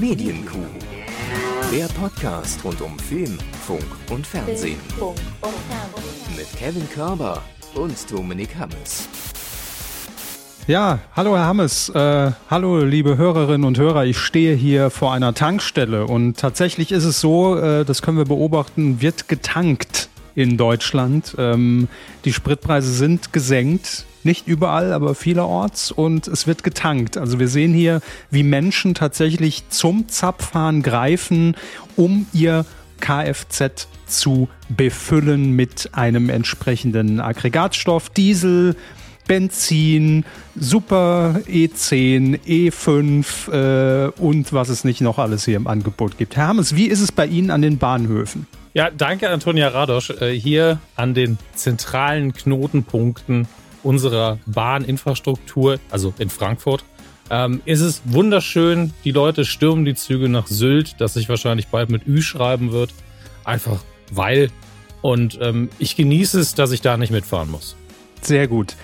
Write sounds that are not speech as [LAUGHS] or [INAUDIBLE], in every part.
Medienkuh. Der Podcast rund um Film, Funk und Fernsehen. Mit Kevin Körber und Dominik Hammes. Ja, hallo Herr Hammes, äh, hallo liebe Hörerinnen und Hörer. Ich stehe hier vor einer Tankstelle und tatsächlich ist es so, äh, das können wir beobachten, wird getankt in Deutschland. Ähm, die Spritpreise sind gesenkt, nicht überall, aber vielerorts und es wird getankt. Also wir sehen hier, wie Menschen tatsächlich zum Zapfhahn greifen, um ihr Kfz zu befüllen mit einem entsprechenden Aggregatstoff, Diesel, Benzin, Super E10, E5 äh, und was es nicht noch alles hier im Angebot gibt. Herr Hammes, wie ist es bei Ihnen an den Bahnhöfen? Ja, danke Antonia Radosch. Äh, hier an den zentralen Knotenpunkten unserer Bahninfrastruktur, also in Frankfurt, ähm, ist es wunderschön. Die Leute stürmen die Züge nach Sylt, das sich wahrscheinlich bald mit Ü schreiben wird. Einfach weil. Und ähm, ich genieße es, dass ich da nicht mitfahren muss. Sehr gut.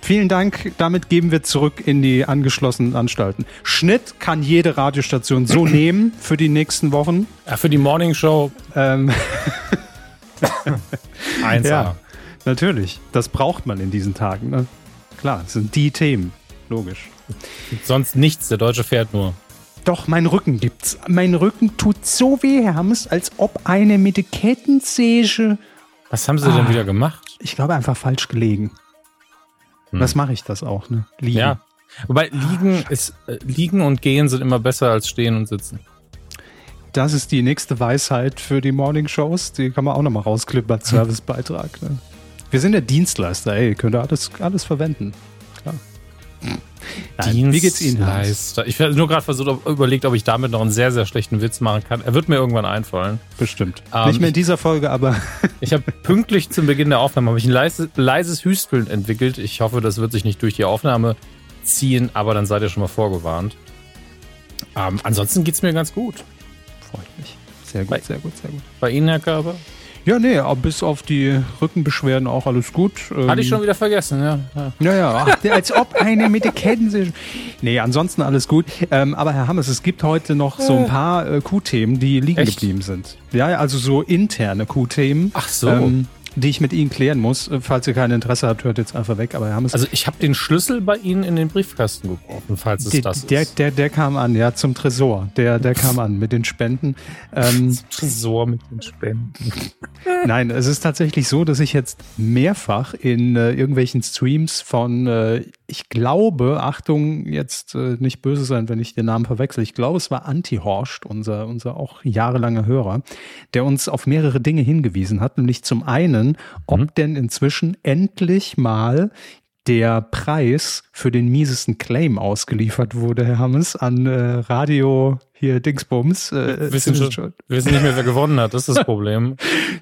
Vielen Dank. Damit geben wir zurück in die angeschlossenen Anstalten. Schnitt kann jede Radiostation so [CLEARS THROAT] nehmen für die nächsten Wochen. Ja, für die Morning Show. Ähm, [LAUGHS] [LAUGHS] 1A. ja, natürlich. Das braucht man in diesen Tagen. Ne? Klar, das sind die Themen. Logisch. Sonst nichts. Der Deutsche fährt nur. Doch, mein Rücken gibt's. Mein Rücken tut so weh, Herr Hammes, als ob eine mit der Kettensäge. Was haben Sie denn Ah. wieder gemacht? Ich glaube, einfach falsch gelegen. Hm. Was mache ich das auch, ne? Liegen. Ja. Wobei liegen ist äh, liegen und gehen sind immer besser als stehen und sitzen. Das ist die nächste Weisheit für die Morning Shows. Die kann man auch nochmal rausklippen als [LAUGHS] Servicebeitrag. Ne? Wir sind der Dienstleister, ey. Könnt ihr alles, alles verwenden. Klar. Nein, wie geht's Ihnen? Hans? Ich habe nur gerade versucht, ob, überlegt, ob ich damit noch einen sehr, sehr schlechten Witz machen kann. Er wird mir irgendwann einfallen. Bestimmt. Ähm, Nicht mehr in dieser Folge, aber [LAUGHS] Ich habe pünktlich zum Beginn der Aufnahme ich ein leises, leises Hüsteln entwickelt. Ich hoffe, das wird sich nicht durch die Aufnahme ziehen, aber dann seid ihr schon mal vorgewarnt. Ähm, ansonsten geht's mir ganz gut. freut mich. Sehr Bei- gut, sehr gut, sehr gut. Bei Ihnen, Herr Körber? Ja, nee, aber bis auf die Rückenbeschwerden auch alles gut. Ähm, Hatte ich schon wieder vergessen, ja. ja. Ja, ja, ach, als ob eine mit der Kettensäge. Nee, ansonsten alles gut. Ähm, aber Herr Hammes, es gibt heute noch so ein paar äh, Q-Themen, die liegen Echt? geblieben sind. Ja, also so interne Q-Themen. Ach so. Ähm, die ich mit Ihnen klären muss. Äh, Falls ihr kein Interesse habt, hört jetzt einfach weg. Aber Herr Hammes, Also ich habe den Schlüssel bei Ihnen in den Briefkasten geworfen, falls es der, das der, ist. der, der kam an, ja, zum Tresor. Der, der kam an mit den Spenden. Ähm, [LAUGHS] Tresor mit den Spenden. [LAUGHS] Nein, es ist tatsächlich so, dass ich jetzt mehrfach in äh, irgendwelchen Streams von, äh, ich glaube, Achtung, jetzt äh, nicht böse sein, wenn ich den Namen verwechsel. Ich glaube, es war Anti-Horst, unser, unser auch jahrelanger Hörer, der uns auf mehrere Dinge hingewiesen hat. Nämlich zum einen, ob denn inzwischen endlich mal der Preis für den miesesten Claim ausgeliefert wurde, Herr Hammes, an äh, Radio hier Dingsbums. Äh, Wir wissen, sind schon, wir wissen nicht mehr, wer gewonnen hat. Das ist das [LAUGHS] Problem.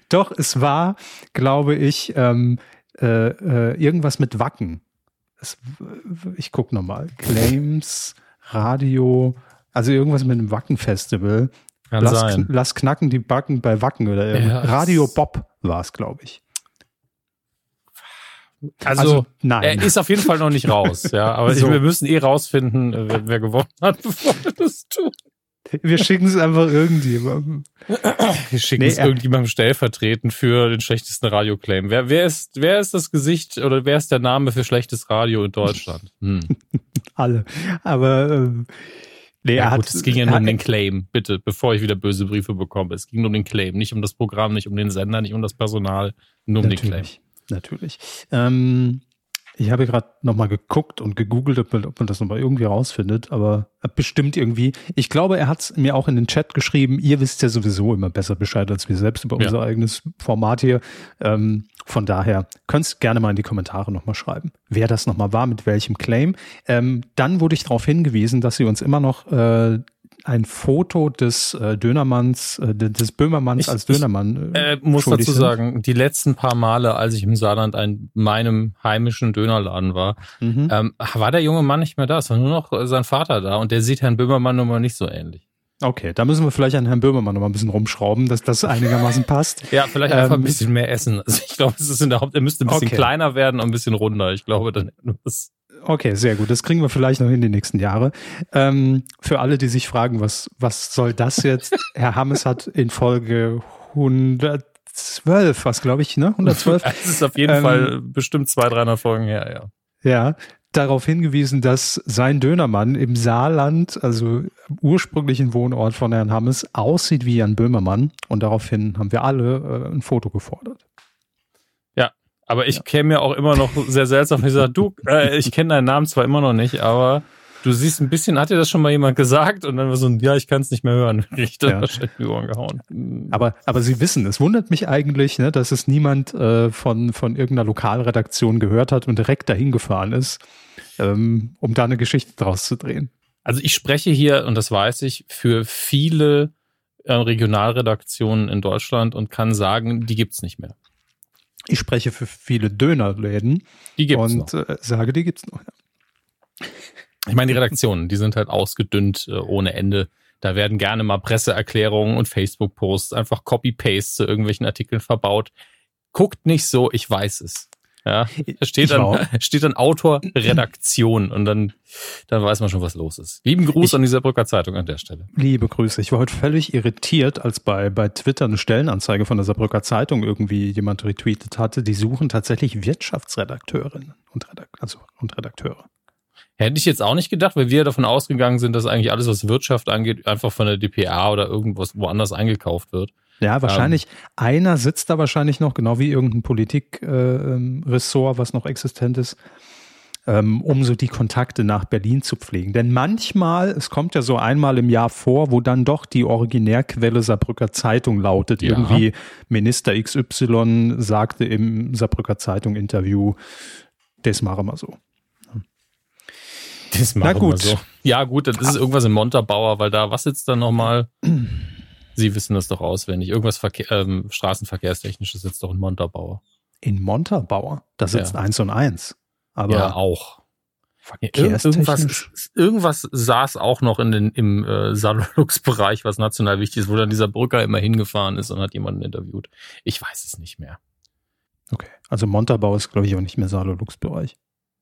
doch, es war, glaube ich, ähm, äh, äh, irgendwas mit Wacken. Es, ich guck noch mal. Claims, Radio, also irgendwas mit dem Wacken-Festival. Lass, lass knacken die Backen bei Wacken oder irgendwas. Ja, Radio Bob war es, glaube ich. Also, Also, nein. er ist auf jeden Fall noch nicht raus. Ja, aber [LAUGHS] So. wir müssen eh rausfinden, wer, wer gewonnen hat, [LAUGHS] bevor wir das tun. Wir schicken es einfach irgendjemandem. Wir schicken Nee, es irgendjemandem stellvertretend für den schlechtesten Radioclaim. Wer, wer, ist, wer ist das Gesicht oder wer ist der Name für schlechtes Radio in Deutschland? [LAUGHS] Hm. Alle. Aber ähm, nee, Ja, gut, hat. es ging ja nur um den Claim, bitte, bevor ich wieder böse Briefe bekomme. Es ging nur um den Claim, nicht um das Programm, nicht um den Sender, nicht um das Personal, nur um den Claim. Natürlich, natürlich. Ähm, ich habe gerade nochmal geguckt und gegoogelt, ob man, ob man das nochmal irgendwie rausfindet, aber bestimmt irgendwie. Ich glaube, er hat es mir auch in den Chat geschrieben. Ihr wisst ja sowieso immer besser Bescheid als wir selbst über Ja. unser eigenes Format hier. Ähm, von daher könnt gerne mal in die Kommentare nochmal schreiben, wer das nochmal war, mit welchem Claim. Ähm, dann wurde ich darauf hingewiesen, dass sie uns immer noch äh, ein Foto des äh, Dönermanns, äh, des Böhmermanns Ich- als ich, Dönermann Äh, muss schuldig dazu sind. sagen, die letzten paar Male, als ich im Saarland in meinem heimischen Dönerladen war, Mhm. ähm, war der junge Mann nicht mehr da. Es war nur noch äh, sein Vater da und der sieht Herrn Böhmermann nun mal nicht so ähnlich. Okay, da müssen wir vielleicht an Herrn Böhmermann noch mal ein bisschen rumschrauben, dass das einigermaßen [LAUGHS] passt. Ja, vielleicht einfach Ähm, ein bisschen mehr essen. Also ich glaube, es ist in der Haupt, er müsste ein bisschen Okay. kleiner werden und ein bisschen runder. Ich glaube, dann hätten wir es. Okay, sehr gut. Das kriegen wir vielleicht noch in die nächsten Jahre. Ähm, für alle, die sich fragen, was, was soll das jetzt? [LAUGHS] Herr Hammes hat in Folge 112, was glaube ich, ne? 112. [LAUGHS] Das ist auf jeden ähm, Fall bestimmt 200, 300 Folgen her, ja. Ja, darauf hingewiesen, dass sein Dönermann im Saarland, also ursprünglichen Wohnort von Herrn Hammes, aussieht wie Jan Böhmermann. Und daraufhin haben wir alle äh, ein Foto gefordert. Aber ich ja. käme mir auch immer noch sehr seltsam. Ich sage, du, äh, ich kenne deinen Namen zwar immer noch nicht, aber du siehst ein bisschen, hat dir das schon mal jemand gesagt? Und dann war so ein, ja, ich kann es nicht mehr hören. [LAUGHS] Richtig ja. wahrscheinlich die Ohren gehauen. Aber, aber sie wissen, es wundert mich eigentlich, ne, dass es niemand äh, von, von irgendeiner Lokalredaktion gehört hat und direkt dahin gefahren ist ähm, um da eine Geschichte draus zu drehen. Also ich spreche hier, und das weiß ich, für viele äh, Regionalredaktionen in Deutschland und kann sagen, die gibt's nicht mehr. Ich spreche für viele Dönerläden die gibt's und noch. Äh, sage, die gibt's noch. Ja. Ich meine, die Redaktionen, die sind halt ausgedünnt äh, ohne Ende. Da werden gerne mal Presseerklärungen und Facebook-Posts einfach Copy-Paste zu irgendwelchen Artikeln verbaut. Guckt nicht so, ich weiß es. Ja, steht dann, [LAUGHS] steht dann Autor Redaktion und dann, dann weiß man schon, was los ist. Lieben Gruß ich, an die Saarbrücker Zeitung an der Stelle. Liebe Grüße. Ich war heute völlig irritiert, als bei, bei Twitter eine Stellenanzeige von der Saarbrücker Zeitung irgendwie jemand retweetet hatte. Die suchen tatsächlich Wirtschaftsredakteurinnen und, Redak also, und Redakteure. Hätte ich jetzt auch nicht gedacht, weil wir davon ausgegangen sind, dass eigentlich alles, was Wirtschaft angeht, einfach von der DPA oder irgendwas woanders eingekauft wird. Ja, wahrscheinlich. Ähm, einer sitzt da wahrscheinlich noch, genau wie irgendein Politikressort, äh, was noch existent ist, ähm, um so die Kontakte nach Berlin zu pflegen. Denn manchmal, es kommt ja so einmal im Jahr vor, wo dann doch die Originärquelle Saarbrücker Zeitung lautet. Ja. Irgendwie Minister XY sagte im Saarbrücker Zeitung Interview, das machen wir so. Das machen Na gut. wir so. Ja, gut, dann ist es irgendwas in Montabaur, weil da, was sitzt da nochmal? [CLEARS THROAT] Sie wissen das doch auswendig. Irgendwas Verkehr, ähm, Straßenverkehrstechnisches sitzt doch in Montabaur. In Montabaur? Da sitzt ja. eins und eins. Aber ja, auch. Irgendwas, irgendwas saß auch noch in den, im äh, Salolux-Bereich, was national wichtig ist, wo dann dieser Brücker immer hingefahren ist und hat jemanden interviewt. Ich weiß es nicht mehr. Okay, also Montabaur ist, glaube ich, auch nicht mehr Salolux-Bereich.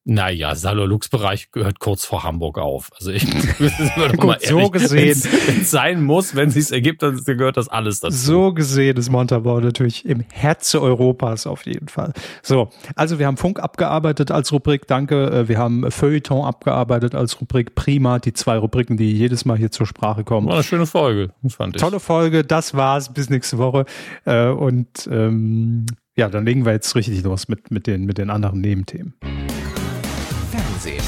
Naja, Salolux-Bereich gehört kurz vor Hamburg auf. Also ich [LAUGHS] würde [LAUGHS] mal ehrlich, so gesehen, wenn es sein muss, wenn es sich ergibt, dann gehört das alles dazu. So gesehen ist Montabaur natürlich im Herzen Europas auf jeden Fall. So, also wir haben Funk abgearbeitet als Rubrik, danke. Äh, wir haben Feuilleton abgearbeitet als Rubrik, prima. Die zwei Rubriken, die jedes Mal hier zur Sprache kommen. War eine schöne Folge, fand ich. Tolle Folge, das war's. Bis nächste Woche. Äh, und ähm, ja, dann legen wir jetzt richtig los mit, mit, den, mit den anderen Nebenthemen. Fernsehen.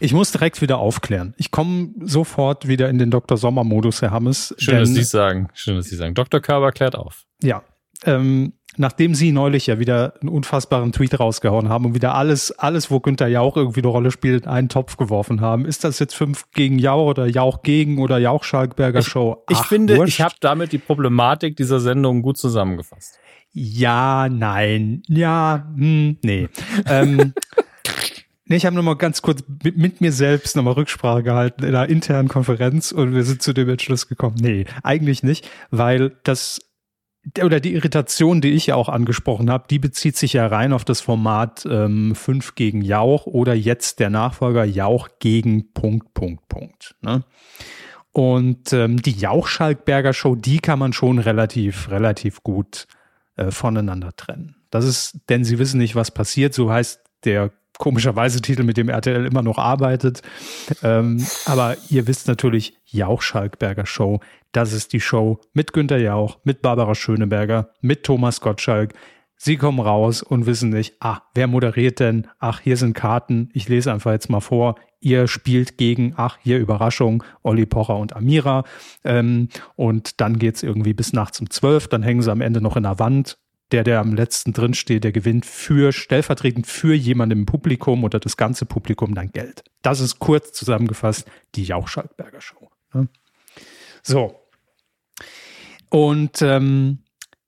Ich muss direkt wieder aufklären. Ich komme sofort wieder in den Dr. Sommer-Modus, Herr Hammes. Schön, denn, dass Sie sagen. Schön, dass Sie sagen. Dr. Körber klärt auf. Ja. Ähm, nachdem Sie neulich ja wieder einen unfassbaren Tweet rausgehauen haben und wieder alles, alles, wo Günther Jauch irgendwie eine Rolle spielt, in einen Topf geworfen haben, ist das jetzt fünf gegen Jauch oder Jauch gegen oder Jauch-Schalkberger Show? Ich, ich finde, wurscht. ich habe damit die Problematik dieser Sendung gut zusammengefasst. Ja, nein, ja, hm, nee. ähm, [LAUGHS] nee, ich habe nochmal ganz kurz mit, mit mir selbst nochmal Rücksprache gehalten in einer internen Konferenz und wir sind zu dem Entschluss gekommen, nee, eigentlich nicht, weil das oder die Irritation, die ich ja auch angesprochen habe, die bezieht sich ja rein auf das Format ähm, 5 gegen Jauch oder jetzt der Nachfolger Jauch gegen Punkt, Punkt, Punkt. Ne? Und ähm, die Jauch-Schalkberger Show, die kann man schon relativ, relativ gut äh, voneinander trennen. Das ist, denn sie wissen nicht, was passiert. So heißt der komischerweise Titel, mit dem RTL immer noch arbeitet. Ähm, aber ihr wisst natürlich, Jauch-Schalkberger Show. Das ist die Show mit Günter Jauch, mit Barbara Schöneberger, mit Thomas Gottschalk. Sie kommen raus und wissen nicht, ah, wer moderiert denn? Ach, hier sind Karten. Ich lese einfach jetzt mal vor. Ihr spielt gegen, ach, hier Überraschung, Olli Pocher und Amira. Ähm, und dann geht's irgendwie bis nachts um zwölf. Dann hängen sie am Ende noch in der Wand. Der, der am letzten drin steht, der gewinnt für, stellvertretend für jemanden im Publikum oder das ganze Publikum dann Geld. Das ist kurz zusammengefasst die Jauch-Schalkberger Show. Ne? So. Und ähm,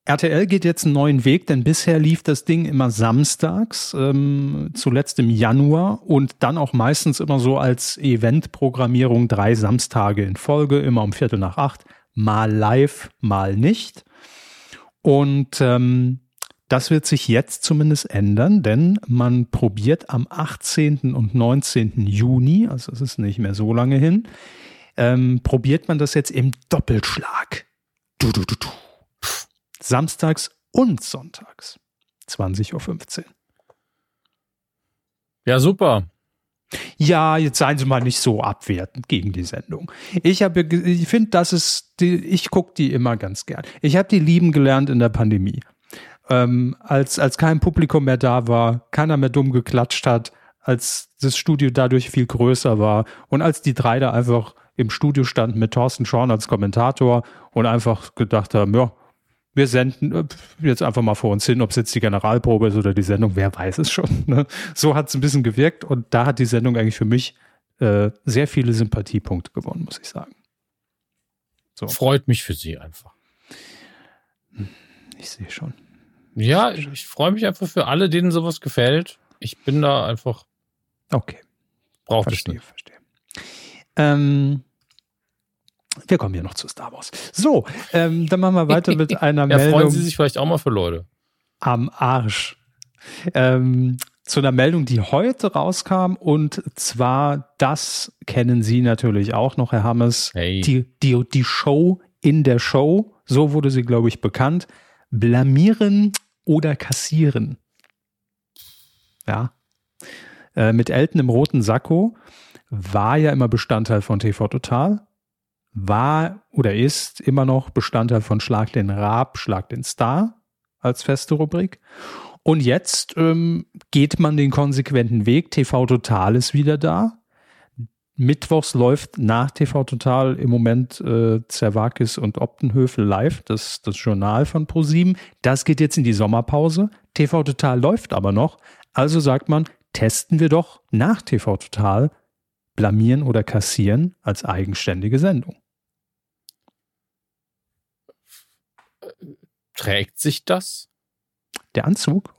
RTL geht jetzt einen neuen Weg, denn bisher lief das Ding immer samstags, ähm, zuletzt im Januar und dann auch meistens immer so als Eventprogrammierung drei Samstage in Folge, immer um Viertel nach acht, mal live, mal nicht. Und ähm, Das wird sich jetzt zumindest ändern, denn man probiert am 18. und 19. Juni, also es ist nicht mehr so lange hin, ähm, probiert man das jetzt im Doppelschlag. Du, du, du, du. Samstags und sonntags. 20.15 Uhr. Ja, super. Ja, jetzt seien Sie mal nicht so abwertend gegen die Sendung. Ich habe, ich finde, das ist, die, ich gucke die immer ganz gern. Ich habe die lieben gelernt in der Pandemie. Ähm, als, als kein Publikum mehr da war, keiner mehr dumm geklatscht hat, als das Studio dadurch viel größer war und als die drei da einfach im Studio standen mit Thorsten Schorn als Kommentator und einfach gedacht haben, ja, wir senden äh, jetzt einfach mal vor uns hin, ob es jetzt die Generalprobe ist oder die Sendung, wer weiß es schon. Ne? So hat es ein bisschen gewirkt und da hat die Sendung eigentlich für mich äh, sehr viele Sympathiepunkte gewonnen, muss ich sagen. So. Freut mich für Sie einfach. Ich sehe schon. Ja, ich, ich freue mich einfach für alle, denen sowas gefällt. Ich bin da einfach. Okay. Braucht es nicht. Verstehe. Ähm, wir kommen ja noch zu Star Wars. So, ähm, dann machen wir weiter mit [LAUGHS] einer ja, Meldung. Freuen Sie sich vielleicht auch mal für Leute. Am Arsch. Ähm, zu einer Meldung, die heute rauskam und zwar, das kennen Sie natürlich auch noch, Herr Hammes, hey. die, die, die Show in der Show, so wurde sie, glaube ich, bekannt, blamieren oder kassieren. Ja. Äh, mit Elton im roten Sakko war ja immer Bestandteil von TV Total war oder ist immer noch Bestandteil von Schlag den Rab, Schlag den Star als feste Rubrik. Und jetzt ähm, geht man den konsequenten Weg. TV Total ist wieder da. Mittwochs läuft nach TV Total im Moment äh, Zerwakis und Optenhöfel live, das, das Journal von ProSieben. Das geht jetzt in die Sommerpause. TV Total läuft aber noch. Also sagt man, testen wir doch nach TV Total blamieren oder kassieren als eigenständige Sendung. Trägt sich das? Der Anzug?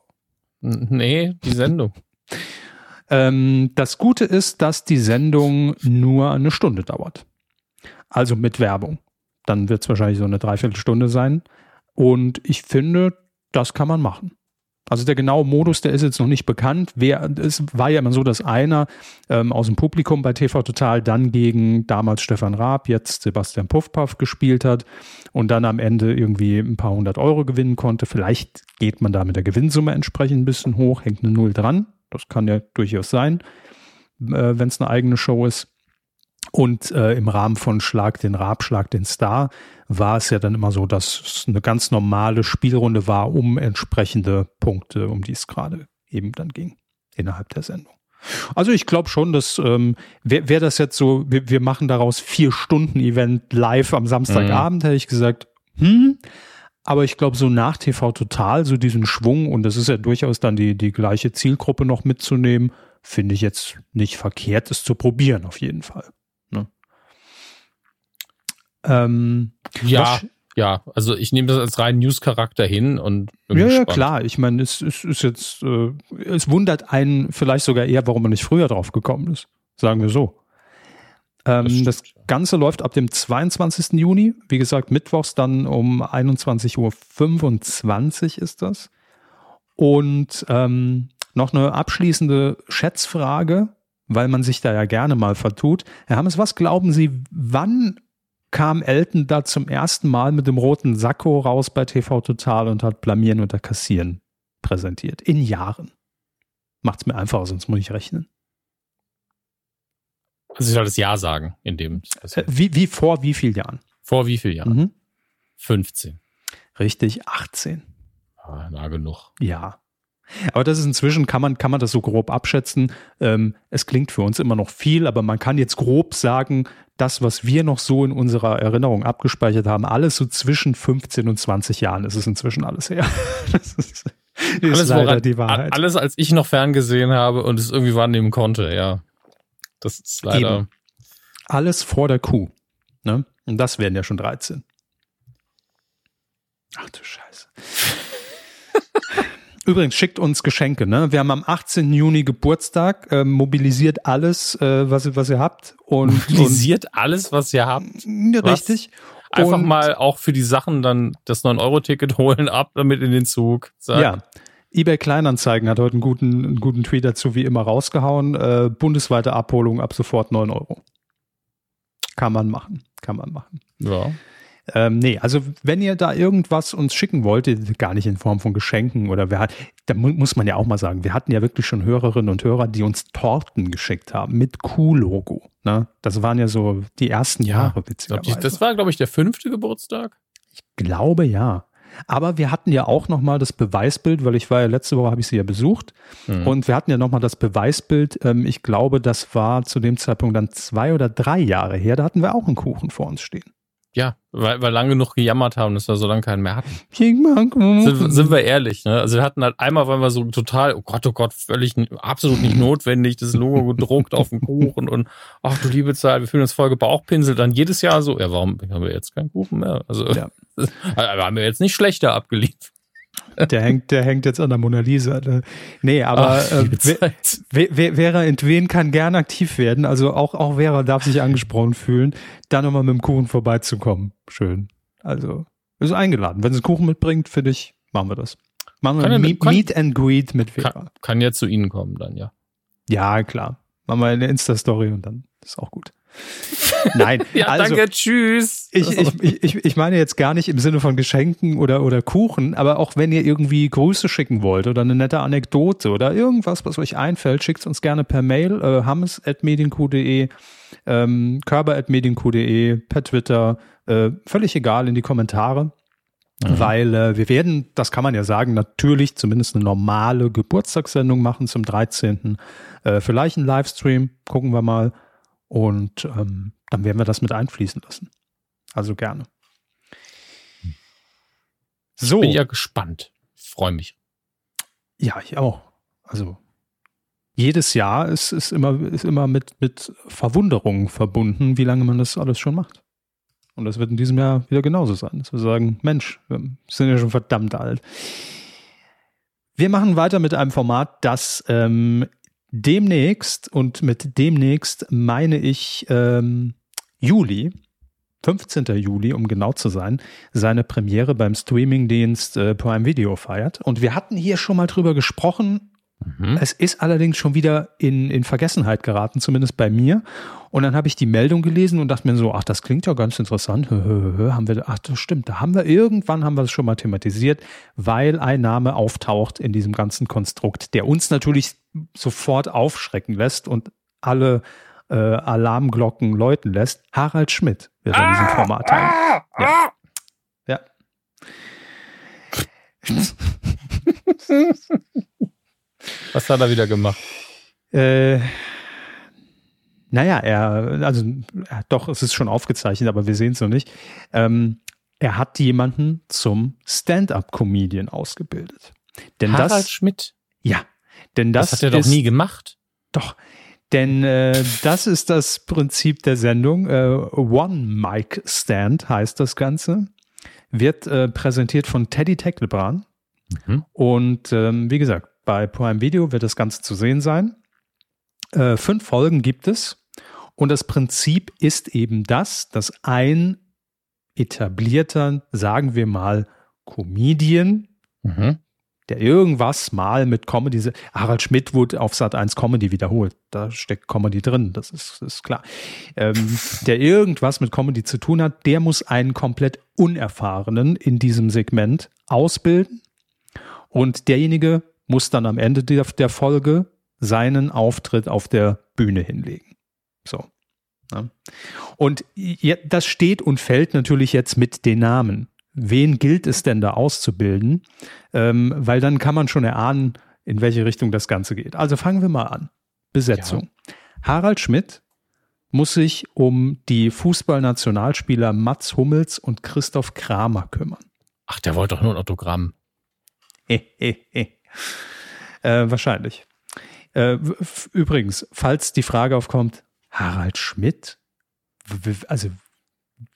Nee, die Sendung. [LAUGHS] ähm, das Gute ist, dass die Sendung nur eine Stunde dauert. Also mit Werbung. Dann wird es wahrscheinlich so eine Dreiviertelstunde sein. Und ich finde, das kann man machen. Also der genaue Modus, der ist jetzt noch nicht bekannt. Wer, es war ja immer so, dass einer ähm, aus dem Publikum bei TV Total dann gegen damals Stefan Raab, jetzt Sebastian Puffpaff gespielt hat und dann am Ende irgendwie ein paar hundert Euro gewinnen konnte. Vielleicht geht man da mit der Gewinnsumme entsprechend ein bisschen hoch, hängt eine Null dran. Das kann ja durchaus sein, äh, wenn es eine eigene Show ist. Und äh, im Rahmen von Schlag den Raab, Schlag den Star war es ja dann immer so, dass es eine ganz normale Spielrunde war um entsprechende Punkte, um die es gerade eben dann ging innerhalb der Sendung. Also ich glaube schon, dass ähm, wäre wär das jetzt so, wir, wir machen daraus vier Stunden Event live am Samstagabend, mhm. hätte ich gesagt, hm, aber ich glaube, so nach TV Total, so diesen Schwung, und das ist ja durchaus dann die, die gleiche Zielgruppe noch mitzunehmen, finde ich jetzt nicht verkehrt, es zu probieren, auf jeden Fall. Ähm, ja, ja, also ich nehme das als rein News-Charakter hin und bin ja, gespannt. ja, klar. Ich meine, es, es ist jetzt, äh, es wundert einen vielleicht sogar eher, warum man nicht früher drauf gekommen ist. Sagen wir so. Ähm, das, das Ganze läuft ab dem 22. Juni. Wie gesagt, mittwochs dann um 21.25 Uhr ist das. Und ähm, noch eine abschließende Schätzfrage, weil man sich da ja gerne mal vertut. Herr Hammes, was glauben Sie, wann kam Elton da zum ersten Mal mit dem roten Sakko raus bei TV Total und hat Blamieren oder Kassieren präsentiert. In Jahren. Macht's mir einfacher, sonst muss ich rechnen. Also ich soll das Jahr sagen, in dem. Also wie, wie vor wie vielen Jahren? Vor wie vielen Jahren? Mhm. 15. Richtig, 18. Ah, nah genug. Ja. Aber das ist inzwischen, kann man, kann man das so grob abschätzen. Ähm, es klingt für uns immer noch viel, aber man kann jetzt grob sagen, das, was wir noch so in unserer Erinnerung abgespeichert haben, alles so zwischen 15 und 20 Jahren ist es inzwischen alles her. [LAUGHS] Das ist, ist alles, leider woran, die Wahrheit. Alles, als ich noch ferngesehen habe und es irgendwie wahrnehmen konnte, ja. Das ist leider. Eben. Alles vor der Kuh. Ne? Und das wären ja schon 13. Ach du Scheiße. Übrigens, schickt uns Geschenke. Ne? Wir haben am 18. Juni Geburtstag. Äh, mobilisiert alles, äh, was, was ihr habt. Und, mobilisiert und, alles, was ihr habt? Richtig. Einfach und, mal auch für die Sachen dann das 9-Euro-Ticket [LAUGHS] holen, ab damit in den Zug. Sag. Ja. eBay Kleinanzeigen hat heute einen guten, einen guten Tweet dazu wie immer rausgehauen. Äh, bundesweite Abholung ab sofort 9 Euro. Kann man machen. Kann man machen. Ja. Ähm, nee, also wenn ihr da irgendwas uns schicken wollt, gar nicht in Form von Geschenken oder wer hat, da mu muss man ja auch mal sagen, wir hatten ja wirklich schon Hörerinnen und Hörer, die uns Torten geschickt haben mit Q-Logo. Ne? Das waren ja so die ersten ja, Jahre, witzigerweise. Das war, glaube ich, der fünfte Geburtstag. Ich glaube ja. Aber wir hatten ja auch nochmal das Beweisbild, weil ich war ja letzte Woche, habe ich sie ja besucht. Mhm. Und wir hatten ja nochmal das Beweisbild. Ähm, ich glaube, das war zu dem Zeitpunkt dann zwei oder drei Jahre her. Da hatten wir auch einen Kuchen vor uns stehen. Ja, weil wir lange genug gejammert haben, dass wir so lange keinen mehr hatten. [LAUGHS] sind, sind wir ehrlich, ne? Also wir hatten halt einmal, weil wir so total, oh Gott, oh Gott, völlig absolut nicht notwendig, das Logo gedruckt auf dem Kuchen und ach du liebe Zeit, wir fühlen uns voll gebauchpinselt. Dann jedes Jahr so, ja, warum haben wir jetzt keinen Kuchen mehr? Also ja. [LAUGHS] haben wir jetzt nicht schlechter abgeliefert. Der hängt, der hängt jetzt an der Mona Lisa. Ne? Nee, aber Ach, äh, Vera Entwen kann gerne aktiv werden. Also auch, auch Vera darf sich angesprochen fühlen, da nochmal mit dem Kuchen vorbeizukommen. Schön. Also, ist eingeladen. Wenn sie Kuchen mitbringt, finde ich, machen wir das. Machen wir Meet, kann, Meet and Greet mit Vera. Kann, kann ja zu Ihnen kommen dann, ja. Ja, klar. Machen wir eine Insta-Story und dann ist auch gut. [LAUGHS] Nein. ja, also, danke, tschüss. Ich, ich, ich, ich meine jetzt gar nicht im Sinne von Geschenken oder, oder Kuchen, aber auch wenn ihr irgendwie Grüße schicken wollt oder eine nette Anekdote oder irgendwas, was euch einfällt, schickt uns gerne per Mail, äh, hammes.medienq.de, ähm, körper.medienq.de, per Twitter, äh, völlig egal in die Kommentare. Mhm. Weil äh, wir werden, das kann man ja sagen, natürlich zumindest eine normale Geburtstagssendung machen zum 13. Äh, vielleicht ein Livestream, gucken wir mal. Und ähm, dann werden wir das mit einfließen lassen. Also gerne. So. Ich bin ja gespannt. Freue mich. Ja, ich auch. Also jedes Jahr ist, ist immer, ist immer mit, mit Verwunderung verbunden, wie lange man das alles schon macht. Und das wird in diesem Jahr wieder genauso sein, dass wir sagen, Mensch, wir sind ja schon verdammt alt. Wir machen weiter mit einem Format, das ähm, demnächst, und mit demnächst meine ich ähm, Juli, 15. Juli, um genau zu sein, seine Premiere beim Streamingdienst äh, Prime Video feiert. Und wir hatten hier schon mal drüber gesprochen. Mhm. Es ist allerdings schon wieder in, in Vergessenheit geraten, zumindest bei mir. Und dann habe ich die Meldung gelesen und dachte mir so, ach, das klingt ja ganz interessant. haben wir, ach, das stimmt. Da haben wir irgendwann haben wir es schon mal thematisiert, weil ein Name auftaucht in diesem ganzen Konstrukt, der uns natürlich sofort aufschrecken lässt und alle äh, Alarmglocken läuten lässt. Harald Schmidt wird an diesem Format teilnehmen. Ah, ja. ja. [LAUGHS] Was hat er wieder gemacht? Äh, naja, er, also doch, es ist schon aufgezeichnet, aber wir sehen es noch nicht. Ähm, er hat jemanden zum Stand-up-Comedian ausgebildet. Denn Harald das, Schmidt? Ja, denn das, das hat er ist, doch nie gemacht. Doch, denn äh, das ist das Prinzip der Sendung. Äh, One Mic Stand heißt das Ganze. Wird äh, präsentiert von Teddy Tecklebrand. Mhm. Und ähm, wie gesagt, bei Prime Video wird das Ganze zu sehen sein. Äh, fünf Folgen gibt es. Und das Prinzip ist eben das, dass ein etablierter, sagen wir mal, Comedian, mhm der irgendwas mal mit Comedy, Harald Schmidt wurde auf Sat 1 Comedy wiederholt. Da steckt Comedy drin, das ist, ist klar. Ähm, der irgendwas mit Comedy zu tun hat, der muss einen komplett Unerfahrenen in diesem Segment ausbilden. Und derjenige muss dann am Ende der, der Folge seinen Auftritt auf der Bühne hinlegen. So. Ja. Und das steht und fällt natürlich jetzt mit den Namen wen gilt es denn da auszubilden? Ähm, weil dann kann man schon erahnen, in welche Richtung das Ganze geht. Also fangen wir mal an. Besetzung. Ja. Harald Schmidt muss sich um die Fußballnationalspieler Mats Hummels und Christoph Kramer kümmern. Ach, der wollte doch nur ein Autogramm. [LAUGHS] äh, wahrscheinlich. Äh, übrigens, falls die Frage aufkommt, Harald Schmidt, also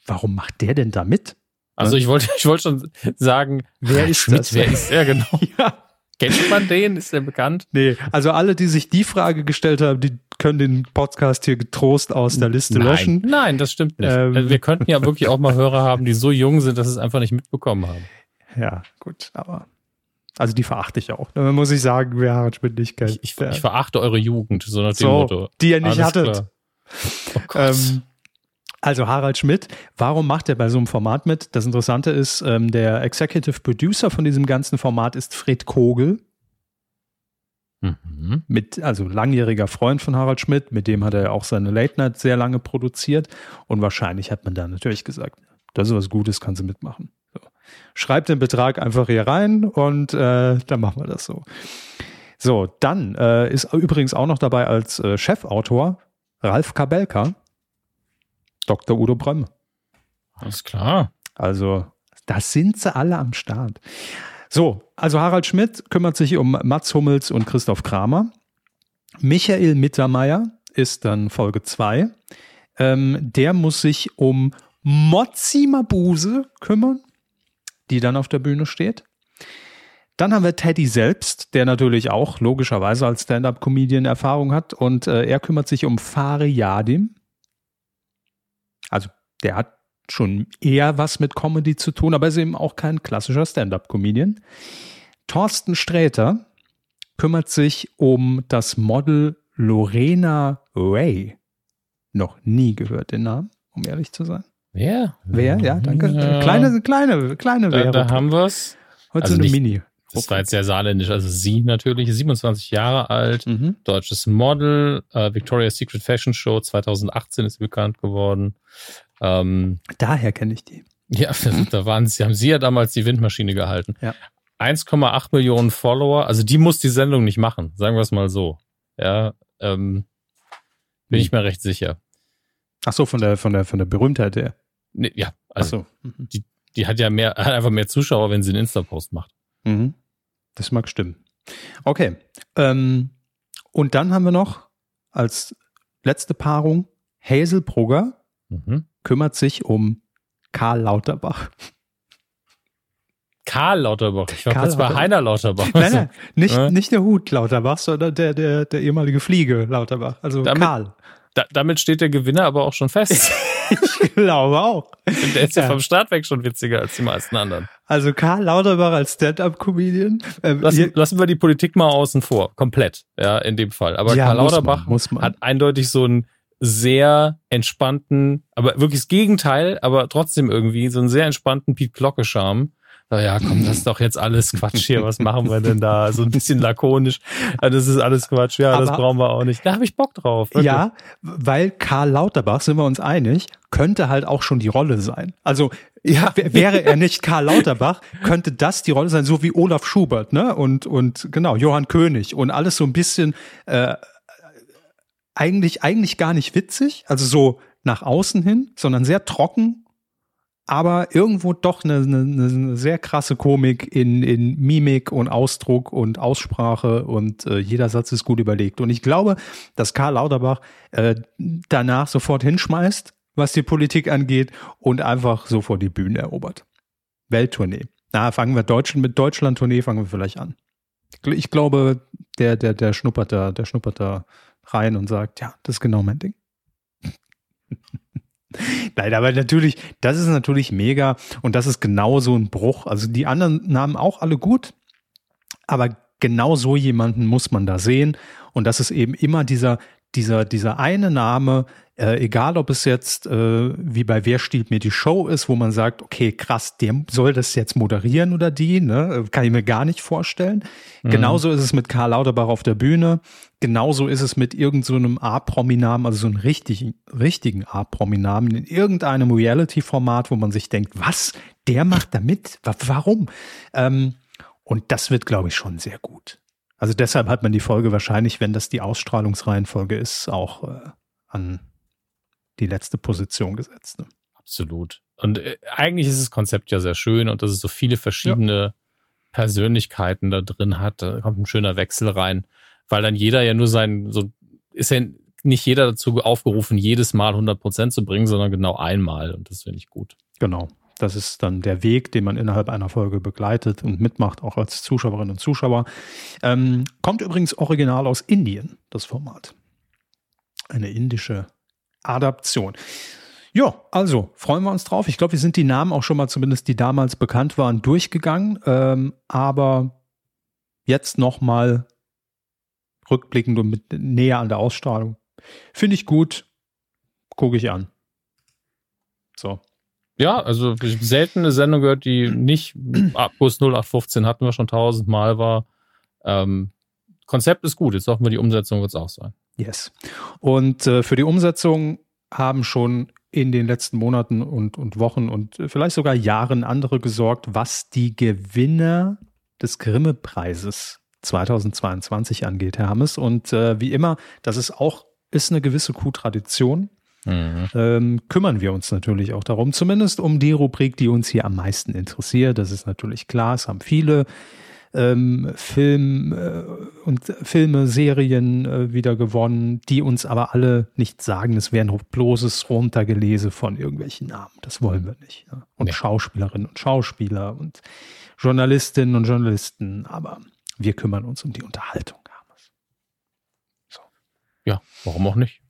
warum macht der denn da mit? Also ich wollte, ich wollte schon sagen, wer ist Schmidt, das? Wer ist er genau? [LAUGHS] ja. Kennt man den? Ist der bekannt? Nee, also alle, die sich die Frage gestellt haben, die können den Podcast hier getrost aus der Liste Nein. löschen. Nein, das stimmt nicht. Ähm. Also Wir könnten ja wirklich auch mal Hörer haben, die so jung sind, dass sie es einfach nicht mitbekommen haben. Ja, gut, aber also die verachte ich auch. Da muss ich sagen, wer Harald Schmidt nicht kennt. Ich, ich, ich verachte eure Jugend, so nach dem so, Motto. die ihr nicht Alles hattet. Oh. Ähm, also Harald Schmidt, warum macht er bei so einem Format mit? Das Interessante ist, ähm, der Executive Producer von diesem ganzen Format ist Fred Kogel, mhm. mit, also langjähriger Freund von Harald Schmidt, mit dem hat er auch seine Late Night sehr lange produziert und wahrscheinlich hat man da natürlich gesagt, das ist was Gutes, kannst du mitmachen. So. Schreib den Betrag einfach hier rein und äh, dann machen wir das so. So, dann äh, ist übrigens auch noch dabei als äh, Chefautor Ralf Kabelka, Dr. Udo Brömme. Alles klar. Also, da sind sie alle am Start. So, also Harald Schmidt kümmert sich um Mats Hummels und Christoph Kramer. Michael Mittermeier ist dann Folge 2. Ähm, der muss sich um Mozzi Mabuse kümmern, die dann auf der Bühne steht. Dann haben wir Teddy selbst, der natürlich auch logischerweise als Stand-up-Comedian Erfahrung hat und äh, er kümmert sich um Fari Yadim. Also der hat schon eher was mit Comedy zu tun, aber ist eben auch kein klassischer Stand-up-Comedian. Thorsten Sträter kümmert sich um das Model Lorena Ray. Noch nie gehört den Namen, um ehrlich zu sein. Wer? Wer? Ja, danke. Ja. Kleine, kleine, kleine Da, Wäre. da haben wir es. Heute also so eine nicht- Mini. Das war jetzt sehr saarländisch. Also sie natürlich, 27 Jahre alt, Mhm. deutsches Model, äh, Victoria's Secret Fashion Show 2018 ist bekannt geworden. Ähm, Daher kenne ich die. ja, [LAUGHS] da waren sie, haben sie ja damals die Windmaschine gehalten. Ja. 1,8 Millionen Follower, also die muss die Sendung nicht machen, sagen wir es mal so. Ja, ähm, bin Nee. ich mir recht sicher. Ach so, von der, von der, von der Berühmtheit her. Nee, ja, also so. Mhm. die hat ja mehr, hat einfach mehr Zuschauer, wenn sie einen Insta-Post macht. Mhm. Das mag stimmen. Okay. Ähm, und dann haben wir noch als letzte Paarung Hazel Brugger Mhm. kümmert sich um Karl Lauterbach. Karl Lauterbach. Ich war Karl kurz bei Lauterbach. Heiner Lauterbach. [LAUGHS] Nein, nein, [LAUGHS] nicht, Ja. nicht der Hut Lauterbach, sondern der, der, der ehemalige Fliege Lauterbach. Also Damit- Karl. Da, damit steht der Gewinner aber auch schon fest. [LAUGHS] Ich glaube auch. Der ist ja, Ja. vom Start weg schon witziger als die meisten anderen. Also Karl Lauterbach als Stand-up-Comedian. Ähm, Lassen, lassen wir die Politik mal außen vor. Komplett. Ja, in dem Fall. Aber Ja, Karl muss man, Lauterbach muss man. hat eindeutig so einen sehr entspannten, aber wirklich das Gegenteil, aber trotzdem irgendwie so einen sehr entspannten Piet Glocke-Charme. Na Ja, komm, das ist doch jetzt alles Quatsch hier. Was machen wir denn da? So ein bisschen lakonisch. Ja, das ist alles Quatsch. Ja, das Aber- brauchen wir auch nicht. Da habe ich Bock drauf. wirklich. Ja, weil Karl Lauterbach, sind wir uns einig, könnte halt auch schon die Rolle sein. Also ja, wäre er nicht Karl Lauterbach, könnte das die Rolle sein, so wie Olaf Schubert, ne? Und, und genau, Johann König und alles so ein bisschen äh, eigentlich, eigentlich gar nicht witzig, also so nach außen hin, sondern sehr trocken, aber irgendwo doch eine, eine, eine sehr krasse Komik in, in Mimik und Ausdruck und Aussprache und äh, jeder Satz ist gut überlegt. Und ich glaube, dass Karl Lauterbach äh, danach sofort hinschmeißt, was die Politik angeht und einfach sofort die Bühne erobert. Welttournee. Na, fangen wir Deutschland mit Deutschland-Tournee fangen wir vielleicht an. Ich glaube, der, der, der schnuppert da, der schnuppert da rein und sagt, ja, das ist genau mein Ding. [LAUGHS] [LAUGHS] Nein, aber natürlich, das ist natürlich mega und das ist genau so ein Bruch. Also die anderen Namen auch alle gut, aber genau so jemanden muss man da sehen und das ist eben immer dieser dieser dieser eine Name, äh, egal ob es jetzt äh, wie bei Wer stiehlt mir die Show ist, wo man sagt, okay, krass, der soll das jetzt moderieren oder die, ne? Kann ich mir gar nicht vorstellen. Genauso ist es mit Karl Lauterbach auf der Bühne. Genauso ist es mit irgendeinem so A-Prominamen, also so einem richtigen, richtigen A-Prominamen in irgendeinem Reality-Format, wo man sich denkt, was? Der macht da mit? Wa- Warum? Ähm, und das wird, glaube ich, schon sehr gut. Also deshalb hat man die Folge wahrscheinlich, wenn das die Ausstrahlungsreihenfolge ist, auch äh, an die letzte Position gesetzt. Ne? Absolut. Und äh, eigentlich ist das Konzept ja sehr schön und dass es so viele verschiedene Persönlichkeiten da drin hat. Da kommt ein schöner Wechsel rein, weil dann jeder ja nur sein, so ist ja nicht jeder dazu aufgerufen, jedes Mal 100 Prozent zu bringen, sondern genau einmal. Und das finde ich gut. Genau. Das ist dann der Weg, den man innerhalb einer Folge begleitet und mitmacht, auch als Zuschauerinnen und Zuschauer. Ähm, kommt übrigens original aus Indien, das Format. Eine indische Adaption. Ja, also freuen wir uns drauf. Ich glaube, wir sind die Namen auch schon mal, zumindest die damals bekannt waren, durchgegangen. Ähm, aber jetzt nochmal rückblickend und mit näher an der Ausstrahlung. Finde ich gut. Gucke ich an. So. Ja, also selten eine Sendung gehört, die nicht Abguss 0815 hatten wir schon tausendmal war. Ähm, Konzept ist gut, jetzt hoffen wir, die Umsetzung wird es auch sein. Yes. Und äh, für die Umsetzung haben schon in den letzten Monaten und, und Wochen und vielleicht sogar Jahren andere gesorgt, was die Gewinner des Grimme-Preises 2022 angeht, Herr Hammes. Und äh, wie immer, das ist auch ist eine gewisse Kuhtradition. Mhm. Ähm, kümmern wir uns natürlich auch darum, zumindest um die Rubrik, die uns hier am meisten interessiert. Das ist natürlich klar, es haben viele ähm, Film äh, und Filme, Serien äh, wieder gewonnen, die uns aber alle nicht sagen, es wäre ein bloßes Runtergelese von irgendwelchen Namen. Das wollen wir nicht. Ne? Und nee. Schauspielerinnen und Schauspieler und Journalistinnen und Journalisten, aber wir kümmern uns um die Unterhaltung. So. Ja, warum auch nicht?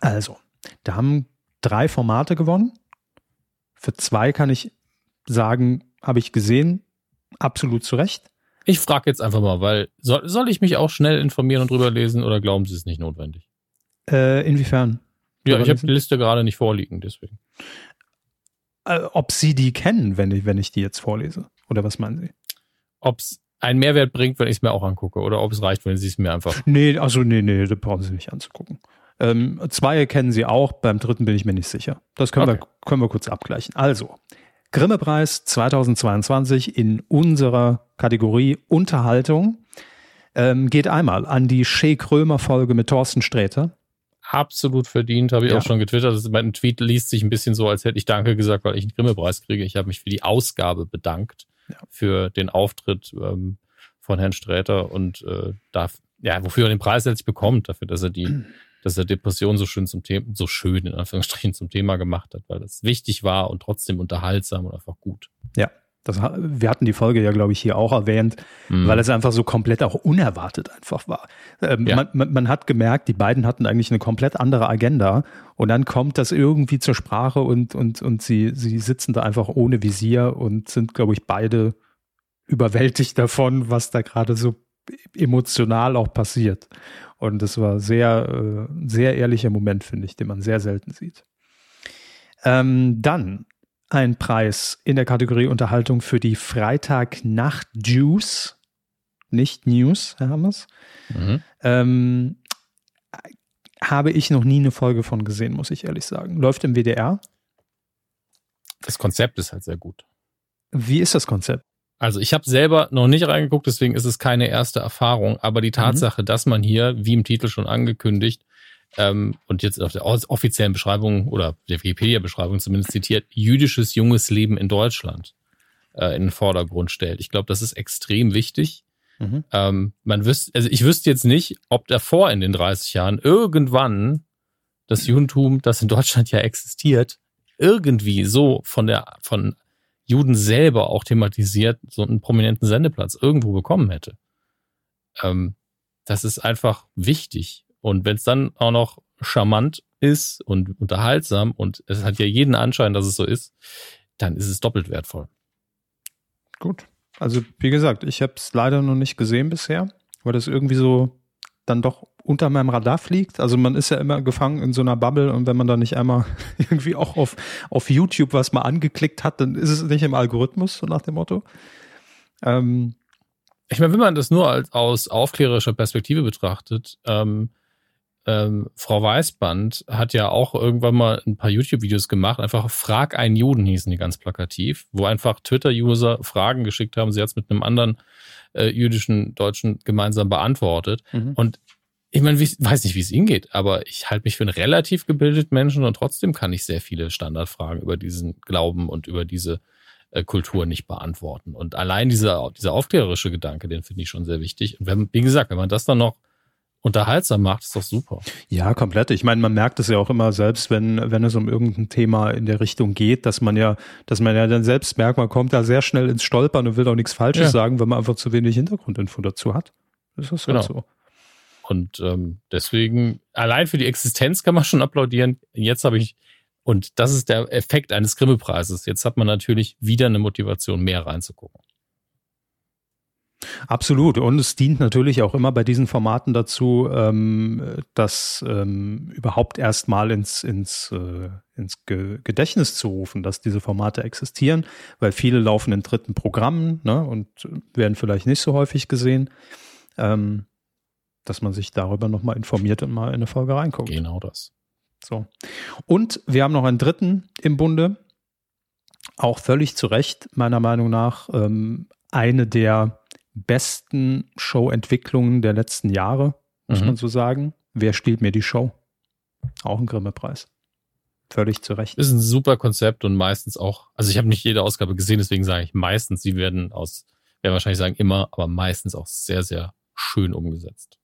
Also, da haben drei Formate gewonnen. Für zwei kann ich sagen, habe ich gesehen, absolut zu Recht. Ich frage jetzt einfach mal, weil soll, soll ich mich auch schnell informieren und drüber lesen oder glauben Sie es nicht notwendig? Äh, inwiefern? Ja, ich habe die Liste gerade nicht vorliegen, deswegen. Äh, ob Sie die kennen, wenn ich, wenn ich die jetzt vorlese? Oder was meinen Sie? Ob es einen Mehrwert bringt, wenn ich es mir auch angucke, oder ob es reicht, wenn Sie es mir einfach. Nee, also nee, nee, da brauchen Sie nicht anzugucken. Ähm, zwei kennen Sie auch, beim dritten bin ich mir nicht sicher. Das können, okay. wir, können wir kurz abgleichen. Also, Grimme-Preis 2022 in unserer Kategorie Unterhaltung ähm, geht einmal an die Shea Krömer-Folge mit Thorsten Sträter. Absolut verdient, habe ich ja. auch schon getwittert. Das, mein Tweet liest sich ein bisschen so, als hätte ich Danke gesagt, weil ich einen Grimme-Preis kriege. Ich habe mich für die Ausgabe bedankt, ja. für den Auftritt ähm, von Herrn Sträter und äh, darf, ja, wofür er den Preis letztlich bekommt, dafür, dass er die dass er Depression so schön zum Thema, so schön in Anführungsstrichen zum Thema gemacht hat, weil es wichtig war und trotzdem unterhaltsam und einfach gut. Ja. Das, wir hatten die Folge ja, glaube ich, hier auch erwähnt, mhm. weil es einfach so komplett auch unerwartet einfach war. Ähm, ja. man, man, man, hat gemerkt, die beiden hatten eigentlich eine komplett andere Agenda und dann kommt das irgendwie zur Sprache und, und, und sie, sie sitzen da einfach ohne Visier und sind, glaube ich, beide überwältigt davon, was da gerade so emotional auch passiert. Und das war sehr, äh, sehr ehrlicher Moment, finde ich, den man sehr selten sieht. Ähm, dann ein Preis in der Kategorie Unterhaltung für die Freitagnacht Juice, nicht News, Herr Hammers. Mhm. Ähm, habe ich noch nie eine Folge von gesehen, muss ich ehrlich sagen. Läuft im WDR. Das Konzept ist halt sehr gut. Wie ist das Konzept? Also ich habe selber noch nicht reingeguckt, deswegen ist es keine erste Erfahrung. Aber die mhm. Tatsache, mhm. dass man hier, wie im Titel schon angekündigt, ähm, und jetzt auf der offiziellen Beschreibung oder der Wikipedia-Beschreibung zumindest zitiert, jüdisches junges Leben in Deutschland äh, in den Vordergrund stellt. Ich glaube, das ist extrem wichtig. Mhm. Ähm, man wüsste, also ich wüsste jetzt nicht, ob davor in den 30 Jahren irgendwann das Judentum, das in Deutschland ja existiert, irgendwie so von der von Juden selber auch thematisiert, so einen prominenten Sendeplatz irgendwo bekommen hätte. Ähm, das ist einfach wichtig. Und wenn es dann auch noch charmant ist und unterhaltsam und es hat ja jeden Anschein, dass es so ist, dann ist es doppelt wertvoll. Gut. Also wie gesagt, ich habe es leider noch nicht gesehen bisher, weil das irgendwie so dann doch unter meinem Radar fliegt. Also man ist ja immer gefangen in so einer Bubble und wenn man da nicht einmal [LAUGHS] irgendwie auch auf, auf YouTube was mal angeklickt hat, dann ist es nicht im Algorithmus, so nach dem Motto. Ähm, ich meine, wenn man das nur als, aus aufklärerischer Perspektive betrachtet, ähm, ähm, Frau Weißband hat ja auch irgendwann mal ein paar YouTube-Videos gemacht, einfach Frag einen Juden hießen die ganz plakativ, wo einfach Twitter-User Fragen geschickt haben, sie hat es mit einem anderen äh, jüdischen Deutschen gemeinsam beantwortet. Mhm. Und ich meine, ich weiß nicht, wie es Ihnen geht, aber ich halte mich für einen relativ gebildeten Menschen und trotzdem kann ich sehr viele Standardfragen über diesen Glauben und über diese äh, Kultur nicht beantworten. Und allein dieser, dieser aufklärerische Gedanke, den finde ich schon sehr wichtig. Und wenn, wie gesagt, wenn man das dann noch unterhaltsam macht, ist doch super. Ja, komplett. Ich meine, man merkt es ja auch immer selbst, wenn, wenn es um irgendein Thema in der Richtung geht, dass man ja, dass man ja dann selbst merkt, man kommt da sehr schnell ins Stolpern und will auch nichts Falsches ja. sagen, wenn man einfach zu wenig Hintergrundinfo dazu hat. Das ist halt genau. so. Und ähm, deswegen, allein für die Existenz kann man schon applaudieren. Jetzt habe ich, und das ist der Effekt eines Grimme-Preises. Jetzt hat man natürlich wieder eine Motivation, mehr reinzugucken. Absolut. Und es dient natürlich auch immer bei diesen Formaten dazu, ähm, das ähm, überhaupt erstmal ins, ins, äh, ins Ge Gedächtnis zu rufen, dass diese Formate existieren, weil viele laufen in dritten Programmen ne, und werden vielleicht nicht so häufig gesehen. Ähm, dass man sich darüber nochmal informiert und mal in eine Folge reinguckt. Genau das. So. Und wir haben noch einen dritten im Bunde, auch völlig zu Recht, meiner Meinung nach, ähm, eine der besten Showentwicklungen der letzten Jahre, muss mhm. man so sagen. Wer spielt mir die Show? Auch ein Grimme-Preis. Völlig zu Recht. Ist ein super Konzept und meistens auch, also ich habe nicht jede Ausgabe gesehen, deswegen sage ich meistens, sie werden aus, werden wahrscheinlich sagen immer, aber meistens auch sehr, sehr schön umgesetzt.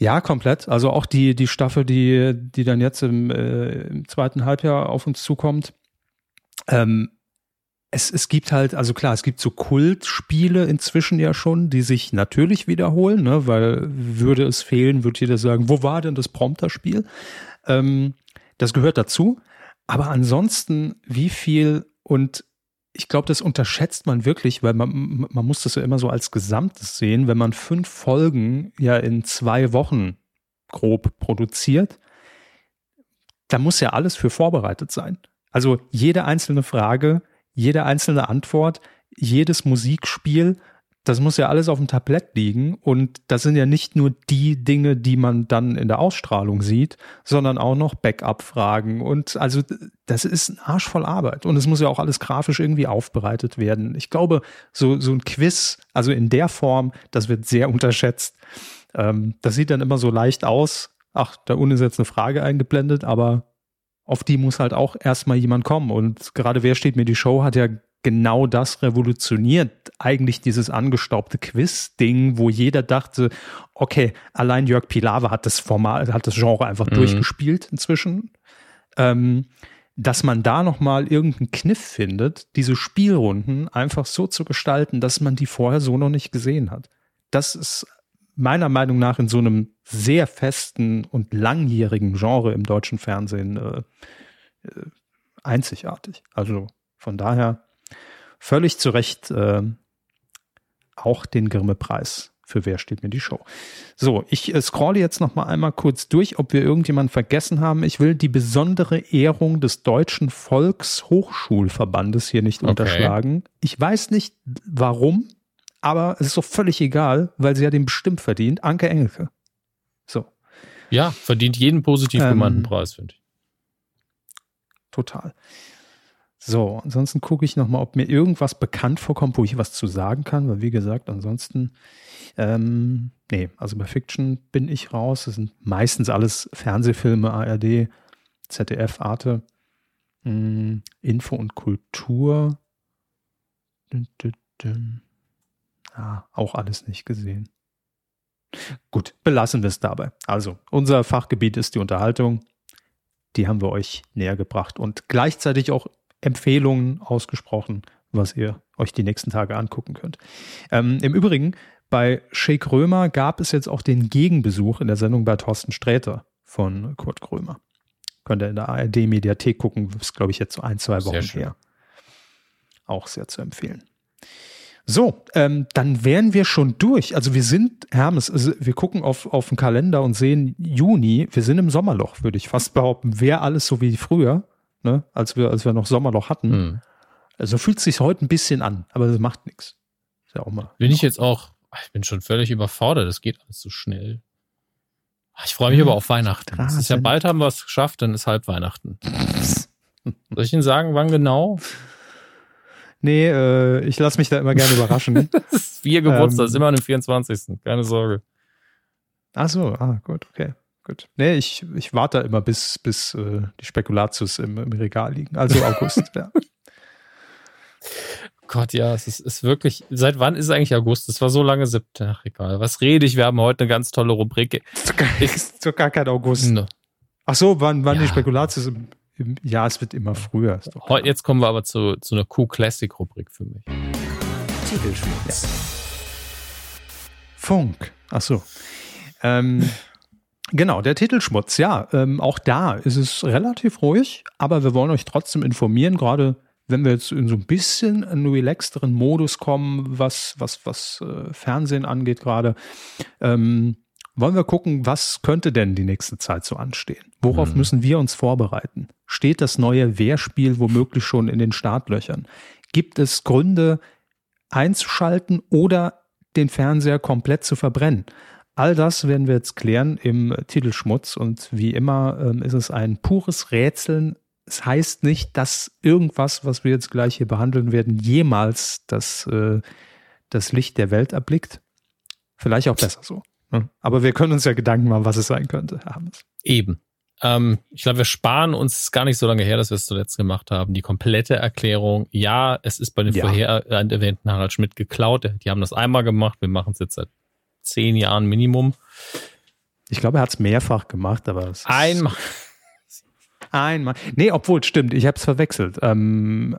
Ja, komplett. Also auch die, die Staffel, die, die dann jetzt im, äh, im zweiten Halbjahr auf uns zukommt, ähm, es, es gibt halt, also klar, es gibt so Kultspiele inzwischen ja schon, die sich natürlich wiederholen, ne, weil würde es fehlen, würde jeder sagen, wo war denn das Prompter-Spiel? Ähm, das gehört dazu. Aber ansonsten, wie viel und ich glaube, das unterschätzt man wirklich, weil man, man muss das ja immer so als Gesamtes sehen, wenn man fünf Folgen ja in zwei Wochen grob produziert, da muss ja alles für vorbereitet sein. Also jede einzelne Frage jede einzelne Antwort, jedes Musikspiel, das muss ja alles auf dem Tablett liegen. Und das sind ja nicht nur die Dinge, die man dann in der Ausstrahlung sieht, sondern auch noch Backup-Fragen. Und also das ist ein Arsch voll Arbeit. Und es muss ja auch alles grafisch irgendwie aufbereitet werden. Ich glaube, so, so ein Quiz, also in der Form, das wird sehr unterschätzt. Ähm, das sieht dann immer so leicht aus. Ach, da unten ist jetzt eine Frage eingeblendet, aber auf die muss halt auch erstmal jemand kommen. Und gerade Wer steht mir die Show hat ja genau das revolutioniert. Eigentlich dieses angestaubte Quiz-Ding, wo jeder dachte, okay, allein Jörg Pilawa hat das Format, hat das Genre einfach mhm. durchgespielt inzwischen. Ähm, dass man da nochmal irgendeinen Kniff findet, diese Spielrunden einfach so zu gestalten, dass man die vorher so noch nicht gesehen hat. Das ist meiner Meinung nach in so einem sehr festen und langjährigen Genre im deutschen Fernsehen äh, äh, einzigartig. Also von daher völlig zu Recht äh, auch den Grimme-Preis für Wer steht mir die Show. So, ich äh, scrolle jetzt noch mal einmal kurz durch, ob wir irgendjemanden vergessen haben. Ich will die besondere Ehrung des Deutschen Volkshochschulverbandes hier nicht okay. unterschlagen. Ich weiß nicht warum, aber es ist doch völlig egal, weil sie ja den bestimmt verdient. Anke Engelke. So. Ja, verdient jeden positiv ähm, gemeinten Preis, finde ich. Total. So, ansonsten gucke ich nochmal, ob mir irgendwas bekannt vorkommt, wo ich was zu sagen kann, weil wie gesagt, ansonsten, ähm, nee, also bei Fiction bin ich raus. Das sind meistens alles Fernsehfilme, ARD, ZDF, Arte, mh, hm, Info und Kultur. Dün, dün, dün. Ja, auch alles nicht gesehen. Gut, belassen wir es dabei. Also, unser Fachgebiet ist die Unterhaltung. Die haben wir euch näher gebracht und gleichzeitig auch Empfehlungen ausgesprochen, was ihr euch die nächsten Tage angucken könnt. Ähm, Im Übrigen, bei Shake Römer gab es jetzt auch den Gegenbesuch in der Sendung bei Thorsten Sträter von Kurt Krömer. Könnt ihr in der ARD-Mediathek gucken, ist, glaube ich, jetzt so ein, zwei Wochen her. Auch sehr zu empfehlen. So, ähm, dann wären wir schon durch. Also wir sind, Hermes, also wir gucken auf, auf den Kalender und sehen Juni, wir sind im Sommerloch, würde ich fast behaupten. Wäre alles so wie früher, ne? als, wir, als wir noch Sommerloch hatten. Mhm. Also fühlt es sich heute ein bisschen an, aber das macht nichts. Ist ja auch mal. Bin ich jetzt auch, ich bin schon völlig überfordert, das geht alles so schnell. Ich freue mich ja, aber auf Weihnachten. Das ist ja bald haben wir es geschafft, dann ist halb Weihnachten. [LAUGHS] Soll ich Ihnen sagen, wann genau? Nee, äh, ich lasse mich da immer gerne überraschen. [LAUGHS] das ist vier Geburtstag, ähm, ist immer am 24. Keine Sorge. Ach so, ah, gut, okay. Gut. Nee, ich, ich warte immer, bis, bis äh, die Spekulatius im, im Regal liegen. Also August, [LAUGHS] ja. Gott, ja, es ist, ist wirklich. Seit wann ist es eigentlich August? Es war so lange September. Ach, egal. Was rede ich? Wir haben heute eine ganz tolle Rubrik. Ist doch gar kein August. Ne. Ach so, wann, wann ja. die Spekulatius ja, es wird immer früher. Heute, jetzt kommen wir aber zu, zu einer Q-Classic-Rubrik für mich. Titelschmutz. Ja. Funk. Ach so. Ähm, genau, der Titelschmutz. Ja, ähm, auch da ist es relativ ruhig, aber wir wollen euch trotzdem informieren, gerade wenn wir jetzt in so ein bisschen einen relaxteren Modus kommen, was, was, was äh, Fernsehen angeht gerade. Ähm, wollen wir gucken, was könnte denn die nächste Zeit so anstehen? Worauf hm. müssen wir uns vorbereiten? Steht das neue Wehrspiel womöglich schon in den Startlöchern? Gibt es Gründe einzuschalten oder den Fernseher komplett zu verbrennen? All das werden wir jetzt klären im Titelschmutz und wie immer ähm, ist es ein pures Rätseln. Es heißt nicht, dass irgendwas, was wir jetzt gleich hier behandeln werden, jemals das, äh, das Licht der Welt erblickt. Vielleicht auch besser so. Aber wir können uns ja Gedanken machen, was es sein könnte, Herr Hammes. Eben. Ähm, ich glaube, wir sparen uns gar nicht so lange her, dass wir es zuletzt gemacht haben. Die komplette Erklärung, ja, es ist bei den ja. vorher erwähnten Harald Schmidt geklaut. Die haben das einmal gemacht. Wir machen es jetzt seit zehn Jahren Minimum. Ich glaube, er hat es mehrfach gemacht, aber einmal. [LAUGHS] Einmal. Nee, obwohl, stimmt, ich habe es verwechselt. Ähm,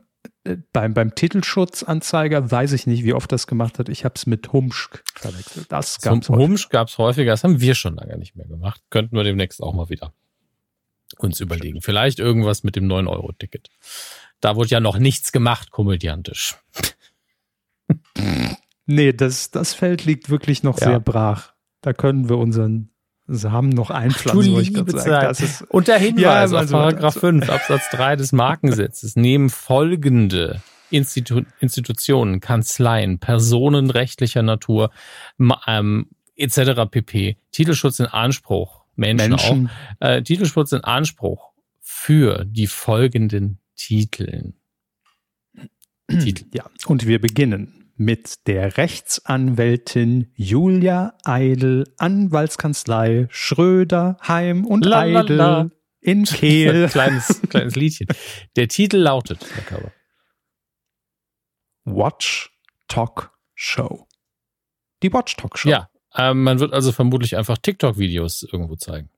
beim, beim Titelschutzanzeiger weiß ich nicht, wie oft das gemacht hat. Ich habe es mit Humschk verwechselt. Das gab's Zum Humschk gab es häufiger. Das haben wir schon lange nicht mehr gemacht. Könnten wir demnächst auch mal wieder uns überlegen. Vielleicht irgendwas mit dem 9-Euro-Ticket. Da wurde ja noch nichts gemacht, komödiantisch. [LAUGHS] nee, das, das Feld liegt wirklich noch ja. sehr brach. Da können wir unseren Samen noch einpflanzen, ich gerade sagen. Das ist, Unter Hinweis ja, also, auf Paragraph 5 Absatz 3 des Markengesetzes nehmen folgende Institu Institutionen, Kanzleien, Personen rechtlicher Natur ähm, etc. pp. Titelschutz in Anspruch, Menschen, Menschen. auch, äh, Titelschutz in Anspruch für die folgenden Titeln. Titel. Ja, und wir beginnen mit der Rechtsanwältin Julia Eidel, Anwaltskanzlei Schröder, Heim und la, Eidel la, la. in [LAUGHS] Kehl. kleines, kleines Liedchen. Der Titel lautet, Herr Körber. Watch Talk Show. Die Watch Talk Show. Ja, ähm, man wird also vermutlich einfach TikTok-Videos irgendwo zeigen.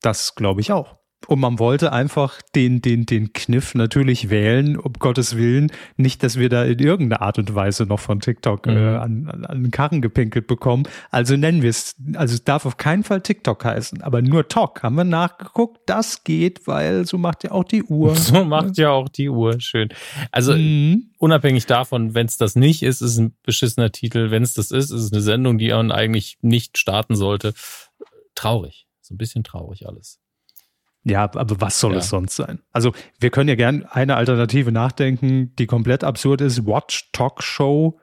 Das glaube ich auch. Und man wollte einfach den, den, den Kniff natürlich wählen, um Gottes Willen. Nicht, dass wir da in irgendeiner Art und Weise noch von TikTok äh, mhm. äh, an, an, an den Karren gepinkelt bekommen. Also nennen wir es, also es darf auf keinen Fall TikTok heißen, aber nur Talk. Haben wir nachgeguckt, das geht, weil so macht ja auch die Uhr. [LAUGHS] So macht ja auch die Uhr, schön. Also mhm. unabhängig davon, wenn es das nicht ist, ist es ein beschissener Titel. Wenn es das ist, ist es eine Sendung, die man eigentlich nicht starten sollte. Traurig. So ein bisschen traurig alles. Ja, aber was soll ja. es sonst sein? Also, wir können ja gern eine Alternative nachdenken, die komplett absurd ist. Watch Talk Show.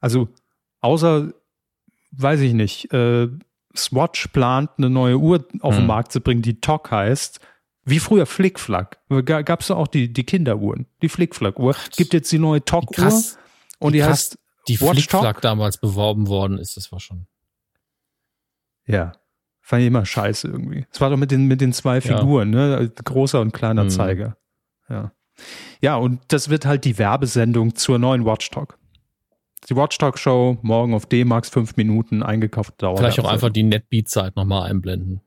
Also, außer, weiß ich nicht, äh, Swatch plant, eine neue Uhr auf hm. den Markt zu bringen, die Talk heißt. Wie früher Flickflack. Gab es auch die, die Kinderuhren, die Flickflack-Uhr. Gibt jetzt die neue Talk-Uhr. Und die, die heißt die Flickflack damals beworben worden ist, das war schon. Ja. Fand ich immer scheiße irgendwie. Es war doch mit den, mit den zwei Figuren, ja. ne? Großer und kleiner mhm. Zeiger. Ja. Ja, und das wird halt die Werbesendung zur neuen Watchdog. Die Watchdog Show, morgen auf D-Max, fünf Minuten, eingekauft dauert. Vielleicht auch einfach die Netbeat-Zeit nochmal einblenden.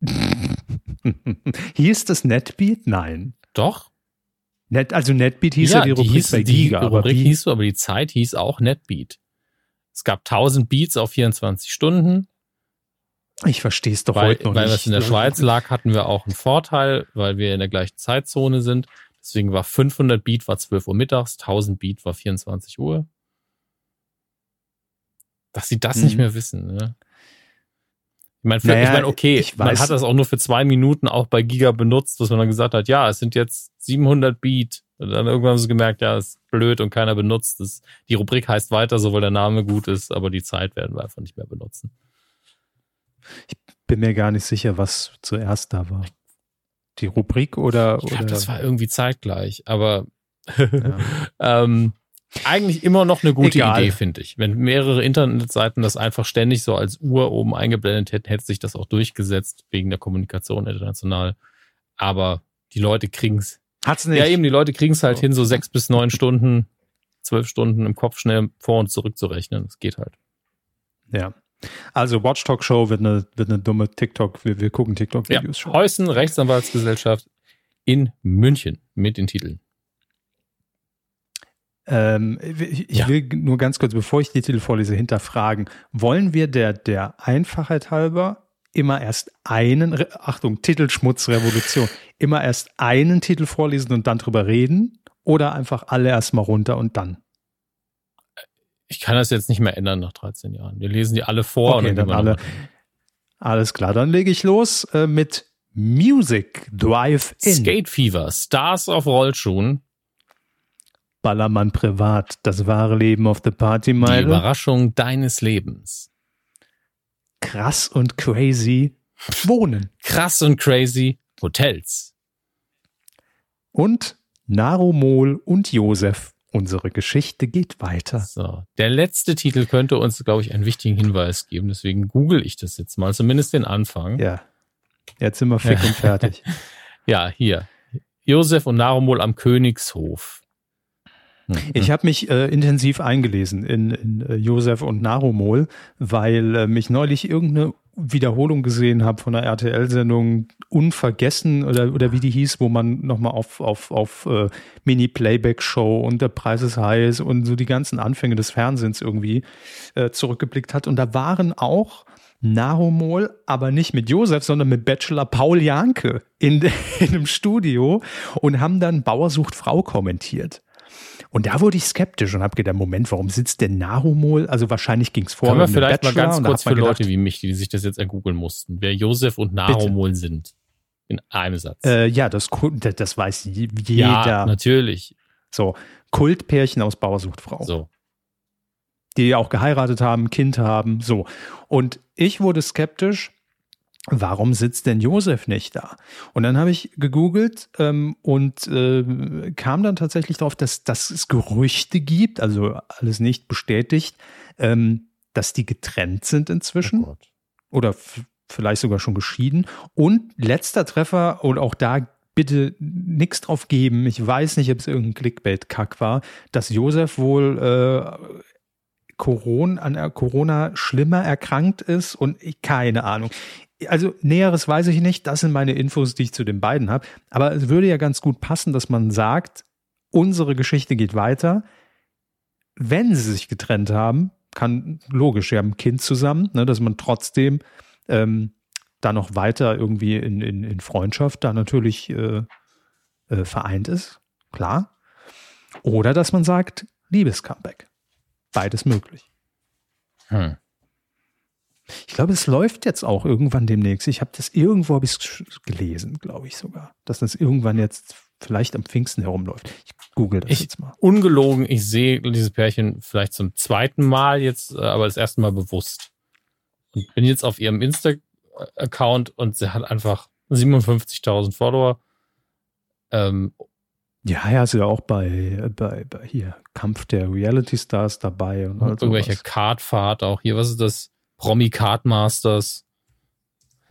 [LAUGHS] hieß das Netbeat? Nein. Doch. Net, also Netbeat hieß ja, ja die Rubrik die hieß, bei Giga. Die Rubrik hieß aber die Zeit hieß auch Netbeat. Es gab 1000 Beats auf 24 Stunden. Ich verstehe es doch weil, heute noch weil nicht. Weil es in der Schweiz lag, hatten wir auch einen Vorteil, weil wir in der gleichen Zeitzone sind. Deswegen war 500 Beat war 12 Uhr mittags, 1000 Beat war 24 Uhr. Dass sie das hm. nicht mehr wissen, ne? Ich meine, naja, ich mein, okay, man hat das auch nur für zwei Minuten auch bei Giga benutzt, dass man dann gesagt hat, ja, es sind jetzt 700 Beat. Und dann irgendwann haben sie gemerkt, ja, ist blöd und keiner benutzt es. Die Rubrik heißt weiter, so weil der Name gut ist, aber die Zeit werden wir einfach nicht mehr benutzen. Ich bin mir gar nicht sicher, was zuerst da war. Die Rubrik oder. Ich glaube, das war irgendwie zeitgleich, aber [LAUGHS] ja. ähm, eigentlich immer noch eine gute Egal. Idee, finde ich. Wenn mehrere Internetseiten das einfach ständig so als Uhr oben eingeblendet hätten, hätte sich das auch durchgesetzt wegen der Kommunikation international. Aber die Leute kriegen es Hat's nicht. Ja, eben, die Leute kriegen es halt hin, so sechs bis neun Stunden, zwölf Stunden im Kopf schnell vor und zurück zu rechnen. Das geht halt. Ja. Also Watch Talk Show wird eine, wird eine dumme TikTok, wir, wir gucken TikTok-Videos ja. Heusen Rechtsanwaltsgesellschaft in München mit den Titeln. Ähm, ich ja. will nur ganz kurz, bevor ich die Titel vorlese, hinterfragen. Wollen wir der, der Einfachheit halber immer erst einen, Achtung, Titelschmutzrevolution, immer erst einen Titel vorlesen und dann drüber reden? Oder einfach alle erstmal runter und dann? Ich kann das jetzt nicht mehr ändern nach 13 Jahren. Wir lesen die alle vor okay, und dann alle. Alles klar, dann lege ich los äh, mit Music Drive In. Skate Fever, Stars of Rollschuhen. Ballermann privat, das wahre Leben auf der Partymeile. Die Überraschung deines Lebens. Krass und crazy Wohnen. Krass und crazy Hotels. Und Narumol und Josef. Unsere Geschichte geht weiter. So, der letzte Titel könnte uns, glaube ich, einen wichtigen Hinweis geben. Deswegen google ich das jetzt mal, zumindest den Anfang. Ja. Jetzt sind wir fick und fertig. [LAUGHS] ja, hier. Josef und Narumol am Königshof. Mhm. Ich habe mich äh, intensiv eingelesen in, in äh, Josef und Narumol, weil äh, mich neulich irgendeine Wiederholung gesehen habe von einer RTL-Sendung Unvergessen oder, oder wie die hieß, wo man nochmal auf, auf, auf äh, Mini-Playback-Show und der Preis ist heiß und so die ganzen Anfänge des Fernsehens irgendwie äh, zurückgeblickt hat. Und da waren auch Narumol, aber nicht mit Josef, sondern mit Bachelor Paul Janke in, [LAUGHS] in einem Studio und haben dann Bauersucht Frau kommentiert. Und da wurde ich skeptisch und habe gedacht, Moment, warum sitzt denn Narumol? Also wahrscheinlich ging es vor. Können wir vielleicht Bachelor mal ganz kurz für gedacht, Leute wie mich, die sich das jetzt ergoogeln mussten, wer Josef und Narumol bitte. sind. In einem Satz. Äh, ja, das, das weiß jeder. Ja, natürlich. So, Kultpärchen aus Bauersuchtfrau. So. Die auch geheiratet haben, Kind haben, so. Und ich wurde skeptisch, warum sitzt denn Josef nicht da? Und dann habe ich gegoogelt ähm, und äh, kam dann tatsächlich darauf, dass, dass es Gerüchte gibt, also alles nicht bestätigt, ähm, dass die getrennt sind inzwischen. Oh oder vielleicht sogar schon geschieden. Und letzter Treffer, und auch da bitte nichts drauf geben, ich weiß nicht, ob es irgendein Clickbait-Kack war, dass Josef wohl äh, Corona, an Corona schlimmer erkrankt ist und ich, keine Ahnung also Näheres weiß ich nicht. Das sind meine Infos, die ich zu den beiden habe. Aber es würde ja ganz gut passen, dass man sagt, unsere Geschichte geht weiter. Wenn sie sich getrennt haben, kann logisch, sie haben ein Kind zusammen, ne, dass man trotzdem ähm, da noch weiter irgendwie in, in, in Freundschaft da natürlich äh, äh, vereint ist. Klar. Oder dass man sagt, Liebes-Comeback. Beides möglich. Hm. Ich glaube, es läuft jetzt auch irgendwann demnächst. Ich habe das irgendwo hab gelesen, glaube ich sogar, dass das irgendwann jetzt vielleicht am Pfingsten herumläuft. Ich google das ich, jetzt mal. Ungelogen, ich sehe dieses Pärchen vielleicht zum zweiten Mal jetzt, äh, aber das erste Mal bewusst. Ich bin jetzt auf ihrem Insta-Account und sie hat einfach 57.000 Follower. Ähm, ja, ja, ist ja auch bei, bei, bei hier Kampf der Reality Stars dabei und, und irgendwelche Cardfahrt auch hier. Was ist das? Promi Card Masters.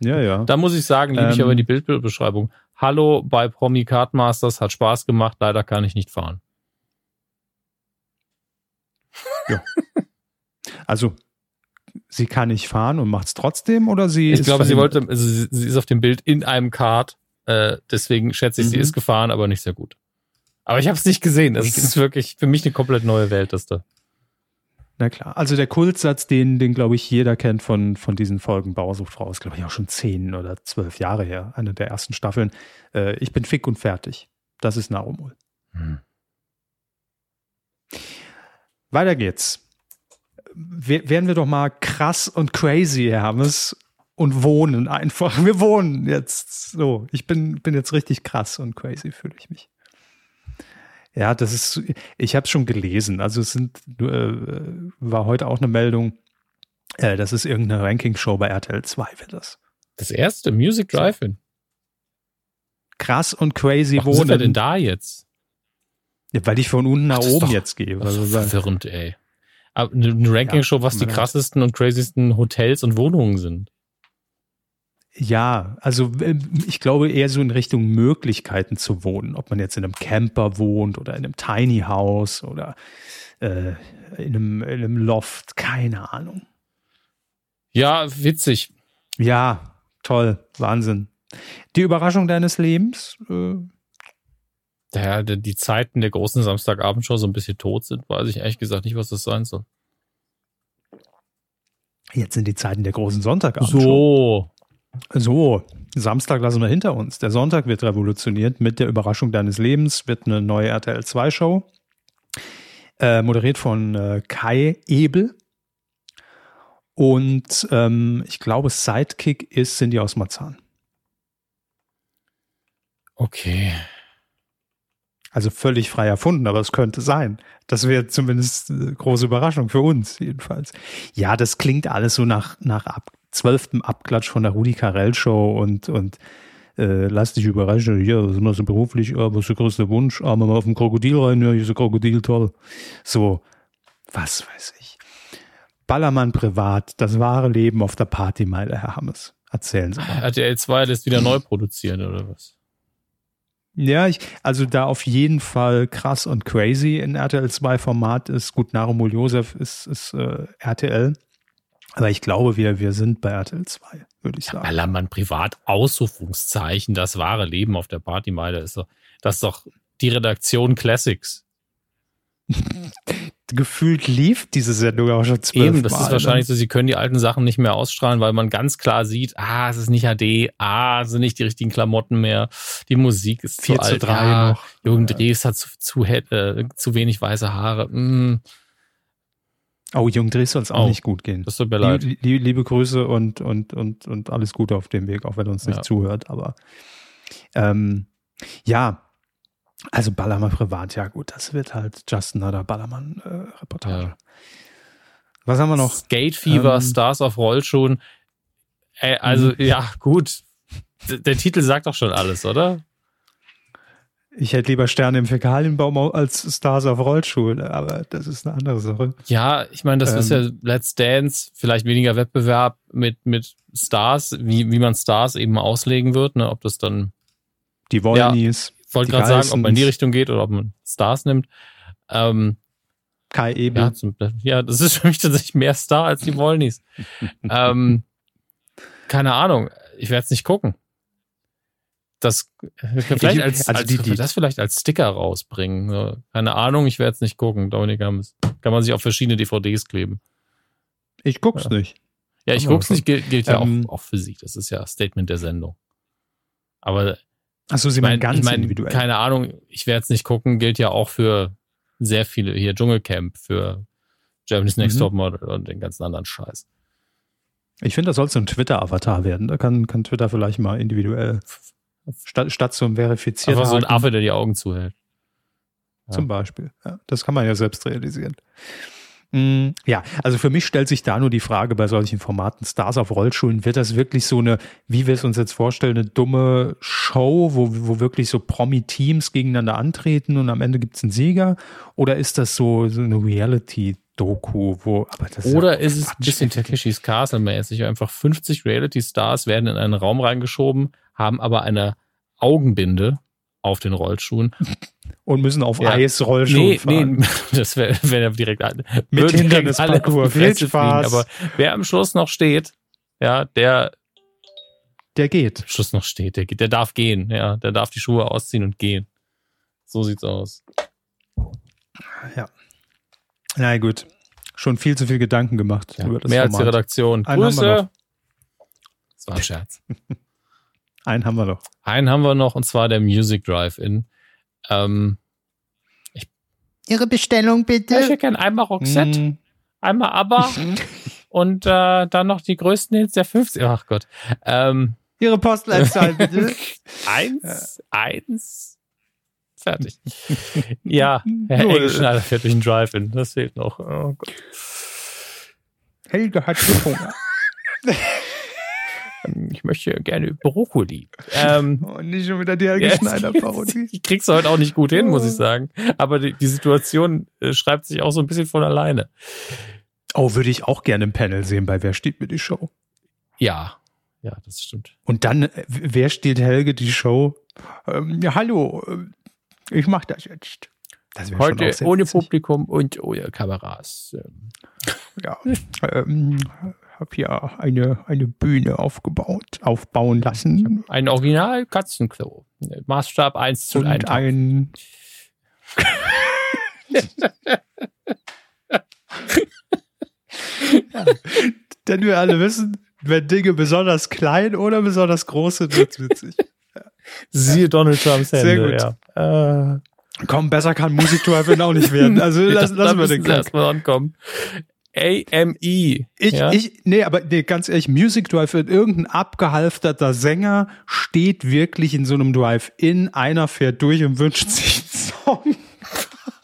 Ja, ja. Da muss ich sagen, liebe ähm, ich aber die Bildbeschreibung. Hallo bei Promi Card Masters, hat Spaß gemacht, leider kann ich nicht fahren. [LAUGHS] Ja. also, sie kann nicht fahren und macht es trotzdem oder sie Ich glaube, sie wollte, also sie, sie, ist auf dem Bild in einem Kart, äh, deswegen schätze ich, mhm. sie ist gefahren, aber nicht sehr gut. Aber ich habe es nicht gesehen. Es ist wirklich für mich eine komplett neue Welt, das da. Na klar. Also der Kultsatz, den, den glaube ich jeder kennt von, von diesen Folgen Bauersuchtfrau, ist glaube ich auch schon zehn oder zwölf Jahre her, eine der ersten Staffeln. Äh, ich bin fick und fertig. Das ist Narumul. Hm. Weiter geht's. W werden wir doch mal krass und crazy, Hermes, und wohnen einfach. Wir wohnen jetzt so. Ich bin, bin jetzt richtig krass und crazy, fühle ich mich. Ja, das ist, ich habe es schon gelesen. Also es sind, äh, war heute auch eine Meldung, äh, das ist irgendeine Ranking-Show bei RTL 2, wird das. Das erste, Music Drive-In. Krass und crazy Warum wohnen. sind wir denn da jetzt? Ja, weil ich von unten nach Ach, oben jetzt gehe. Also verwirrend, ey. Aber eine Ranking-Show, was die krassesten und crazysten Hotels und Wohnungen sind. Ja, also ähm, ich glaube eher so in Richtung Möglichkeiten zu wohnen. Ob man jetzt in einem Camper wohnt oder in einem Tiny House oder äh, in, einem, in einem Loft, keine Ahnung. Ja, witzig. Ja, toll, Wahnsinn. Die Überraschung deines Lebens? Äh, ja, die Zeiten der großen Samstagabendshow so ein bisschen tot sind, weiß ich ehrlich gesagt nicht, was das sein soll. Jetzt sind die Zeiten der großen Sonntagabendshow. So. So, Samstag lassen wir hinter uns. Der Sonntag wird revolutioniert mit der Überraschung deines Lebens, wird eine neue RTL 2 Show. Äh, moderiert von äh, Kai Ebel. Und ähm, ich glaube, Sidekick ist Cindy aus Marzahn. Okay. Also völlig frei erfunden, aber es könnte sein. Das wäre zumindest eine große Überraschung für uns, jedenfalls. Ja, das klingt alles so nach, nach ab, zwölftem Abklatsch von der Rudi Carell Show und, und äh, lass dich überraschen, ja, das ist immer so beruflich, ja, was ist der größte Wunsch? Ah, mal auf ein Krokodil rein, ja, hier ist ein Krokodil, toll. So, was weiß ich. Ballermann privat, das wahre Leben auf der Partymeile, Herr Hammes. Erzählen Sie mal. RTL 2 lässt wieder neu produzieren, oder was? Ja, ich, also da auf jeden Fall krass und crazy in RTL 2 Format ist. Gut, Narumul Josef ist, ist äh, RTL. Aber ich glaube, wir, wir sind bei RTL 2, würde ich sagen. Ballermann privat, Ausrufungszeichen, das wahre Leben auf der Partymeile ist doch, das ist doch die Redaktion Classics. [LAUGHS] Gefühlt lief diese Sendung auch schon zwölf Eben, das ist wahrscheinlich ne? so, sie können die alten Sachen nicht mehr ausstrahlen, weil man ganz klar sieht, ah, es ist nicht HD, ah, es sind nicht die richtigen Klamotten mehr, die Musik ist 4 zu alt, 3 ah, noch. Jürgen ja. Drews hat zu, zu, äh, zu wenig weiße Haare. Mm. Oh, Jürgen Drews soll es auch oh, nicht gut gehen. Das tut mir leid. Liebe, liebe, Grüße und, und, und, und alles Gute auf dem Weg, auch wenn er uns nicht ja. zuhört, aber ähm, ja, also Ballermann privat, ja gut, das wird halt Justin oder Ballermann-Reportage. Äh, ja. Was haben wir noch? Skate Fever, ähm, Stars of Rollschuhen. Äh, also, mhm. ja, gut. Der Titel sagt doch schon alles, oder? Ich hätte lieber Sterne im Fäkalienbaum als Stars auf Rollschuhen, aber das ist eine andere Sache. Ja, ich meine, das ähm, ist ja Let's Dance, vielleicht weniger Wettbewerb mit, mit Stars, wie, wie man Stars eben auslegen wird, ne? ob das dann. Die Wollnies. Ja, wollte gerade sagen, ob man in die Richtung geht oder ob man Stars nimmt. Ähm, Kai Ebel. Ja, zum, ja, das ist für mich tatsächlich mehr Star als die Wollnies. [LAUGHS] ähm, keine Ahnung, ich werde es nicht gucken. Das vielleicht ich, als, also als die, die, das vielleicht als Sticker rausbringen. Keine Ahnung, ich werde es nicht gucken. Dominik Hammes. Kann man sich auf verschiedene DVDs kleben. Ich guck's ja. nicht. Ja, ich guck's nicht, gilt, gilt ja ähm, auch, auch für sie. Das ist ja Statement der Sendung. Aber Achso, Sie meinen ganz ich mein, individuell. Keine Ahnung, ich werde es nicht gucken, gilt ja auch für sehr viele, hier Dschungelcamp, für Germany's Next mhm. Top Model und den ganzen anderen Scheiß. Ich finde, das soll so ein Twitter-Avatar werden. Da kann, kann Twitter vielleicht mal individuell statt, statt so ein verifizierter. Einfach so ein Affe, der die Augen zuhält. Ja. Zum Beispiel. Ja, das kann man ja selbst realisieren. Mm, ja, also für mich stellt sich da nur die Frage bei solchen Formaten Stars auf Rollschulen, wird das wirklich so eine, wie wir es uns jetzt vorstellen, eine dumme Show, wo, wo wirklich so Promi-Teams gegeneinander antreten und am Ende gibt es einen Sieger? Oder ist das so, so eine Reality-Doku, wo, aber das Oder ist, ist es ein bisschen Takeshis Castle-mäßig, einfach 50 Reality-Stars werden in einen Raum reingeschoben, haben aber eine Augenbinde auf den Rollschuhen. Und müssen auf ja. Eis Rollschuhen nee, fahren. Nee, [LAUGHS] das wäre wär direkt mit Hindernisparcours. Viel Spaß. Fliegen. Aber wer am Schluss noch steht, ja, der der geht. Am Schluss noch steht, der geht, der darf gehen, ja, der darf die Schuhe ausziehen und gehen. So sieht's aus. Ja. Na gut. Schon viel zu viel Gedanken gemacht ja, über das Mehr Format. als die Redaktion. Einen Grüße. Das war ein Scherz. [LAUGHS] Einen haben wir noch. Einen haben wir noch, und zwar der Music Drive-In. Ähm, Ihre Bestellung bitte. Ich hätte gerne einmal Roxette, mm. einmal ABBA [LAUGHS] und äh, dann noch die größten Hits der 50. Ach Gott. Ähm, Ihre Postleitzahl bitte. [LAUGHS] eins, eins, fertig. [LAUGHS] ja, Herr Engelschneider fährt durch den Drive-In. Das fehlt noch. Oh Gott. Helge hat Hunger. Ich möchte gerne Brokkoli. Ähm, [LAUGHS] oh, nicht schon wieder die Helge Schneider-Parodie. [LAUGHS] ich krieg's heute auch nicht gut hin, muss ich sagen. Aber die, die Situation äh, schreibt sich auch so ein bisschen von alleine. Oh, würde ich auch gerne im Panel sehen bei Wer steht mir die Show? Ja, ja, das stimmt. Und dann, äh, wer steht Helge die Show? Ähm, ja, hallo, äh, ich mach das jetzt. Das Heute ohne witzig. Publikum und ohne Kameras. Ähm, Ja, ähm, hab hier eine, eine Bühne aufgebaut, aufbauen lassen. Ein Original Katzenklo. Maßstab 1 zu 1. Und ein. ja, [LAUGHS] denn wir alle wissen, wenn Dinge besonders klein oder besonders groß sind, wird's witzig. [LAUGHS] Siehe Donald Trumps Sehr Hände, gut. ja. Äh, Komm, besser kann Musikteufel auch nicht werden. Also [LAUGHS] lass, lassen wir den Kack. erstmal ankommen. AME. Ich, ja? ich, nee, aber nee, ganz ehrlich, Music Drive-In, irgendein abgehalfterter Sänger steht wirklich in so einem Drive-In, einer fährt durch und wünscht sich einen Song.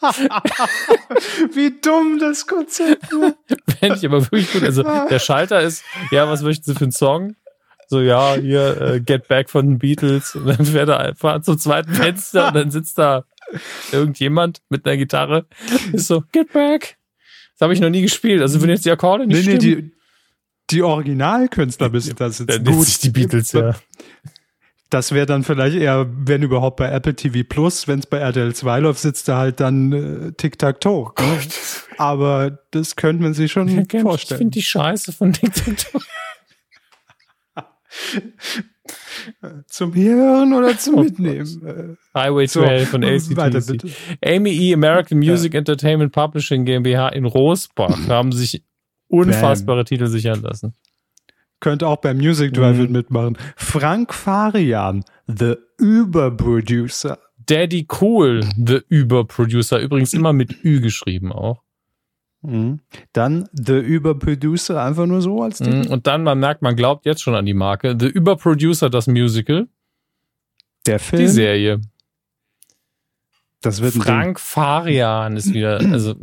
[LAUGHS] Wie dumm das Konzept war. Fände ich aber wirklich gut. Also der Schalter ist, ja, was möchten Sie für einen Song? So, ja, hier, äh, Get Back von den Beatles. Und dann fährt er einfach zum zweiten Fenster und dann sitzt da irgendjemand mit einer Gitarre. Ist so, Get Back. Das habe ich noch nie gespielt. Also wenn jetzt die Akkorde nicht Nee, nee, stimmen, die, die Originalkünstler müssen da sitzen. dann nennt sich die Beatles, ja. Das wäre dann vielleicht eher, wenn überhaupt bei Apple TV Plus, wenn es bei RTL 2 läuft, sitzt da halt dann äh, Tic-Tac-Toe. Ne? Aber das könnte man sich schon Ich finde vorstellen. die Scheiße von Diktator. [LAUGHS] Zum Hören oder zum [LAUGHS] Oh Mitnehmen? Äh, Highway So, 12 von [LAUGHS] weiter ACDC. Amy E. American Music Entertainment Publishing GmbH in Rosbach [LAUGHS] haben sich unfassbare Titel sichern lassen. Könnte auch beim Music Drive-In Mhm. mitmachen. Frank Farian, The Überproducer. Daddy Cool, The Überproducer, übrigens immer mit Ü geschrieben auch. Mhm. Dann The Überproducer, einfach nur so als Titel. Mhm, Und dann, man merkt, man glaubt jetzt schon an die Marke. The Überproducer, das Musical, Der die Film, Serie. das wird. Frank Farian ist wieder, [CLEARS THROAT] also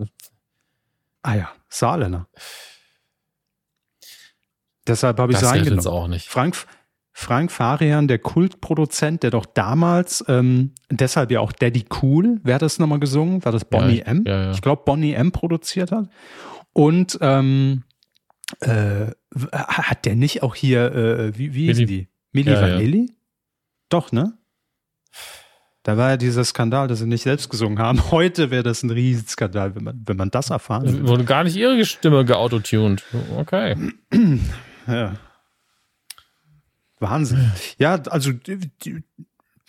Ah ja, Saarländer. Deshalb habe ich es uns auch nicht. Frank, Frank Farian, der Kultproduzent, der doch damals, ähm, deshalb ja auch Daddy Cool, wer hat das nochmal gesungen? War das Bonnie Ja, M? ja, ja. Ich glaube, Bonnie M produziert hat. Und ähm, äh, hat der nicht auch hier, äh, wie, wie hieß die? Milli. Vanilli? Doch, ne? Da war ja dieser Skandal, dass sie nicht selbst gesungen haben. [LAUGHS] Heute wäre das ein Riesenskandal, wenn man, wenn man das erfahren würde. Wurde gar nicht ihre Stimme geautotuned. Okay. [CLEARS THROAT] Ja. Wahnsinn. Ja, also die, die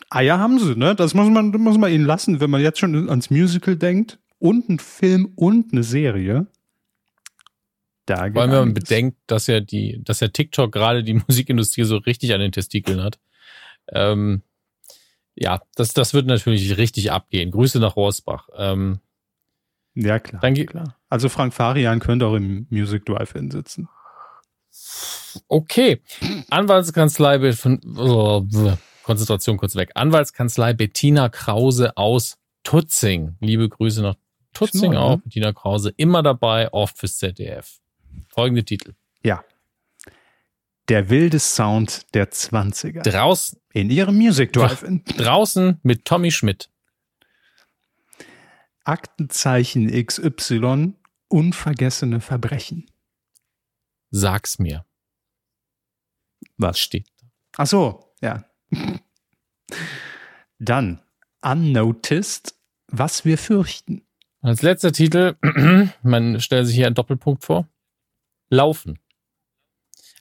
Eier haben sie, ne? Das muss man, muss man ihnen lassen, wenn man jetzt schon ans Musical denkt und ein Film und eine Serie. Da Vor allem, wenn man bedenkt, dass ja die, dass ja TikTok gerade die [LAUGHS] Musikindustrie so richtig an den Testikeln hat. Ähm, ja, das, das wird natürlich richtig abgehen. Grüße nach Rohrsbach. Ähm, Ja, klar. Dann klar. Also Frank Farian könnte auch im Music Drive-In sitzen. Okay. Anwaltskanzlei von oh, Konzentration kurz weg. Anwaltskanzlei Bettina Krause aus Tutzing. Liebe Grüße nach Tutzing ne? auch. Bettina Krause immer dabei, oft fürs ZDF. Folgende Titel. Ja. Der wilde Sound der 20er. Draußen, In ihrem Music Drive-In. draußen mit Tommy Schmidt. Aktenzeichen XY. Unvergessene Verbrechen. Sag's mir. Was? Steht. Ach so, ja. Dann Unnoticed, was wir fürchten. Als letzter Titel, [CLEARS THROAT] man stellt sich hier einen Doppelpunkt vor. Laufen.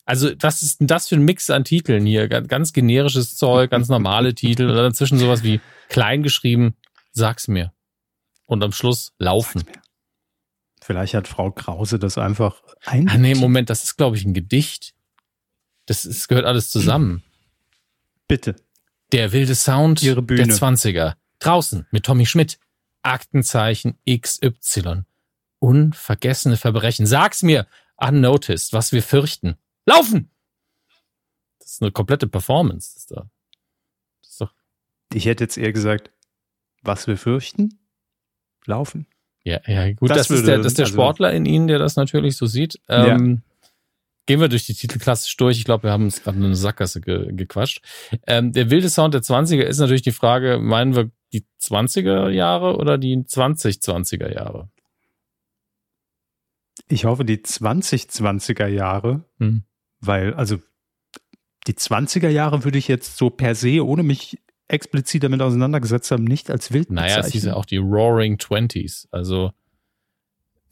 Also, was ist denn das für ein Mix an Titeln hier? Ganz, generisches Zeug, ganz normale [LAUGHS] Titel und dann dazwischen sowas wie klein geschrieben, sag's mir. Und am Schluss laufen. Sag's mir. Vielleicht hat Frau Krause das einfach ein. Ah, nee, Moment, das ist, glaube ich, ein Gedicht. Das ist, gehört alles zusammen. Bitte. Der wilde Sound der 20er. Draußen mit Tommy Schmidt. Aktenzeichen XY. Unvergessene Verbrechen. Sag's mir, unnoticed, was wir fürchten. Laufen! Das ist eine komplette Performance. Das ist, da. Das ist doch, Ich hätte jetzt eher gesagt, was wir fürchten? Laufen. Ja, ja, gut, Das das, ist würde- der, das ist der also- Sportler in Ihnen, der das natürlich so sieht. Ähm, Gehen wir durch die Titel klassisch durch. Ich glaube, wir haben uns gerade in eine Sackgasse ge gequatscht. Ähm, der wilde Sound der 20er ist natürlich die Frage, meinen wir die 20er Jahre oder die 2020er Jahre? Ich hoffe, die 2020er Jahre, Hm. weil, also die 20er Jahre würde ich jetzt so per se, ohne mich explizit damit auseinandergesetzt haben, nicht als wild Naja, es hieß ja auch die Roaring Twenties. Also.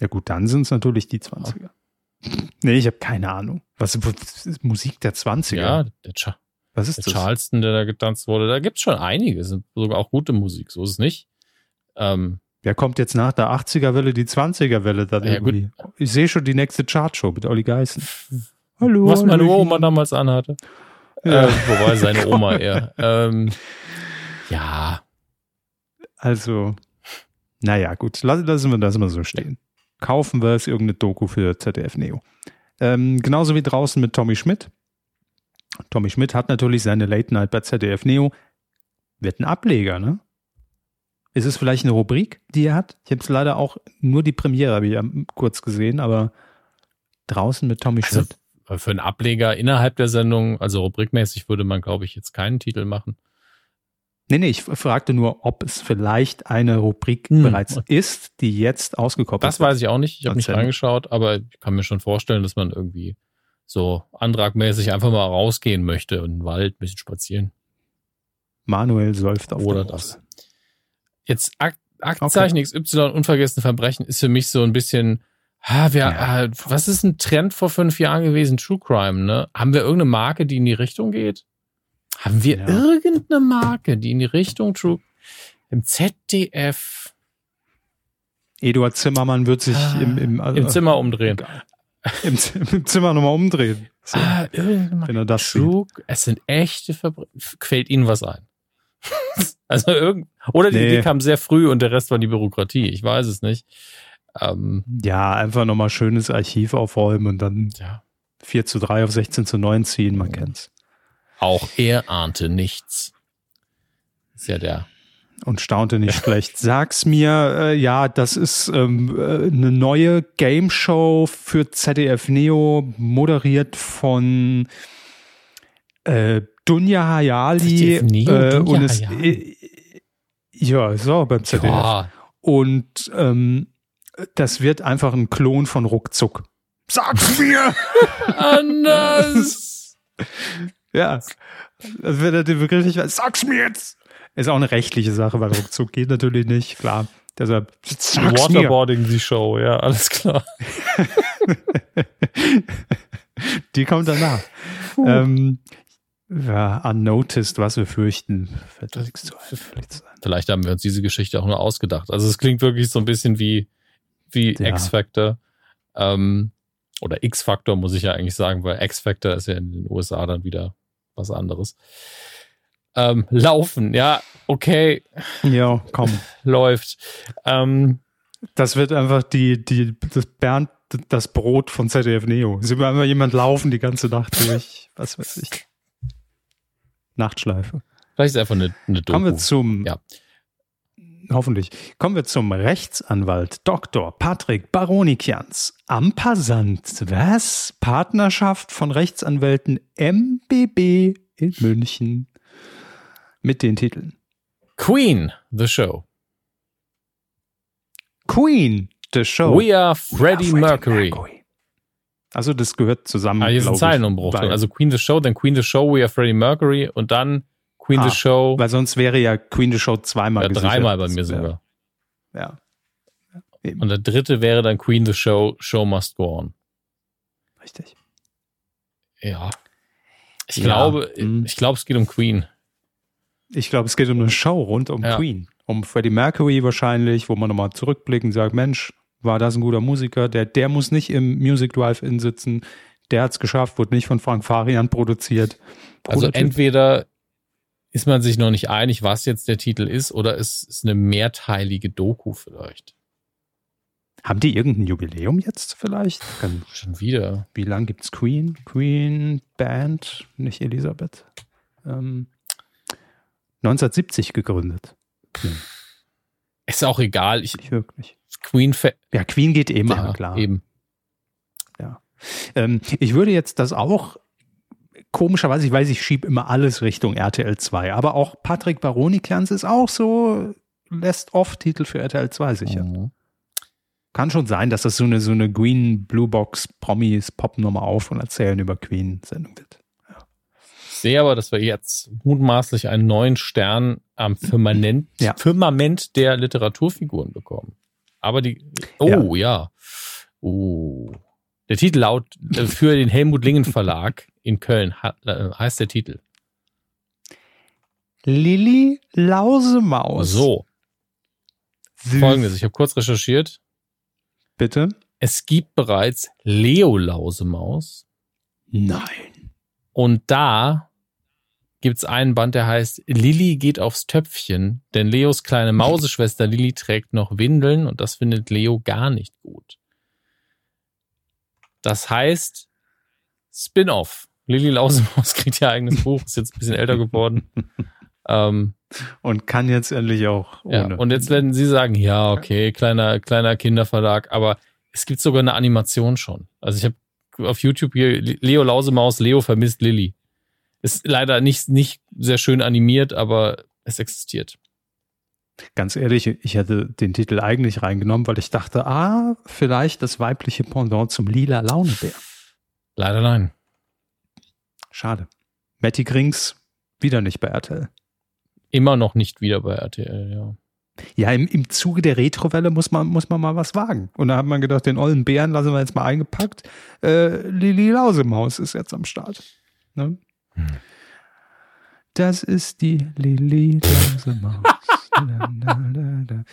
Ja gut, dann sind es natürlich die 20er. Nee, ich habe keine Ahnung. Was, ist Musik der 20er? Ja, der, Cha was ist der das? Charleston, der da getanzt wurde. Da gibt's schon einige. Sind sogar auch gute Musik, so ist es nicht. Ähm, Wer kommt jetzt nach der 80er-Welle die 20er-Welle dann Ja, gut. irgendwie? Ich sehe schon die nächste Chartshow mit Olli Geißen. Hallo. was meine. Oma damals anhatte. Ja. Äh, wobei seine [LAUGHS] Oma eher. Ähm, ja, Also, naja, gut, lass- lassen wir das mal so stehen. Kaufen wir es, irgendeine Doku für ZDF Neo. Ähm, genauso wie draußen mit Tommy Schmidt. Tommy Schmidt hat natürlich seine Late Night bei ZDF Neo. Wird ein Ableger, ne? Ist es vielleicht eine Rubrik, die er hat? Ich habe es leider auch nur die Premiere, habe ich ja kurz gesehen, aber draußen mit Tommy Also, Schmidt. für einen Ableger innerhalb der Sendung, also rubrikmäßig, würde man, glaube ich, jetzt keinen Titel machen. Nee, nee, ich fragte nur, ob es vielleicht eine Rubrik Hm. bereits ist, die jetzt ausgekoppelt Das weiß ich auch nicht. Ich habe nicht reingeschaut, aber ich kann mir schon vorstellen, dass man irgendwie so antragmäßig einfach mal rausgehen möchte und den Wald ein bisschen spazieren. Manuel säuft auf Oder der das. Jetzt Ak Aktenzeichen XY unvergessene Verbrechen ist für mich so ein bisschen, ha, wir, Ja. äh, was ist ein Trend vor fünf Jahren gewesen? True Crime, ne? Haben wir irgendeine Marke, die in die Richtung geht? Haben wir Ja. irgendeine Marke, die in die Richtung True im ZDF Eduard Zimmermann wird sich Ah, im, im, im Zimmer umdrehen? im, im Zimmer nochmal umdrehen. So, Ah, Marke. wenn er das sieht. True, es sind echte Verbrechen. Quält Ihnen was ein? [LAUGHS] also irgend, oder die Nee. Idee kam sehr früh und der Rest war die Bürokratie. Ich weiß es nicht. Ähm, Ja, einfach nochmal schönes Archiv aufräumen und dann ja. 4 zu 3 auf 16 zu 9 ziehen, man kennt's. Auch er ahnte nichts. Ist ja der. Und staunte nicht schlecht. Sag's mir, äh, ja, das ist ähm, äh, eine neue Game Show für ZDF Neo, moderiert von äh, Dunja Hayali. ZDF Neo, äh, und es, ja, so beim ZDF. Ja, Und ähm, das wird einfach ein Klon von Ruckzuck. Sag's mir! [LAUGHS] anders. [LAUGHS] ja. Das wird er wirklich, sag's mir jetzt! Ist auch eine rechtliche Sache, weil Ruckzuck geht natürlich nicht, klar. Deshalb, sag's mir! Waterboarding die Show, ja, alles klar. [LAUGHS] Die kommt danach. Ähm, ja, unnoticed, was wir fürchten. Vielleicht haben wir uns diese Geschichte auch nur ausgedacht. Also es klingt wirklich so ein bisschen wie, wie Ja. X-Factor. Ähm, oder X-Factor muss ich ja eigentlich sagen, weil X-Factor ist ja in den USA dann wieder was anderes. Ähm, laufen, ja, okay, Ja, komm. [LAUGHS] läuft. Ähm, Das wird einfach die, die, das Bernd, das Brot von ZDF Neo. Sie will einfach jemand laufen die ganze Nacht durch. Was weiß ich. Nachtschleife. vielleicht ist einfach eine, eine Doku. Kommen wir zum, Ja. Hoffentlich, kommen wir zum Rechtsanwalt Dr. Patrick Baronikians. Ampassant, was? Partnerschaft von Rechtsanwälten MBB in München. Mit den Titeln Queen, the show. Queen, the Show. We are Freddie, Ja, Mercury. Also das gehört zusammen. Ah, hier ist ein Zeilenumbruch Also Queen the Show, dann Queen the Show, We are Freddie Mercury und dann Queen Ah, the Show, Weil sonst wäre ja Queen the Show zweimal ja, dreimal bei mir sogar. Ja. Und der dritte wäre dann Queen the Show, Show must go on. Richtig. Ja. Ich Ja, glaube, hm. ich glaube, es geht um Queen. Ich glaube, es geht um eine Show rund um Ja. Queen. Um Freddie Mercury wahrscheinlich, wo man nochmal zurückblicken und sagt, Mensch, war das ein guter Musiker? Der, der muss nicht im Music Drive-In sitzen. Der hat es geschafft, wurde nicht von Frank Farian produziert. Also Prototyp. entweder ist man sich noch nicht einig, was jetzt der Titel ist, oder es ist eine mehrteilige Doku vielleicht. Haben die irgendein Jubiläum jetzt vielleicht? Schon wieder. wie lang gibt's Queen? Queen Band, nicht Elisabeth. Ähm, 1970 gegründet. Ist auch egal. Ich, Nicht wirklich. Queen Ja, Queen geht immer, ja, klar. Eben. Ähm, ich würde jetzt das auch, komischerweise, ich weiß, ich schiebe immer alles Richtung RTL 2, aber auch Patrick Baroni-Klans ist auch so, lässt oft Titel für RTL 2 sicher. Mhm. Kann schon sein, dass das so eine, so eine Green Blue Box Promis poppen nochmal auf und erzählen über Queen Sendung wird. sehe aber, dass wir jetzt mutmaßlich einen neuen Stern am Firmament, ja. Firmament der Literaturfiguren bekommen. Aber die, oh ja. ja. Oh. Der Titel laut äh, für den Helmut Lingen Verlag in Köln äh, heißt der Titel. Lilly Lausemaus. So. Süß. Folgendes, ich habe kurz recherchiert. Bitte? Es gibt bereits Leo Lausemaus. Nein. Und da gibt's einen Band, der heißt Lilly geht aufs Töpfchen, denn Leos kleine Mauseschwester Lilly trägt noch Windeln und das findet Leo gar nicht gut. Das heißt Spin-off. Lilly Lausemaus [LAUGHS] kriegt ihr eigenes Buch, ist jetzt ein bisschen älter geworden. [LAUGHS] ähm, und kann jetzt endlich auch ohne. Ja, und jetzt werden sie sagen, ja, okay, kleiner, kleiner Kinderverlag, aber es gibt sogar eine Animation schon. Also ich habe auf YouTube hier Leo Lausemaus, Leo vermisst Lilly. Ist leider nicht, nicht sehr schön animiert, aber es existiert. Ganz ehrlich, ich hätte den Titel eigentlich reingenommen, weil ich dachte, ah, vielleicht das weibliche Pendant zum lila Launebär. Leider nein. Schade. Matty Grings wieder nicht bei RTL. Immer noch nicht wieder bei RTL, ja. Ja, im, im Zuge der Retrowelle muss man, muss man mal was wagen. Und da hat man gedacht, den ollen Bären lassen wir jetzt mal eingepackt. Äh, Lili Lausemaus ist jetzt am Start. Ne? Hm. Das ist die Lili Lausemaus. [LAUGHS]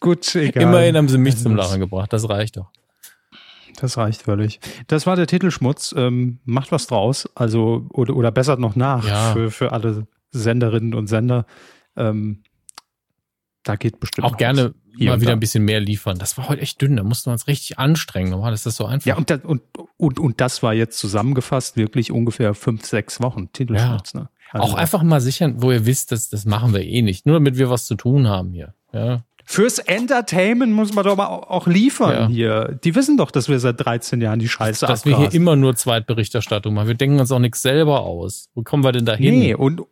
Gut, egal. Immerhin haben sie mich zum Lachen gebracht, das reicht doch. Das reicht völlig. Das war der Titelschmutz. Ähm, macht was draus, also oder, oder bessert noch nach ja. für, für alle Senderinnen und Sender. Ähm, da geht bestimmt auch gerne mal wieder ein bisschen mehr liefern. Das war heute echt dünn, da mussten wir uns richtig anstrengen. Normal ist das so einfach. Ja, und, das, und, und, und das war jetzt zusammengefasst wirklich ungefähr fünf, sechs Wochen Titelschmutz. Ja. Ne? Also auch einfach mal sichern, wo ihr wisst, dass das machen wir eh nicht. Nur damit wir was zu tun haben hier. Ja. Fürs Entertainment muss man doch mal auch liefern ja. hier. Die wissen doch, dass wir seit 13 Jahren die Scheiße Dass abgrasen. wir hier immer nur Zweitberichterstattung machen. Wir denken uns auch nichts selber aus. Wo kommen wir denn da hin? Nee, und,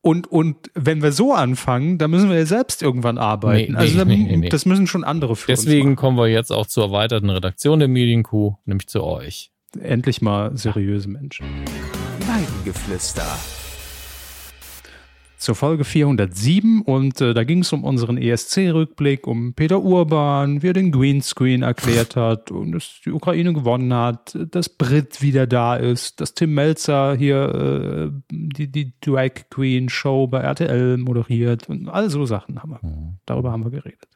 und, und wenn wir so anfangen, dann müssen wir ja selbst irgendwann arbeiten. Nee, also nee, nee, nee, das müssen schon andere für Deswegen kommen wir jetzt auch zur erweiterten Redaktion der Medienkuh, nämlich zu euch. Endlich mal seriöse Menschen. Weidengeflüster zur Folge 407 und äh, da ging es um unseren ESC-Rückblick, um Peter Urban, wie er den Greenscreen erklärt [LAUGHS] hat und dass die Ukraine gewonnen hat, dass Brit wieder da ist, dass Tim Melzer hier äh, die, die Drag Queen Show bei RTL moderiert und all so Sachen haben wir. Mhm. Darüber haben wir geredet.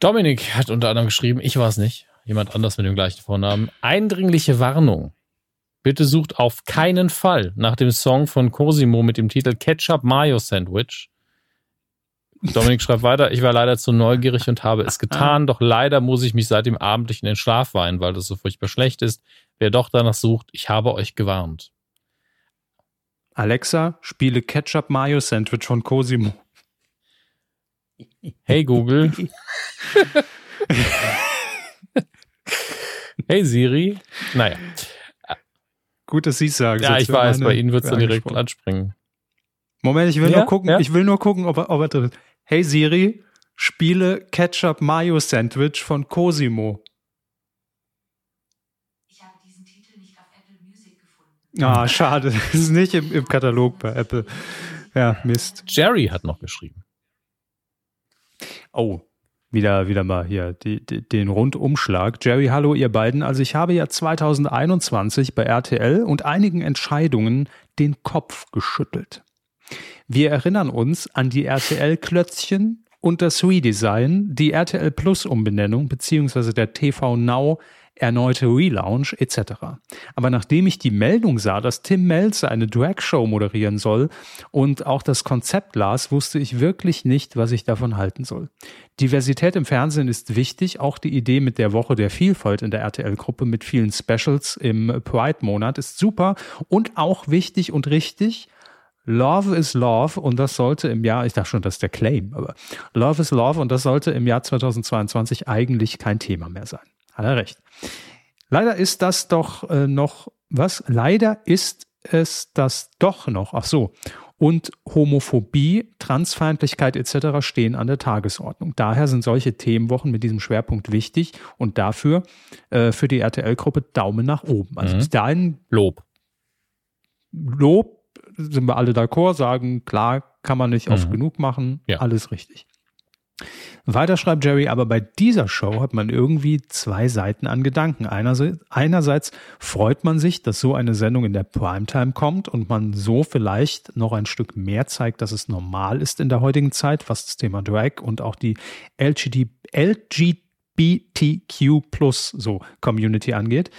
Dominik hat unter anderem geschrieben, ich war es nicht, jemand anders mit dem gleichen Vornamen, eindringliche Warnung. Bitte sucht auf keinen Fall nach dem Song von Cosimo mit dem Titel Ketchup Mayo Sandwich. Dominik schreibt weiter, ich war leider zu neugierig und habe es getan, doch leider muss ich mich seit dem Abendlichen in den Schlaf weinen, weil das so furchtbar schlecht ist. Wer doch danach sucht, ich habe euch gewarnt. Alexa, spiele Ketchup Mayo Sandwich von Cosimo. Hey Google. [LAUGHS] hey Siri. Naja. Gut, dass Sie es sagen. Ja, ich weiß, bei Ihnen wird es dann direkt anspringen. Moment, ich will ja? nur gucken, ja? ich will nur gucken, ob er, ob er drin ist. Hey Siri, spiele Ketchup Mayo Sandwich von Cosimo. Ich habe diesen Titel nicht auf Apple Music gefunden. Ah, schade. Das [LAUGHS] ist nicht im, im Katalog bei Apple. Ja, Mist. Jerry hat noch geschrieben. Oh, wieder, wieder mal hier die, die, den Rundumschlag. Jerry, hallo ihr beiden. Also ich habe ja 2021 bei RTL und einigen Entscheidungen den Kopf geschüttelt. Wir erinnern uns an die RTL-Klötzchen und das Redesign, die RTL Plus Umbenennung beziehungsweise der TV Now erneute Relaunch etc. Aber nachdem ich die Meldung sah, dass Tim Melzer eine Drag-Show moderieren soll und auch das Konzept las, wusste ich wirklich nicht, was ich davon halten soll. Diversität im Fernsehen ist wichtig, auch die Idee mit der Woche der Vielfalt in der RTL-Gruppe mit vielen Specials im Pride-Monat ist super und auch wichtig und richtig. Love is Love und das sollte im Jahr, ich dachte schon, das ist der Claim, aber Love is Love und das sollte im Jahr 2022 eigentlich kein Thema mehr sein. Hat er recht. Leider ist das doch äh, noch, was? Leider ist es das doch noch. Ach so. Und Homophobie, Transfeindlichkeit etc. stehen an der Tagesordnung. Daher sind solche Themenwochen mit diesem Schwerpunkt wichtig und dafür äh, für die RTL-Gruppe Daumen nach oben. Also mhm. bis dahin Lob. Lob, sind wir alle d'accord, sagen, klar, kann man nicht mhm. oft genug machen, ja. alles richtig. Weiter schreibt Jerry, aber bei dieser Show hat man irgendwie zwei Seiten an Gedanken. Einerseits, freut man sich, dass so eine Sendung in der Primetime kommt und man so vielleicht noch ein Stück mehr zeigt, dass es normal ist in der heutigen Zeit, was das Thema Drag und auch die LGD, LGBTQ plus so Community angeht.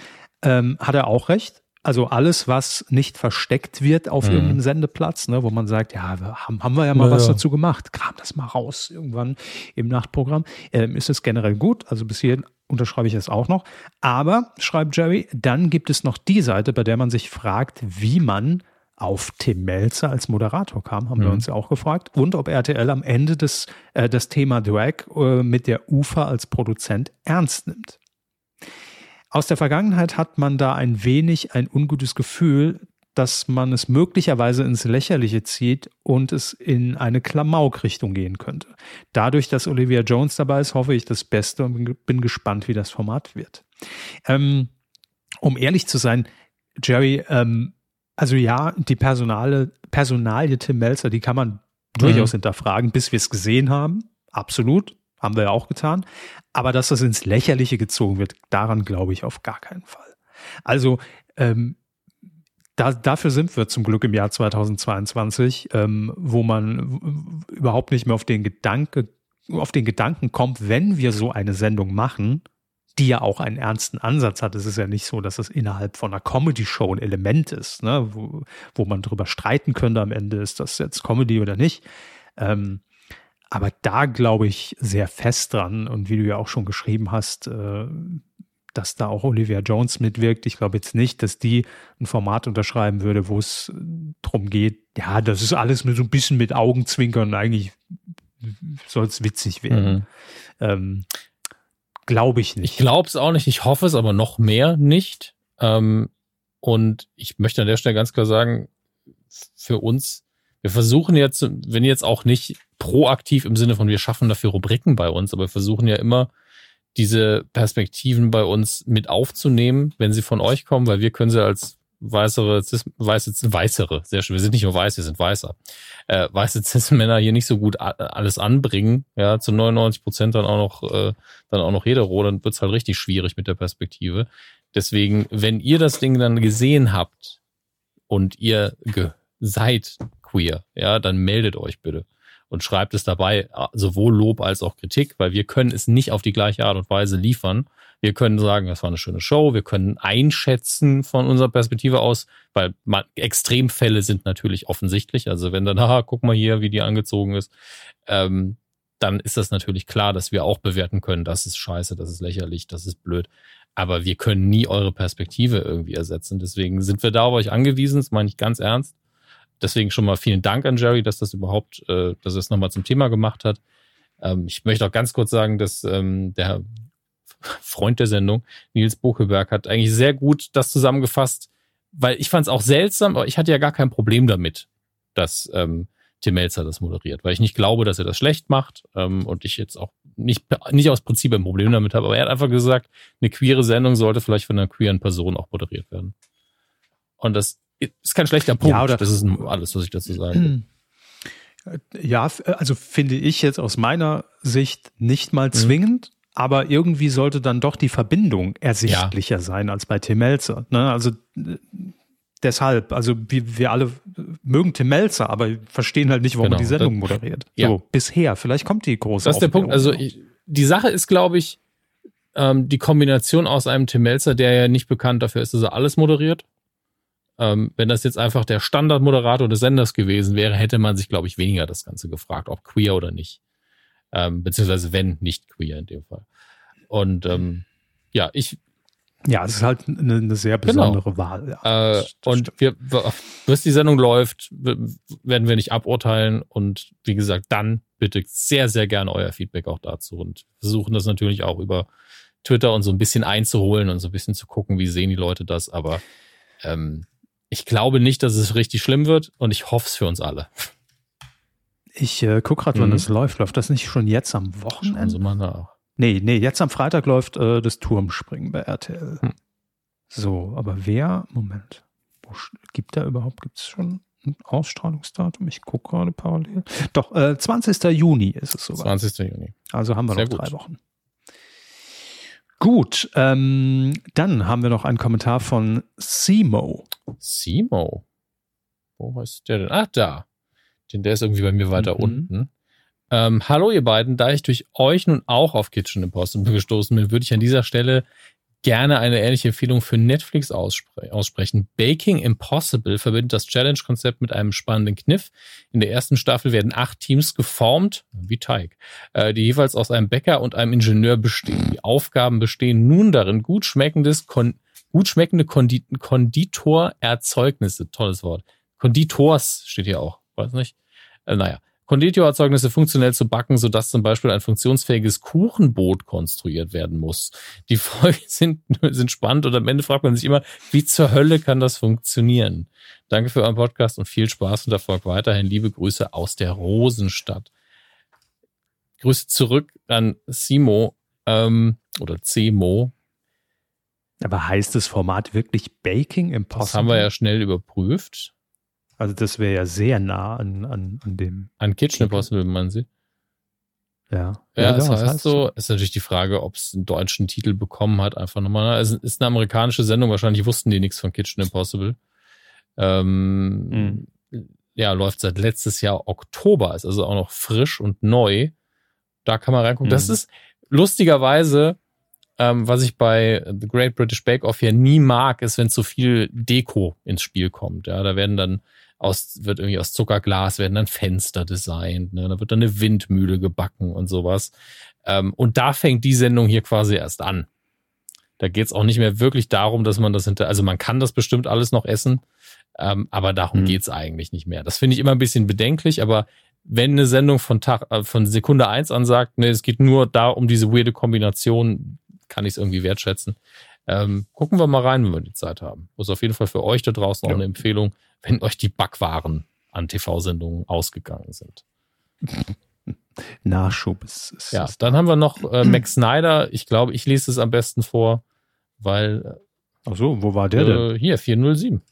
Ähm, hat er auch recht. Also alles, was nicht versteckt wird auf mhm. irgendeinem Sendeplatz, ne, wo man sagt, ja, haben, haben wir ja mal ja, was dazu gemacht, kram das mal raus irgendwann im Nachtprogramm, ähm, ist es generell gut. Also bis hierhin unterschreibe ich es auch noch. Aber, schreibt Jerry, dann gibt es noch die Seite, bei der man sich fragt, wie man auf Tim Melzer als Moderator kam, haben mhm. wir uns ja auch gefragt. Und ob RTL am Ende des, äh, das Thema Drag äh, mit der UFA als Produzent ernst nimmt. Aus der Vergangenheit hat man da ein wenig ein ungutes Gefühl, dass man es möglicherweise ins Lächerliche zieht und es in eine Klamauk-Richtung gehen könnte. Dadurch, dass Olivia Jones dabei ist, hoffe ich das Beste und bin gespannt, wie das Format wird. Ähm, um ehrlich zu sein, Jerry, ähm, also ja, die Personale, Personalie Tim Melzer, die kann man mhm. durchaus hinterfragen, bis wir es gesehen haben. Absolut. Haben wir ja auch getan. Aber dass das ins Lächerliche gezogen wird, daran glaube ich auf gar keinen Fall. Also ähm, da, dafür sind wir zum Glück im Jahr 2022, ähm, wo man überhaupt nicht mehr auf den Gedanke, auf den Gedanken kommt, wenn wir so eine Sendung machen, die ja auch einen ernsten Ansatz hat. Es ist ja nicht so, dass es innerhalb von einer Comedy-Show ein Element ist, ne, wo, wo man drüber streiten könnte am Ende, ist das jetzt Comedy oder nicht. Ähm, aber da glaube ich sehr fest dran und wie du ja auch schon geschrieben hast, äh, dass da auch Olivia Jones mitwirkt. Ich glaube jetzt nicht, dass die ein Format unterschreiben würde, wo es drum geht, ja, das ist alles nur so ein bisschen mit Augenzwinkern. Eigentlich soll es witzig werden. Mhm. Ähm, glaube ich nicht. Ich glaube es auch nicht. Ich hoffe es aber noch mehr nicht. Ähm, und ich möchte an der Stelle ganz klar sagen, für uns, wir versuchen jetzt, wenn jetzt auch nicht proaktiv im Sinne von, wir schaffen dafür Rubriken bei uns, aber wir versuchen ja immer, diese Perspektiven bei uns mit aufzunehmen, wenn sie von euch kommen, weil wir können sie als weißere, weiße, weißere, sehr schön, wir sind nicht nur weiß, wir sind weißer, äh, weiße Cis-Männer hier nicht so gut alles anbringen, ja, zu 99 Prozent dann auch noch, äh, dann auch noch hetero, dann wird's halt richtig schwierig mit der Perspektive. Deswegen, wenn ihr das Ding dann gesehen habt und ihr seid queer, ja, dann meldet euch bitte und schreibt es dabei sowohl Lob als auch Kritik, weil wir können es nicht auf die gleiche Art und Weise liefern. Wir können sagen, das war eine schöne Show. Wir können einschätzen von unserer Perspektive aus, weil Extremfälle sind natürlich offensichtlich. Also wenn dann, [LAUGHS] haha, guck mal hier, wie die angezogen ist, ähm, dann ist das natürlich klar, dass wir auch bewerten können, das ist scheiße, das ist lächerlich, das ist blöd. Aber wir können nie eure Perspektive irgendwie ersetzen. Deswegen sind wir da auf euch angewiesen, das meine ich ganz ernst deswegen schon mal vielen Dank an Jerry, dass das überhaupt, äh, dass er es nochmal zum Thema gemacht hat. Ähm, ich möchte auch ganz kurz sagen, dass ähm, der Freund der Sendung, Nils Bokeberg, hat eigentlich sehr gut das zusammengefasst, weil ich fand es auch seltsam, aber ich hatte ja gar kein Problem damit, dass ähm, Tim Melzer das moderiert, weil ich nicht glaube, dass er das schlecht macht ähm, und ich jetzt auch nicht, nicht aus Prinzip ein Problem damit habe, aber er hat einfach gesagt, eine queere Sendung sollte vielleicht von einer queeren Person auch moderiert werden. Und das ist kein schlechter Punkt. Ja, oder das ist alles, was ich dazu sagen will. Ja, also finde ich jetzt aus meiner Sicht nicht mal mhm. zwingend, mhm. aber irgendwie sollte dann doch die Verbindung ersichtlicher ja. sein als bei Tim Melzer. Ne? Also deshalb, also wir, wir alle mögen Tim Melzer, aber verstehen halt nicht, warum genau. er die Sendung moderiert. Ja. So, bisher. Vielleicht kommt die große Das ist der Punkt. Also ich, die Sache ist, glaube ich, ähm, die Kombination aus einem Tim Melzer, der ja nicht bekannt dafür ist, dass er alles moderiert, ähm, wenn das jetzt einfach der Standardmoderator des Senders gewesen wäre, hätte man sich, glaube ich, weniger das Ganze gefragt, ob queer oder nicht. Ähm, beziehungsweise wenn nicht queer in dem Fall. Und ähm, ja, ich. Ja, es ist halt eine, eine sehr genau. besondere genau. Wahl. Ja, äh, und wir, bis die Sendung läuft, werden wir nicht aburteilen. Und wie gesagt, dann bitte sehr, sehr gerne euer Feedback auch dazu und versuchen das natürlich auch über Twitter und so ein bisschen einzuholen und so ein bisschen zu gucken, wie sehen die Leute das. Aber ähm, ich glaube nicht, dass es richtig schlimm wird und ich hoffe es für uns alle. Ich äh, gucke gerade, wann mhm. das läuft. Läuft das nicht schon jetzt am Wochenende? Sie mal nach. Nee, nee, jetzt am Freitag läuft äh, das Turmspringen bei RTL. Hm. So, aber wer, Moment, gibt da überhaupt, gibt es schon ein Ausstrahlungsdatum? Ich gucke gerade parallel. Doch, äh, 20. Juni ist es soweit. 20. Juni. Also haben wir Sehr noch drei Wochen. Gut, ähm, dann haben wir noch einen Kommentar von Simo. Simo? Wo ist der denn? Ach, da. Den, der ist irgendwie bei mir weiter mhm. unten. Ähm, hallo ihr beiden, da ich durch euch nun auch auf Kitchen Impossible gestoßen bin, würde ich an dieser Stelle gerne eine ähnliche Empfehlung für Netflix ausspre aussprechen. Baking Impossible verbindet das Challenge-Konzept mit einem spannenden Kniff. In der ersten Staffel werden acht Teams geformt, wie Teig, äh, die jeweils aus einem Bäcker und einem Ingenieur bestehen. Die Aufgaben bestehen nun darin, gut schmeckendes, kon gut schmeckende Kondit Konditorerzeugnisse, tolles Wort, Konditors steht hier auch, weiß nicht. Äh, naja, Konditorerzeugnisse funktionell zu backen, sodass zum Beispiel ein funktionsfähiges Kuchenboot konstruiert werden muss. Die [LAUGHS] Folgen sind, sind spannend und am Ende fragt man sich immer, wie zur Hölle kann das funktionieren? Danke für euren Podcast und viel Spaß und Erfolg weiterhin. Liebe Grüße aus der Rosenstadt. Grüße zurück an Simo ähm, oder Cemo. Aber heißt das Format wirklich Baking Impossible? Das haben wir ja schnell überprüft. Also das wäre ja sehr nah an, an, an dem. An Kitchen Impossible, meinen Sie? Ja. Ja, ja das heißt, heißt so, ist natürlich die Frage, ob es einen deutschen Titel bekommen hat, einfach nochmal. Es ist eine amerikanische Sendung, wahrscheinlich wussten die nichts von Kitchen Impossible. Ähm, mhm. Ja, läuft seit letztes Jahr Oktober, ist also auch noch frisch und neu. Da kann man reingucken. Mhm. Das ist lustigerweise, ähm, was ich bei The Great British Bake Off ja nie mag, ist, wenn zu viel Deko ins Spiel kommt. Ja, da werden dann aus, wird irgendwie aus Zuckerglas werden dann Fenster designt, ne? da wird dann eine Windmühle gebacken und sowas. Ähm, und da fängt die Sendung hier quasi erst an. Da geht es auch nicht mehr wirklich darum, dass man das hinter, also man kann das bestimmt alles noch essen, ähm, aber darum mhm. geht's eigentlich nicht mehr. Das finde ich immer ein bisschen bedenklich, aber wenn eine Sendung von Tag, äh, von Sekunde eins an sagt, ne, es geht nur da um diese weirde Kombination, kann ich es irgendwie wertschätzen. Ähm, gucken wir mal rein, wenn wir die Zeit haben. Das ist auf jeden Fall für euch da draußen auch ja. eine Empfehlung, wenn euch die Backwaren an TV-Sendungen ausgegangen sind. [LAUGHS] Nachschub ist. ist ja, dann haben wir noch äh, [CLEARS THROAT] Max Snyder. Ich glaube, ich lese es am besten vor, weil. Ach so, wo war der äh, denn? Hier, 407.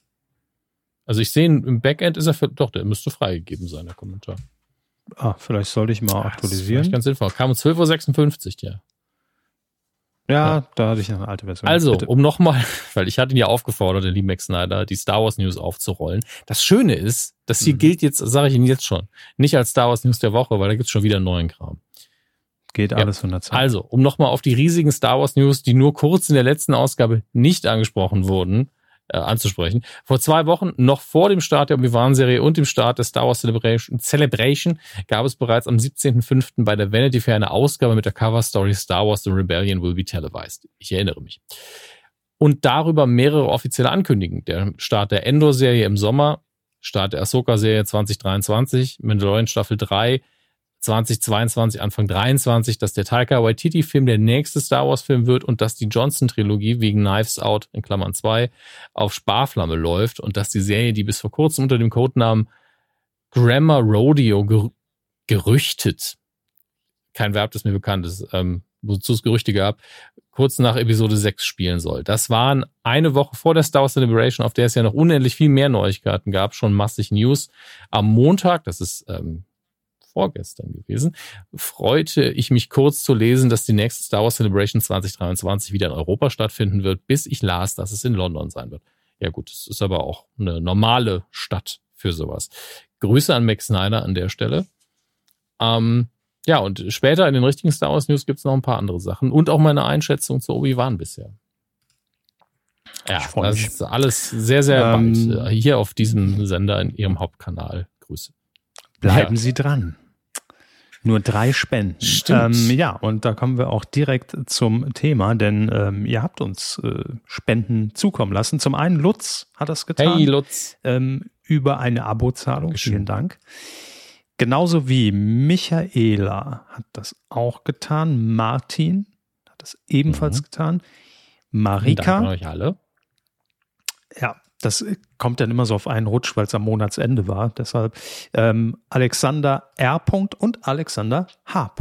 Also ich sehe, im Backend ist er für, doch, der müsste freigegeben sein, der Kommentar. Ah, vielleicht sollte ich mal aktualisieren. Das ist ganz sinnvoll. Kam um 12.56 Uhr, ja. Ja, ja, da hatte ich noch eine alte Version. Also, Bitte. um nochmal, [LAUGHS] weil ich hatte ihn ja aufgefordert, der liebe Max Snyder, die Star Wars News aufzurollen. Das Schöne ist, das hier mhm. gilt jetzt, sage ich Ihnen jetzt schon, nicht als Star Wars News der Woche, weil da gibt's schon wieder neuen Kram. Geht alles ja. von der Zeit. Also, um nochmal auf die riesigen Star Wars News, die nur kurz in der letzten Ausgabe nicht angesprochen wurden, äh, anzusprechen. Vor zwei Wochen, noch vor dem Start der Obi-Wan-Serie und dem Start der Star Wars Celebration, Celebration gab es bereits am 17.05. bei der Vanity Fair eine Ausgabe mit der Cover-Story Star Wars The Rebellion will be televised. Ich erinnere mich. Und darüber mehrere offizielle Ankündigungen. Der Start der Endor-Serie im Sommer, Start der Ahsoka-Serie 2023, Mandalorian Staffel 3, 2022, Anfang 23, dass der Taika Waititi-Film der nächste Star Wars-Film wird und dass die Johnson-Trilogie wegen Knives Out in Klammern 2 auf Sparflamme läuft und dass die Serie, die bis vor kurzem unter dem Codenamen Grammar Rodeo ger gerüchtet, kein Verb, das mir bekannt ist, ähm, wozu es Gerüchte gab, kurz nach Episode 6 spielen soll. Das waren eine Woche vor der Star Wars Celebration, auf der es ja noch unendlich viel mehr Neuigkeiten gab, schon massig News. Am Montag, das ist ähm, vorgestern gewesen, freute ich mich kurz zu lesen, dass die nächste Star Wars Celebration 2023 wieder in Europa stattfinden wird, bis ich las, dass es in London sein wird. Ja gut, es ist aber auch eine normale Stadt für sowas. Grüße an Max Snyder an der Stelle. Ähm, ja, und später in den richtigen Star Wars News gibt es noch ein paar andere Sachen und auch meine Einschätzung zu Obi-Wan bisher. Ja, das ist alles sehr, sehr ähm, bald äh, hier auf diesem Sender in Ihrem Hauptkanal. Grüße. Bleiben ja. Sie dran. Nur drei Spenden. Stimmt. Ähm, ja, und da kommen wir auch direkt zum Thema, denn ähm, ihr habt uns äh, Spenden zukommen lassen. Zum einen Lutz hat das getan. Hey Lutz. Ähm, über eine Abozahlung. Vielen Dank. Genauso wie Michaela hat das auch getan. Martin hat das ebenfalls mhm. getan. Marika. Danke euch alle. Ja, das kommt dann immer so auf einen Rutsch, weil es am Monatsende war. Deshalb ähm, Alexander R. und Alexander H.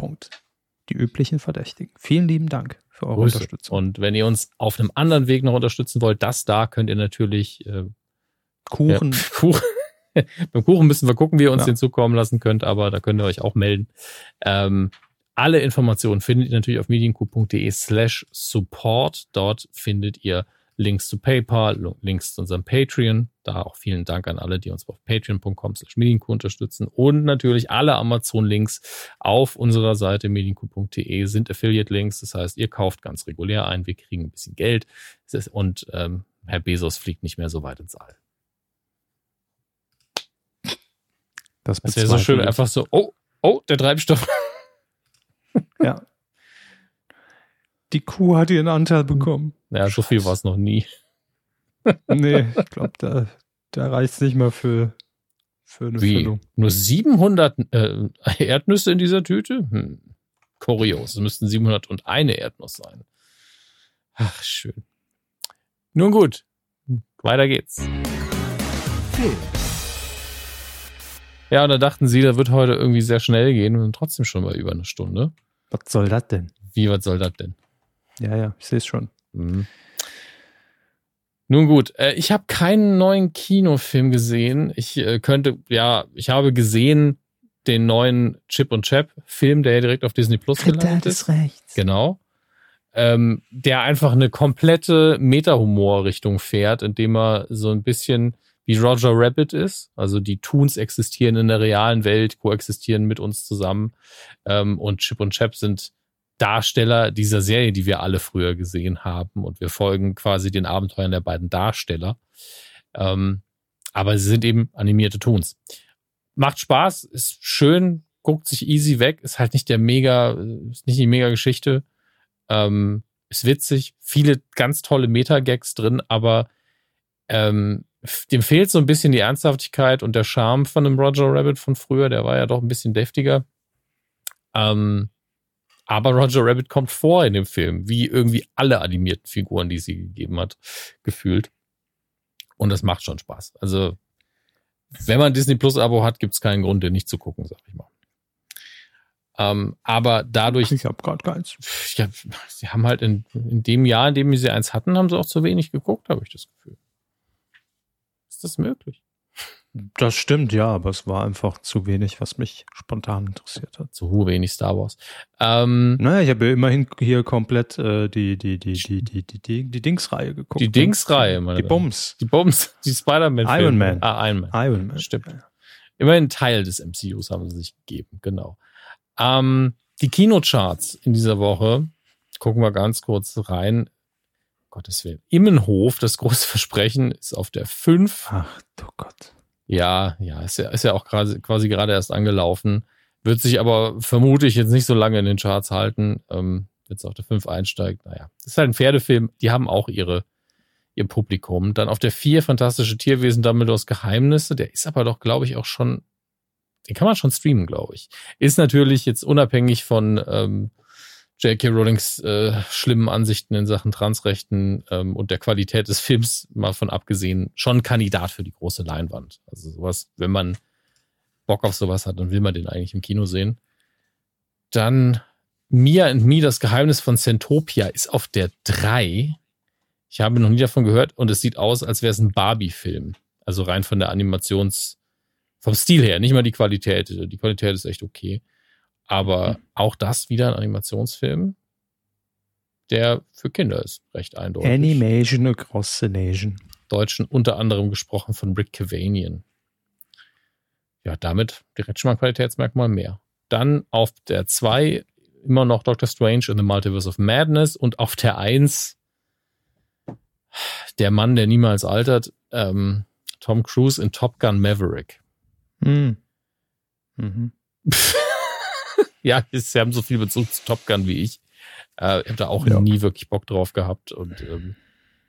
Die üblichen Verdächtigen. Vielen lieben Dank für eure Grüße. Unterstützung. Und wenn ihr uns auf einem anderen Weg noch unterstützen wollt, das da könnt ihr natürlich äh, Kuchen. Ja, [LAUGHS] Kuchen. Beim Kuchen müssen wir gucken, wie ihr uns Ja. den zukommen lassen könnt, aber da könnt ihr euch auch melden. Ähm, alle Informationen findet ihr natürlich auf medienku.de slash support. Dort findet ihr Links zu PayPal, Links zu unserem Patreon. Da auch vielen Dank an alle, die uns auf patreon.com slash unterstützen. Und natürlich alle Amazon-Links auf unserer Seite medienku.de sind Affiliate-Links. Das heißt, ihr kauft ganz regulär ein, wir kriegen ein bisschen Geld und ähm, Herr Bezos fliegt nicht mehr so weit ins All. Das, Das wäre so schön, einfach so, oh, oh, der Treibstoff. Ja. Die Kuh hat ihren Anteil bekommen. Ja, so viel war es noch nie. [LAUGHS] [LAUGHS] Nee, ich glaube, da, da reicht es nicht mal für, für eine Wie? Füllung. Nur 700 äh, [LAUGHS] Erdnüsse in dieser Tüte? Hm. Kurios. Es müssten 701 Erdnuss sein. Ach, schön. Nun gut. Weiter geht's. Film. Ja, und da dachten sie, da wird heute irgendwie sehr schnell gehen und trotzdem schon mal über eine Stunde. Was soll das denn? Wie, was soll das denn? Ja, ja, ich sehe es schon. Mhm. Nun gut, äh, ich habe keinen neuen Kinofilm gesehen. Ich äh, könnte, ja, ich habe gesehen den neuen Chip und Chap Film, der ja direkt auf Disney Plus [LAUGHS] gelandet ist. rechts. Genau. Ähm, der einfach eine komplette Meta-Humor-Richtung fährt, indem er so ein bisschen wie Roger Rabbit ist. Also die Toons existieren in der realen Welt, koexistieren mit uns zusammen. Ähm, und Chip und Chap sind Darsteller dieser Serie, die wir alle früher gesehen haben. Und wir folgen quasi den Abenteuern der beiden Darsteller. Ähm, aber sie sind eben animierte Toons. Macht Spaß, ist schön, guckt sich easy weg, ist halt nicht der mega, ist nicht die mega Geschichte. Ähm, ist witzig, viele ganz tolle Meta-Gags drin, aber ähm, dem fehlt so ein bisschen die Ernsthaftigkeit und der Charme von dem Roger Rabbit von früher, der war ja doch ein bisschen deftiger. Ähm, aber Roger Rabbit kommt vor in dem Film, wie irgendwie alle animierten Figuren, die sie gegeben hat, gefühlt. Und das macht schon Spaß. Also, wenn man Disney Plus Abo hat, gibt es keinen Grund, den nicht zu gucken, sag ich mal. Ähm, aber dadurch, Ich habe gerade keins. ja, sie haben halt in, in dem Jahr, in dem sie eins hatten, haben sie auch zu wenig geguckt, habe ich das Gefühl. Ist das möglich? Das stimmt, ja, aber es war einfach zu wenig, was mich spontan interessiert hat. Zu wenig Star Wars. Ähm, Naja, ich habe ja immerhin hier komplett äh, die, die, die, die, die, die, die, die Dings-Reihe geguckt. Die? Dings-Reihe, meine Die. Bums. die Bombs, die Spider-Man. Iron Man. Ah, Iron Man. Iron Man. Stimmt. Immerhin Teil des MCUs haben sie sich gegeben, genau. Ähm, die Kinocharts in dieser Woche, gucken wir ganz kurz rein. Gottes Willen. Immenhof, das große Versprechen, ist auf der 5. Ach du Gott. Ja, ja, ist ja, ist ja auch quasi, quasi gerade erst angelaufen. Wird sich aber vermutlich jetzt nicht so lange in den Charts halten. Ähm, jetzt auf der 5 einsteigt. Naja, ist halt ein Pferdefilm. Die haben auch ihre, ihr Publikum. Dann auf der 4 Fantastische Tierwesen, Dumbledores Geheimnisse. Der ist aber doch, glaube ich, auch schon, den kann man schon streamen, glaube ich. Ist natürlich jetzt unabhängig von ähm, J.K. Rowlings äh, schlimmen Ansichten in Sachen Transrechten ähm, und der Qualität des Films mal von abgesehen, schon Kandidat für die große Leinwand. Also sowas, wenn man Bock auf sowas hat, dann will man den eigentlich im Kino sehen. Dann Mia and Me, das Geheimnis von Centopia, ist auf der 3. Ich habe noch nie davon gehört und es sieht aus, als wäre es ein Barbie-Film. Also rein von der Animations, vom Stil her, nicht mal die Qualität. Die Qualität ist echt okay. Aber auch das wieder ein Animationsfilm, der für Kinder ist, recht eindeutig. Animation across the nation. Deutschen unter anderem gesprochen von Rick Cavanian. Ja, damit direkt schon mal ein Qualitätsmerkmal mehr. Dann auf der 2 immer noch Doctor Strange in the Multiverse of Madness und auf der 1 der Mann, der niemals altert, ähm, Tom Cruise in Top Gun Maverick. Hm. Mhm. [LAUGHS] [LAUGHS] ja, sie haben so viel Bezug zu Top Gun wie ich. Äh, ich habe da auch Ja. nie wirklich Bock drauf gehabt. Und ähm,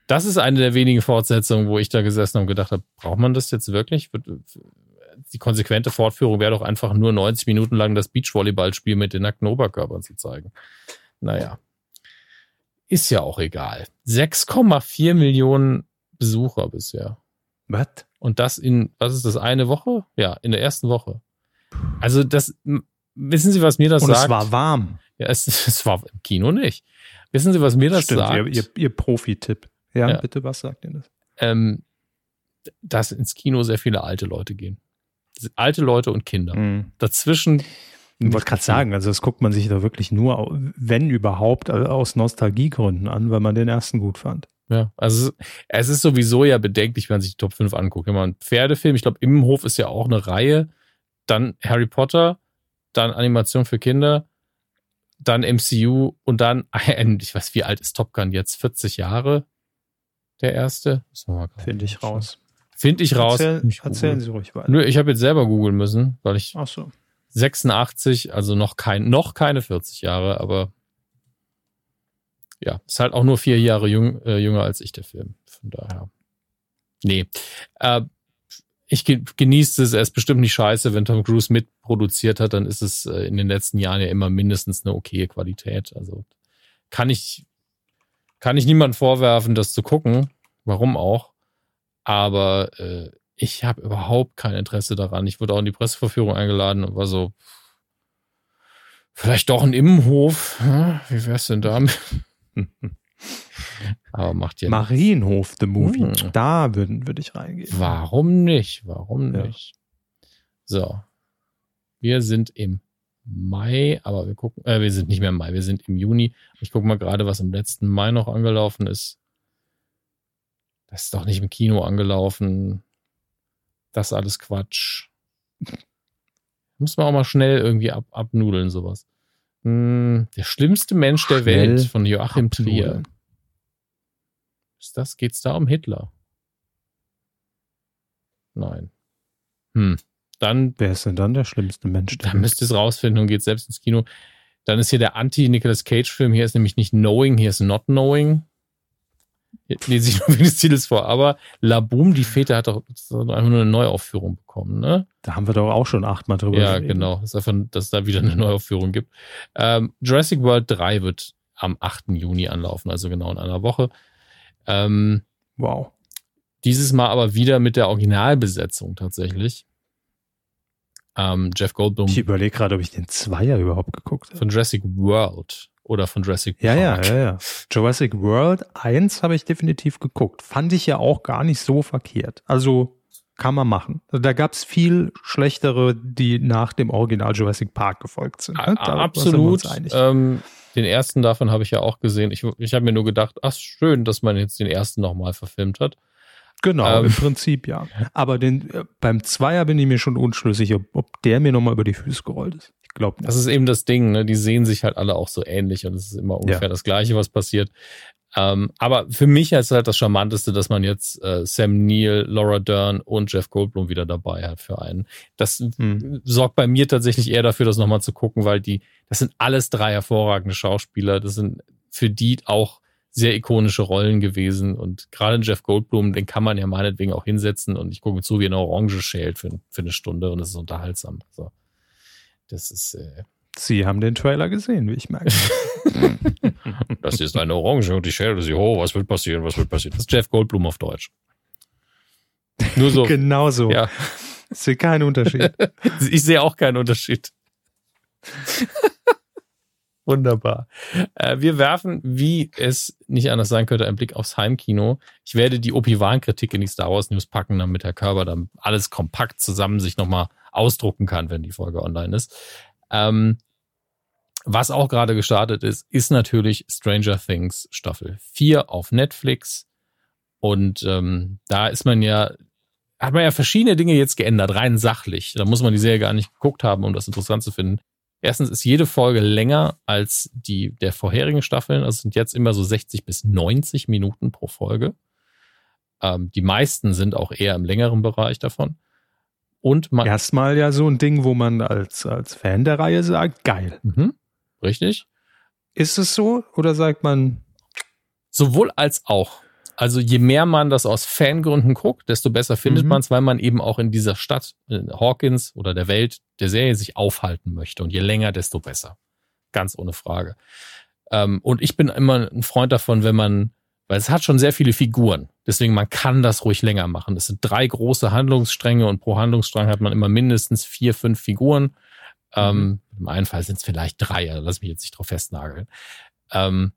das ist eine der wenigen Fortsetzungen, wo ich da gesessen und gedacht habe, braucht man das jetzt wirklich? Die konsequente Fortführung wäre doch einfach nur 90 Minuten lang das Beachvolleyballspiel mit den nackten Oberkörpern zu zeigen. Naja. Ist ja auch egal. 6,4 Millionen Besucher bisher. Was? Und das in, was ist das, eine Woche? Ja, in der ersten Woche. Also das, wissen Sie, was mir das Und sagt? es war warm. ja, es, [LAUGHS] es war im Kino nicht. Wissen Sie, was mir das Stimmt, sagt? ihr, ihr, ihr Profi-Tipp. Ja, Ja. bitte, was sagt ihr das? Ähm, dass ins Kino sehr viele alte Leute gehen. Alte Leute und Kinder. Mhm. Dazwischen. Ich wollte gerade sagen, also das guckt man sich da wirklich nur, wenn überhaupt, aus Nostalgiegründen an, weil man den ersten gut fand. Ja, also es ist sowieso ja bedenklich, wenn man sich die Top 5 anguckt. Wenn man einen Pferdefilm, ich glaube, Immenhof ist ja auch eine Reihe, dann Harry Potter, dann Animation für Kinder, dann MCU und dann, [LAUGHS] ich weiß, wie alt ist Top Gun jetzt? 40 Jahre? Der erste? Finde ich raus. Finde ich raus. Erzähl, erzählen Sie ruhig weiter. Nö, ich habe jetzt selber googeln müssen, weil ich Ach so. 86, also noch kein, noch keine 40 Jahre, aber ja, ist halt auch nur vier Jahre jung, äh, jünger als ich, der Film. Von daher. Nee. Äh, ich genieße es, er ist bestimmt nicht scheiße. Wenn Tom Cruise mitproduziert hat, dann ist es äh, in den letzten Jahren ja immer mindestens eine okaye Qualität. Also kann ich, kann ich niemandem vorwerfen, das zu gucken. Warum auch? Aber äh, ich habe überhaupt kein Interesse daran. Ich wurde auch in die Presseverführung eingeladen und war so, vielleicht doch ein Immenhof. Hm? Wie wär's denn damit? [LAUGHS] Aber macht ja Marienhof, the movie. Hm. Da würde würd ich reingehen. Warum nicht? Warum nicht? Ja. So. Wir sind im Mai, aber wir gucken, äh, wir sind nicht mehr im Mai, wir sind im Juni. Ich gucke mal gerade, was im letzten Mai noch angelaufen ist. Das ist doch nicht im Kino angelaufen. Das ist alles Quatsch. [LAUGHS] Muss man auch mal schnell irgendwie ab, abnudeln, sowas. Hm, der schlimmste Mensch der Welt von Joachim Trier. Ist das? Geht's da um Hitler? Nein. Hm. Dann. Wer ist denn dann der schlimmste Mensch? Dann müsst ihr es rausfinden und geht selbst ins Kino. Dann ist hier der Anti-Nicolas Cage-Film. Hier ist nämlich nicht Knowing, hier ist Not Knowing. Lese ich [LAUGHS] nur wegen des Titels vor. Aber La Boom, die Väter, hat doch einfach nur eine Neuaufführung bekommen, ne? Da haben wir doch auch schon achtmal drüber Ja, geredet. genau. Das ist einfach, dass es da wieder eine Neuaufführung gibt. Ähm, Jurassic World 3 wird am 8. Juni anlaufen, also genau in einer Woche. Ähm, wow. Dieses Mal aber wieder mit der Originalbesetzung tatsächlich. Ähm, Jeff Goldblum. Ich überlege gerade, ob ich den Zweier überhaupt geguckt habe. Von Jurassic World oder von Jurassic Park. Ja, ja, ja, ja. Jurassic World 1 habe ich definitiv geguckt. Fand ich ja auch gar nicht so verkehrt. Also kann man machen. Da gab es viel schlechtere, die nach dem Original Jurassic Park gefolgt sind. Ne? Absolut. Ähm, den ersten davon habe ich ja auch gesehen. Ich, ich habe mir nur gedacht, ach schön, dass man jetzt den ersten nochmal verfilmt hat. Genau, ähm, im Prinzip ja. Aber den, äh, beim Zweier bin ich mir schon unschlüssig, ob, ob der mir nochmal über die Füße gerollt ist. Ich glaube nicht. Das ist eben das Ding, ne? Die sehen sich halt alle auch so ähnlich und es ist immer ungefähr ja. das Gleiche, was passiert. Ähm, aber für mich ist halt das Charmanteste, dass man jetzt äh, Sam Neill, Laura Dern und Jeff Goldblum wieder dabei hat für einen. Das hm. sorgt bei mir tatsächlich eher dafür, das nochmal zu gucken, weil die, das sind alles drei hervorragende Schauspieler. Das sind für die auch sehr ikonische Rollen gewesen. Und gerade Jeff Goldblum, den kann man ja meinetwegen auch hinsetzen und ich gucke zu, wie eine Orange schält für, für eine Stunde und es ist unterhaltsam. So. Das ist. Äh, Sie haben den Trailer gesehen, wie ich merke. [LAUGHS] das ist eine Orange und ich schäle sie hoch. Was wird passieren? Was wird passieren? Das ist Jeff Goldblum auf Deutsch. Nur so. [LAUGHS] genau so. Ja. Ich sehe keinen Unterschied. [LAUGHS] ich sehe auch keinen Unterschied. Wunderbar. Äh, wir werfen, wie es nicht anders sein könnte, einen Blick aufs Heimkino. Ich werde die Opi-Wan-Kritik in die Star Wars News packen, damit Herr Körber dann alles kompakt zusammen sich nochmal ausdrucken kann, wenn die Folge online ist. Ähm, was auch gerade gestartet ist, ist natürlich Stranger Things Staffel 4 auf Netflix. Und ähm, da ist man ja, hat man ja verschiedene Dinge jetzt geändert, rein sachlich. Da muss man die Serie gar nicht geguckt haben, um das interessant zu finden. Erstens ist jede Folge länger als die der vorherigen Staffeln. Also sind jetzt immer so 60 bis 90 Minuten pro Folge. Ähm, die meisten sind auch eher im längeren Bereich davon. Und man erstmal ja so ein Ding, wo man als, als Fan der Reihe sagt, geil. Mhm. Richtig. Ist es so oder sagt man? Sowohl als auch. Also je mehr man das aus Fangründen guckt, desto besser findet mhm. man es, weil man eben auch in dieser Stadt, in Hawkins oder der Welt der Serie sich aufhalten möchte. Und je länger, desto besser. Ganz ohne Frage. Ähm, und ich bin immer ein Freund davon, wenn man weil es hat schon sehr viele Figuren. Deswegen, man kann das ruhig länger machen. Es sind drei große Handlungsstränge und pro Handlungsstrang hat man immer mindestens vier, fünf Figuren. Ähm, mhm. Ähm, Im einen Fall sind es vielleicht drei, also lass mich jetzt nicht drauf festnageln. Ähm,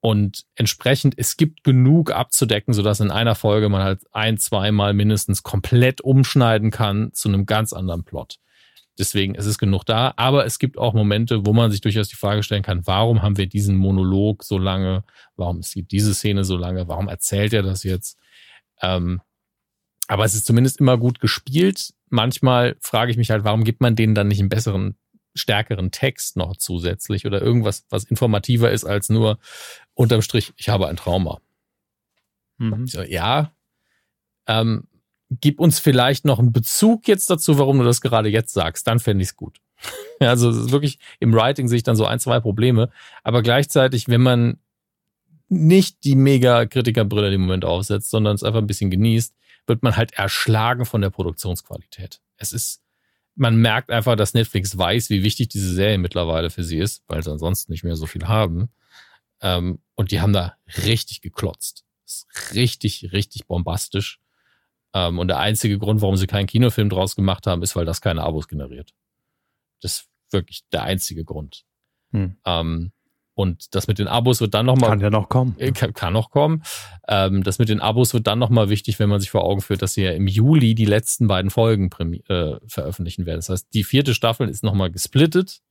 Und entsprechend, es gibt genug abzudecken, sodass in einer Folge man halt ein, zweimal mindestens komplett umschneiden kann zu einem ganz anderen Plot. Deswegen ist es genug da. Aber es gibt auch Momente, wo man sich durchaus die Frage stellen kann, warum haben wir diesen Monolog so lange? Warum ist diese Szene so lange? Warum erzählt er das jetzt? Ähm, aber es ist zumindest immer gut gespielt. Manchmal frage ich mich halt, warum gibt man denen dann nicht einen besseren stärkeren Text noch zusätzlich oder irgendwas, was informativer ist als nur unterm Strich, ich habe ein Trauma. Mhm. So, ja, ähm, gib uns vielleicht noch einen Bezug jetzt dazu, warum du das gerade jetzt sagst, dann fände ich [LAUGHS] es gut. also ist wirklich im Writing sehe ich dann so ein, zwei Probleme, aber gleichzeitig, wenn man nicht die mega Kritikerbrille im Moment aufsetzt, sondern es einfach ein bisschen genießt, wird man halt erschlagen von der Produktionsqualität. Es ist man merkt einfach, dass Netflix weiß, wie wichtig diese Serie mittlerweile für sie ist, weil sie ansonsten nicht mehr so viel haben. Ähm, und die haben da richtig geklotzt. Ist richtig, richtig bombastisch. Ähm, und der einzige Grund, warum sie keinen Kinofilm draus gemacht haben, ist, weil das keine Abos generiert. Das ist wirklich der einzige Grund. Hm. Ähm, und das mit den Abos wird dann nochmal. Kann ja noch kommen. Äh, kann, kann noch kommen. Ähm, das mit den Abos wird dann nochmal wichtig, wenn man sich vor Augen führt, dass sie ja im Juli die letzten beiden Folgen äh, veröffentlichen werden. Das heißt, die vierte Staffel ist nochmal gesplittet.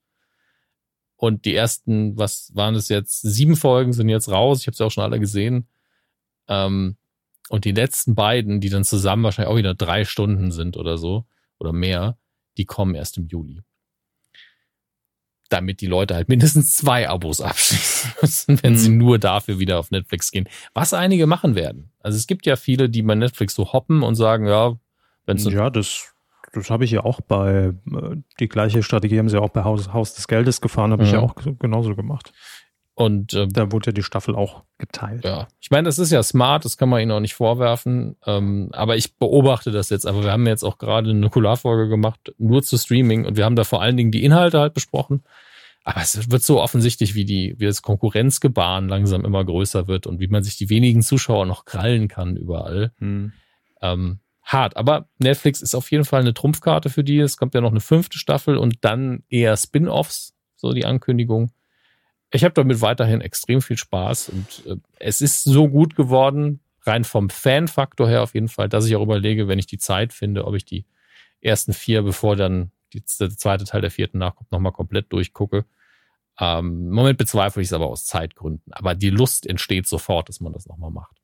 Und die ersten, was waren es jetzt? Sieben Folgen sind jetzt raus. Ich habe sie auch schon alle gesehen. Ähm, und die letzten beiden, die dann zusammen wahrscheinlich auch wieder drei Stunden sind oder so oder mehr, die kommen erst im Juli damit die Leute halt mindestens zwei Abos abschließen [LAUGHS] müssen, wenn mhm. sie nur dafür wieder auf Netflix gehen. Was einige machen werden. Also es gibt ja viele, die bei Netflix so hoppen und sagen, ja, wenn es. Ja, das, das habe ich ja auch bei, äh, die gleiche Strategie haben sie auch bei Haus, Haus des Geldes gefahren, habe mhm. ich ja auch genauso gemacht. Und ähm, da wurde ja die Staffel auch geteilt. Ja, ich meine, das ist ja smart, das kann man ihnen auch nicht vorwerfen. Ähm, aber ich beobachte das jetzt. Aber wir haben jetzt auch gerade eine Nukularfolge gemacht, nur zu Streaming, und wir haben da vor allen Dingen die Inhalte halt besprochen. Aber es wird so offensichtlich, wie die, wie das Konkurrenzgebaren langsam immer größer wird und wie man sich die wenigen Zuschauer noch krallen kann überall. Hm. Ähm, hart. Aber Netflix ist auf jeden Fall eine Trumpfkarte für die. Es kommt ja noch eine fünfte Staffel und dann eher Spin-offs, so die Ankündigung ich habe damit weiterhin extrem viel Spaß und äh, es ist so gut geworden, rein vom Fan-Faktor her auf jeden Fall, dass ich auch überlege, wenn ich die Zeit finde, ob ich die ersten vier, bevor dann die, der zweite Teil der vierten nachkommt, nochmal komplett durchgucke. Ähm, Im Moment bezweifle ich es aber aus Zeitgründen. Aber die Lust entsteht sofort, dass man das nochmal macht.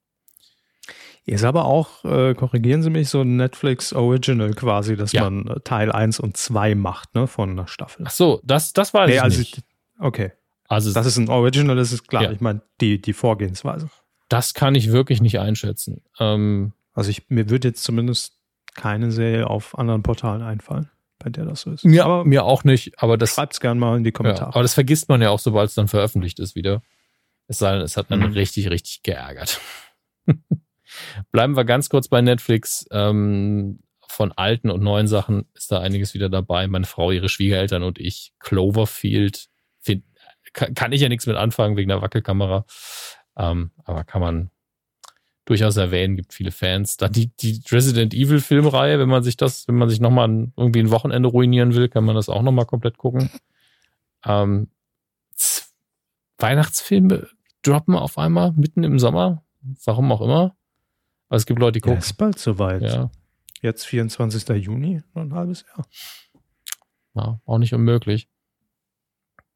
Ist aber auch, äh, korrigieren Sie mich, so ein Netflix Original quasi, dass ja. man äh, Teil 1 und 2 macht, ne, von einer Staffel. Ach so, das, das weiß nee, ich also, nicht. Okay. Also das ist ein Original, das ist klar. Ja. Ich meine, die, die Vorgehensweise. Das kann ich wirklich nicht einschätzen. Ähm, also ich, mir wird jetzt zumindest keine Serie auf anderen Portalen einfallen, bei der das so ist. Mir, aber, mir auch nicht, aber das. Schreibt's gerne mal in die Kommentare. Ja, aber das vergisst man ja auch, sobald es dann veröffentlicht ist wieder. Es sei denn, es hat dann mhm. richtig, richtig geärgert. [LAUGHS] Bleiben wir ganz kurz bei Netflix. Ähm, von alten und neuen Sachen ist da einiges wieder dabei. Meine Frau, ihre Schwiegereltern und ich. Cloverfield kann, kann ich ja nichts mit anfangen wegen der Wackelkamera. Ähm, aber kann man durchaus erwähnen, gibt viele Fans. Dann die, die Resident Evil Filmreihe, wenn man sich das, wenn man sich nochmal irgendwie ein Wochenende ruinieren will, kann man das auch nochmal komplett gucken. Ähm, Weihnachtsfilme droppen auf einmal mitten im Sommer. Warum auch immer. Aber es gibt Leute, die gucken. Ja, ist bald soweit. Ja. Jetzt 24. Juni, noch ein halbes Jahr. Ja, auch nicht unmöglich.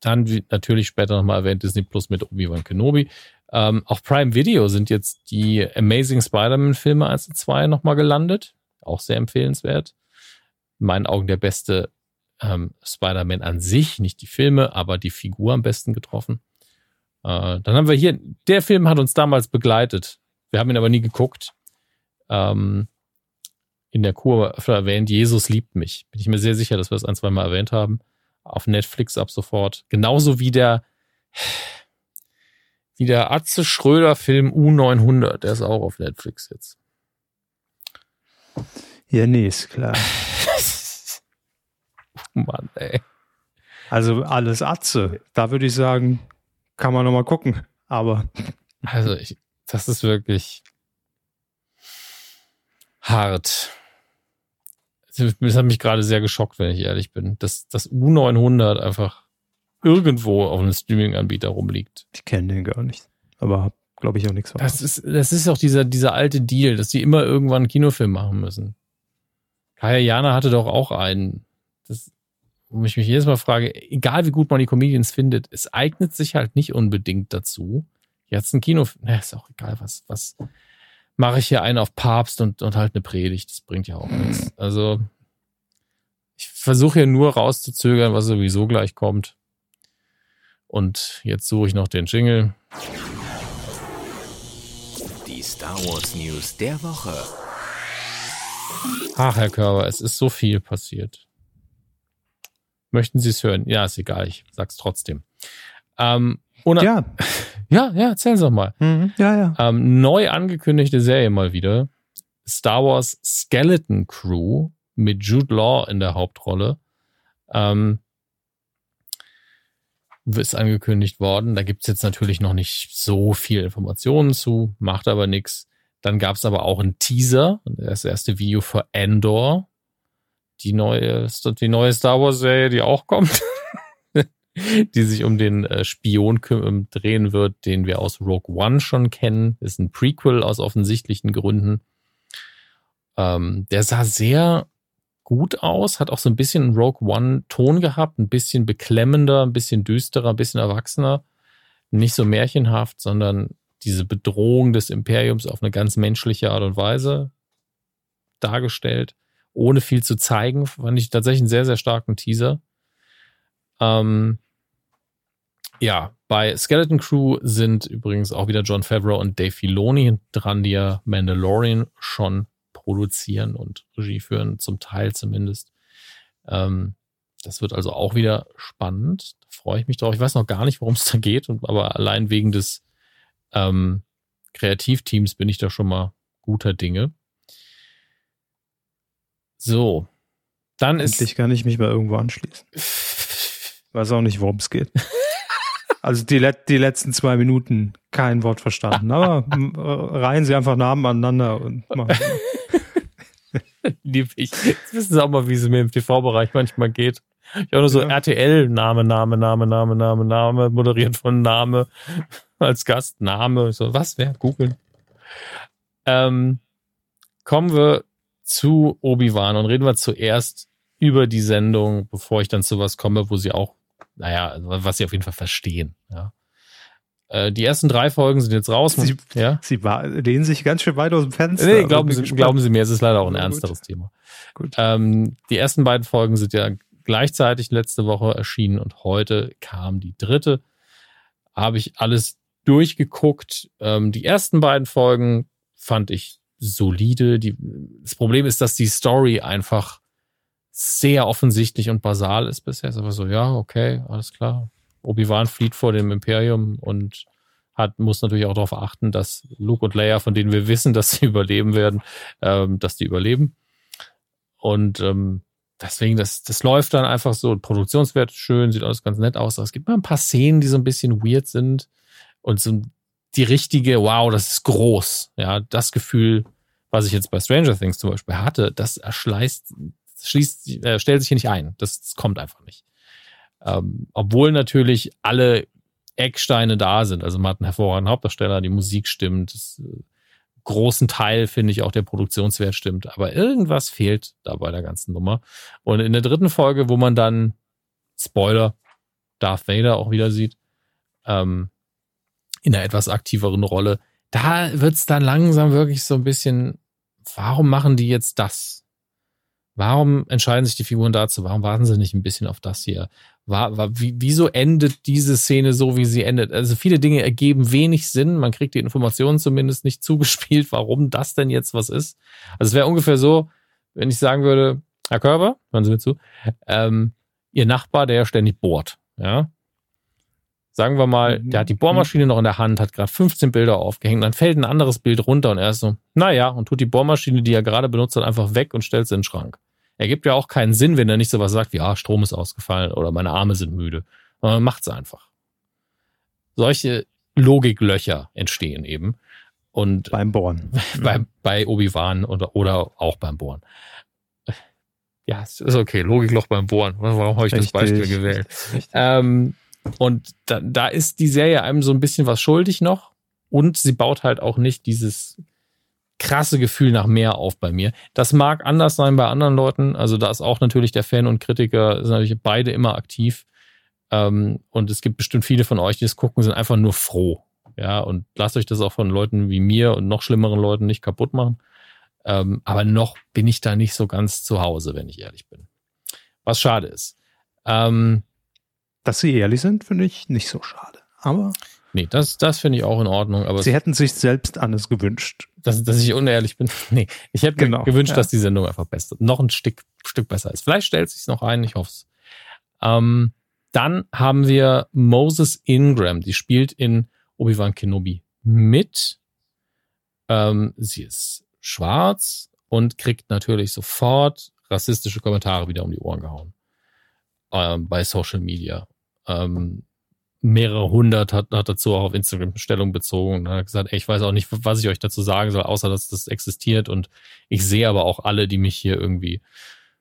Dann wie natürlich später nochmal erwähnt Disney Plus mit Obi-Wan Kenobi. Ähm, auf Prime Video sind jetzt die Amazing Spider-Man-Filme 1 und 2 nochmal gelandet. Auch sehr empfehlenswert. In meinen Augen der beste ähm, Spider-Man an sich, nicht die Filme, aber die Figur am besten getroffen. Äh, dann haben wir hier, der Film hat uns damals begleitet. Wir haben ihn aber nie geguckt. Ähm, in der Kur erwähnt, Jesus liebt mich. Bin ich mir sehr sicher, dass wir es ein, zwei Mal erwähnt haben auf Netflix ab sofort. Genauso wie der, wie der Atze Schröder Film U900. Der ist auch auf Netflix jetzt. Ja, nee, ist klar. [LAUGHS] Mann, ey. Also alles Atze. Da würde ich sagen, kann man nochmal gucken. Aber. Also, ich, das ist wirklich hart. Das hat mich gerade sehr geschockt, wenn ich ehrlich bin, dass das U900 einfach irgendwo auf einem Streaming-Anbieter rumliegt. Ich kenne den gar nicht. aber glaube ich, auch nichts Das ist, das ist auch dieser, dieser alte Deal, dass die immer irgendwann einen Kinofilm machen müssen. Kaya Jana hatte doch auch einen. Das, wo ich mich jedes Mal frage, egal wie gut man die Comedians findet, es eignet sich halt nicht unbedingt dazu. Jetzt ein Kinofilm, na, ist auch egal, was, was mache ich hier einen auf Papst und, und halt eine Predigt. Das bringt ja auch nichts. Also, ich versuche hier nur rauszuzögern, was sowieso gleich kommt. Und jetzt suche ich noch den Jingle. Die Star Wars News der Woche. Ach, Herr Körber, es ist so viel passiert. Möchten Sie es hören? Ja, ist egal, ich sag's trotzdem. Ähm, ja. [LAUGHS] ja, ja, erzählen Sie doch mal. Mhm. Ja, ja. Ähm, neu angekündigte Serie mal wieder. Star Wars Skeleton Crew mit Jude Law in der Hauptrolle. Ähm, ist angekündigt worden. Da gibt's jetzt natürlich noch nicht so viel Informationen zu, macht aber nichts. Dann gab's aber auch einen Teaser, das erste Video für Endor, die neue, die neue Star Wars-Serie, die auch kommt, [LAUGHS] [LAUGHS] die sich um den äh, Spion ähm, drehen wird, den wir aus Rogue One schon kennen. Ist ein Prequel aus offensichtlichen Gründen. Ähm, der sah sehr gut aus, hat auch so ein bisschen Rogue One Ton gehabt, ein bisschen beklemmender, ein bisschen düsterer, ein bisschen erwachsener. Nicht so märchenhaft, sondern diese Bedrohung des Imperiums auf eine ganz menschliche Art und Weise dargestellt, ohne viel zu zeigen, fand ich tatsächlich einen sehr, sehr starken Teaser. Ähm, ja, bei Skeleton Crew sind übrigens auch wieder John Favreau und Dave Filoni dran, die ja Mandalorian schon produzieren und Regie führen, zum Teil zumindest. Ähm, das wird also auch wieder spannend. Da freue ich mich drauf. Ich weiß noch gar nicht, worum es da geht, aber allein wegen des ähm, Kreativteams bin ich da schon mal guter Dinge. So, dann ist. Ich kann ich mich mal irgendwo anschließen. [LAUGHS] Weiß auch nicht, worum es geht. [LAUGHS] Also die, die letzten zwei Minuten kein Wort verstanden. Aber reihen sie einfach Namen aneinander und machen. [LAUGHS] Lieb ich. Jetzt wissen sie auch mal, wie es mir im TV-Bereich manchmal geht. Ich habe nur so ja. RTL, Name, Name, Name, Name, Name, Name, moderiert von Name [LAUGHS] als Gast, Name. So, was, wer? Googeln. Ähm, kommen wir zu Obi-Wan und reden wir zuerst über die Sendung, bevor ich dann zu was komme, wo sie auch, naja, was sie auf jeden Fall verstehen. Ja. Äh, die ersten drei Folgen sind jetzt raus. Sie, ja? sie lehnen sich ganz schön weit aus dem Fenster. Nee, glauben Sie, glauben Sie mir, es ist leider auch ein ernsteres gut. Thema. Gut. Ähm, die ersten beiden Folgen sind ja gleichzeitig letzte Woche erschienen und heute kam die dritte. Habe ich alles durchgeguckt. Ähm, die ersten beiden Folgen fand ich solide. Die, das Problem ist, dass die Story einfach sehr offensichtlich und basal ist bisher. Ist aber so, ja, okay, alles klar. Obi-Wan flieht vor dem Imperium und hat, muss natürlich auch darauf achten, dass Luke und Leia, von denen wir wissen, [LAUGHS] dass sie überleben werden, ähm, dass die überleben. Und ähm, deswegen, das, das läuft dann einfach so. Produktionswert schön, sieht alles ganz nett aus. Aber es gibt mal ein paar Szenen, die so ein bisschen weird sind. Und so die richtige, wow, das ist groß. Ja, das Gefühl, was ich jetzt bei Stranger Things zum Beispiel hatte, das erschleißt, schließt, äh, stellt sich hier nicht ein. Das, das kommt einfach nicht. Ähm, obwohl natürlich alle Ecksteine da sind. Also man hat einen hervorragenden Hauptdarsteller, die Musik stimmt, das, äh, großen Teil finde ich auch der Produktionswert stimmt, aber irgendwas fehlt da bei der ganzen Nummer. Und in der dritten Folge, wo man dann Spoiler Darth Vader auch wieder sieht, ähm, in einer etwas aktiveren Rolle, da wird's dann langsam wirklich so ein bisschen, warum machen die jetzt das? Warum entscheiden sich die Figuren dazu? Warum warten sie nicht ein bisschen auf das hier? War, war, wie, wieso endet diese Szene so, wie sie endet? Also viele Dinge ergeben wenig Sinn. Man kriegt die Informationen zumindest nicht [LAUGHS] zugespielt, warum das denn jetzt was ist. Also es wäre ungefähr so, wenn ich sagen würde, Herr Körber, hören Sie mir zu, ähm, Ihr Nachbar, der ja ständig bohrt, ja. Sagen wir mal, der hat die Bohrmaschine noch in der Hand, hat gerade 15 Bilder aufgehängt, dann fällt ein anderes Bild runter und er ist so, naja, und tut die Bohrmaschine, die er gerade benutzt hat, einfach weg und stellt sie in den Schrank. Ergibt ja auch keinen Sinn, wenn er nicht sowas sagt wie, ah, Strom ist ausgefallen oder meine Arme sind müde. Man macht's einfach. Solche Logiklöcher entstehen eben. Und beim Bohren. [LAUGHS] Bei, bei Obi-Wan oder, oder auch beim Bohren. Ja, ist okay. Logikloch beim Bohren. Warum habe ich Richtig. das Beispiel gewählt? Ähm, und da, da ist die Serie einem so ein bisschen was schuldig noch. und sie baut halt auch nicht dieses krasse Gefühl nach mehr auf bei mir. Das mag anders sein bei anderen Leuten. Also da ist auch natürlich der Fan und Kritiker, sind natürlich beide immer aktiv. Ähm, und es gibt bestimmt viele von euch, die es gucken, sind einfach nur froh. Ja, und lasst euch das auch von Leuten wie mir und noch schlimmeren Leuten nicht kaputt machen. Ähm, aber noch bin ich da nicht so ganz zu Hause, wenn ich ehrlich bin. Was schade ist. Ähm, Dass sie ehrlich sind, finde ich nicht so schade. Aber. Nee, das, das finde ich auch in Ordnung. Aber sie hätten sich selbst anders gewünscht. Dass, dass ich unehrlich bin. [LAUGHS] Nee, ich hätte genau, mir gewünscht, ja. dass die Sendung einfach besser, noch ein Stück, Stück besser ist. Vielleicht stellt sich noch ein, ich hoffe es. Ähm, dann haben wir Moses Ingram, die spielt in Obi-Wan Kenobi mit. Ähm, sie ist schwarz und kriegt natürlich sofort rassistische Kommentare wieder um die Ohren gehauen. Ähm, bei Social Media. Ähm, mehrere hundert hat, hat dazu auch auf Instagram Stellung bezogen und hat gesagt, ey, ich weiß auch nicht, was ich euch dazu sagen soll, außer dass das existiert und ich sehe aber auch alle, die mich hier irgendwie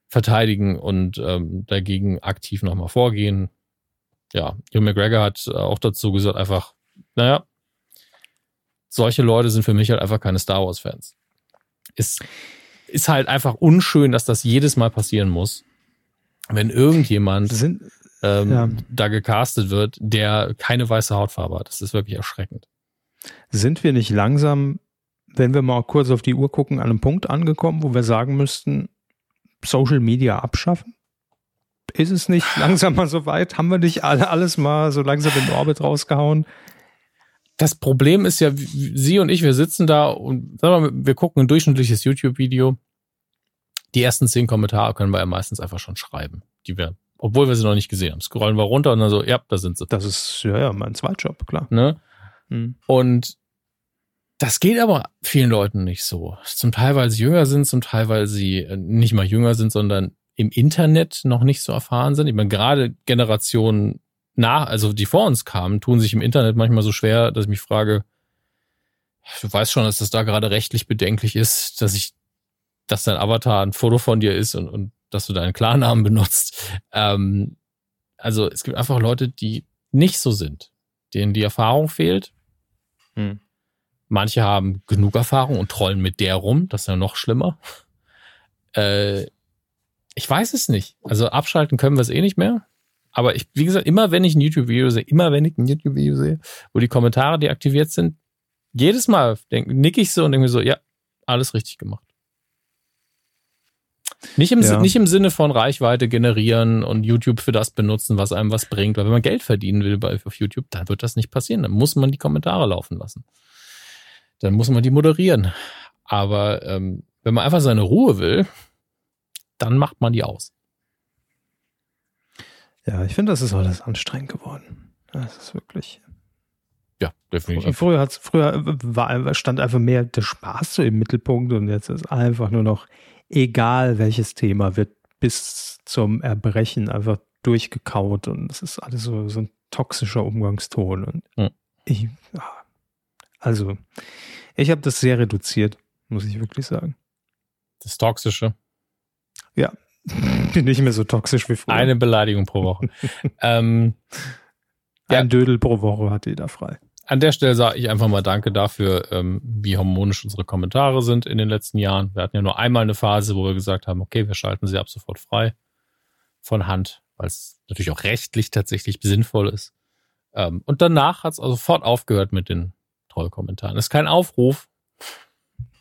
verteidigen und ähm, dagegen aktiv nochmal vorgehen. Ja, Hugh McGregor hat auch dazu gesagt, einfach, naja, solche Leute sind für mich halt einfach keine Star Wars Fans. Ist, ist halt einfach unschön, dass das jedes Mal passieren muss, wenn irgendjemand sind, ähm, ja. da gecastet wird, der keine weiße Hautfarbe hat. Das ist wirklich erschreckend. Sind wir nicht langsam, wenn wir mal kurz auf die Uhr gucken, an einem Punkt angekommen, wo wir sagen müssten, Social Media abschaffen? Ist es nicht langsam mal so weit? Haben wir nicht alle, alles mal so langsam in den Orbit rausgehauen? Das Problem ist ja, Sie und ich, wir sitzen da und sagen wir, wir gucken ein durchschnittliches YouTube-Video. Die ersten zehn Kommentare können wir ja meistens einfach schon schreiben, die wir obwohl wir sie noch nicht gesehen haben. Scrollen wir runter und dann so, ja, da sind sie. Das ist, ja, ja, mein Zweitjob, klar. Ne? Mhm. Und das geht aber vielen Leuten nicht so. Zum Teil, weil sie jünger sind, zum Teil, weil sie äh, nicht mal jünger sind, sondern im Internet noch nicht so erfahren sind. Ich meine, gerade Generationen nach, also die vor uns kamen, tun sich im Internet manchmal so schwer, dass ich mich frage, du weißt schon, dass das da gerade rechtlich bedenklich ist, dass ich, dass dein Avatar ein Foto von dir ist und, und dass du deinen Klarnamen benutzt. Ähm, also es gibt einfach Leute, die nicht so sind, denen die Erfahrung fehlt. Hm. Manche haben genug Erfahrung und trollen mit der rum, das ist ja noch schlimmer. Äh, ich weiß es nicht. Also abschalten können wir es eh nicht mehr. Aber ich, wie gesagt, immer wenn ich ein YouTube-Video sehe, immer wenn ich ein YouTube-Video sehe, wo die Kommentare deaktiviert sind, jedes Mal denk, nick ich so und denke mir so, ja, alles richtig gemacht. Nicht im, ja. nicht im Sinne von Reichweite generieren und YouTube für das benutzen, was einem was bringt. Weil wenn man Geld verdienen will bei, auf YouTube, dann wird das nicht passieren. Dann muss man die Kommentare laufen lassen. Dann muss man die moderieren. Aber ähm, wenn man einfach seine Ruhe will, dann macht man die aus. Ja, ich finde, das ist alles anstrengend geworden. Das ist wirklich. Ja, definitiv. Früher, hat's, früher war, stand einfach mehr der Spaß so im Mittelpunkt und jetzt ist einfach nur noch egal welches Thema, wird bis zum Erbrechen einfach durchgekaut und es ist alles so, so ein toxischer Umgangston. Und mhm. ich, also, ich habe das sehr reduziert, muss ich wirklich sagen. Das Toxische? Ja, [LAUGHS] bin nicht mehr so toxisch wie früher. Eine Beleidigung pro Woche. [LAUGHS] ähm, Ein ja. Dödel pro Woche hat jeder frei an der Stelle sage ich einfach mal Danke dafür, ähm, wie harmonisch unsere Kommentare sind in den letzten Jahren. Wir hatten ja nur einmal eine Phase, wo wir gesagt haben, okay, wir schalten sie ab sofort frei von Hand, weil es natürlich auch rechtlich tatsächlich sinnvoll ist. Ähm, und danach hat es also sofort aufgehört mit den Trollkommentaren. Das ist kein Aufruf.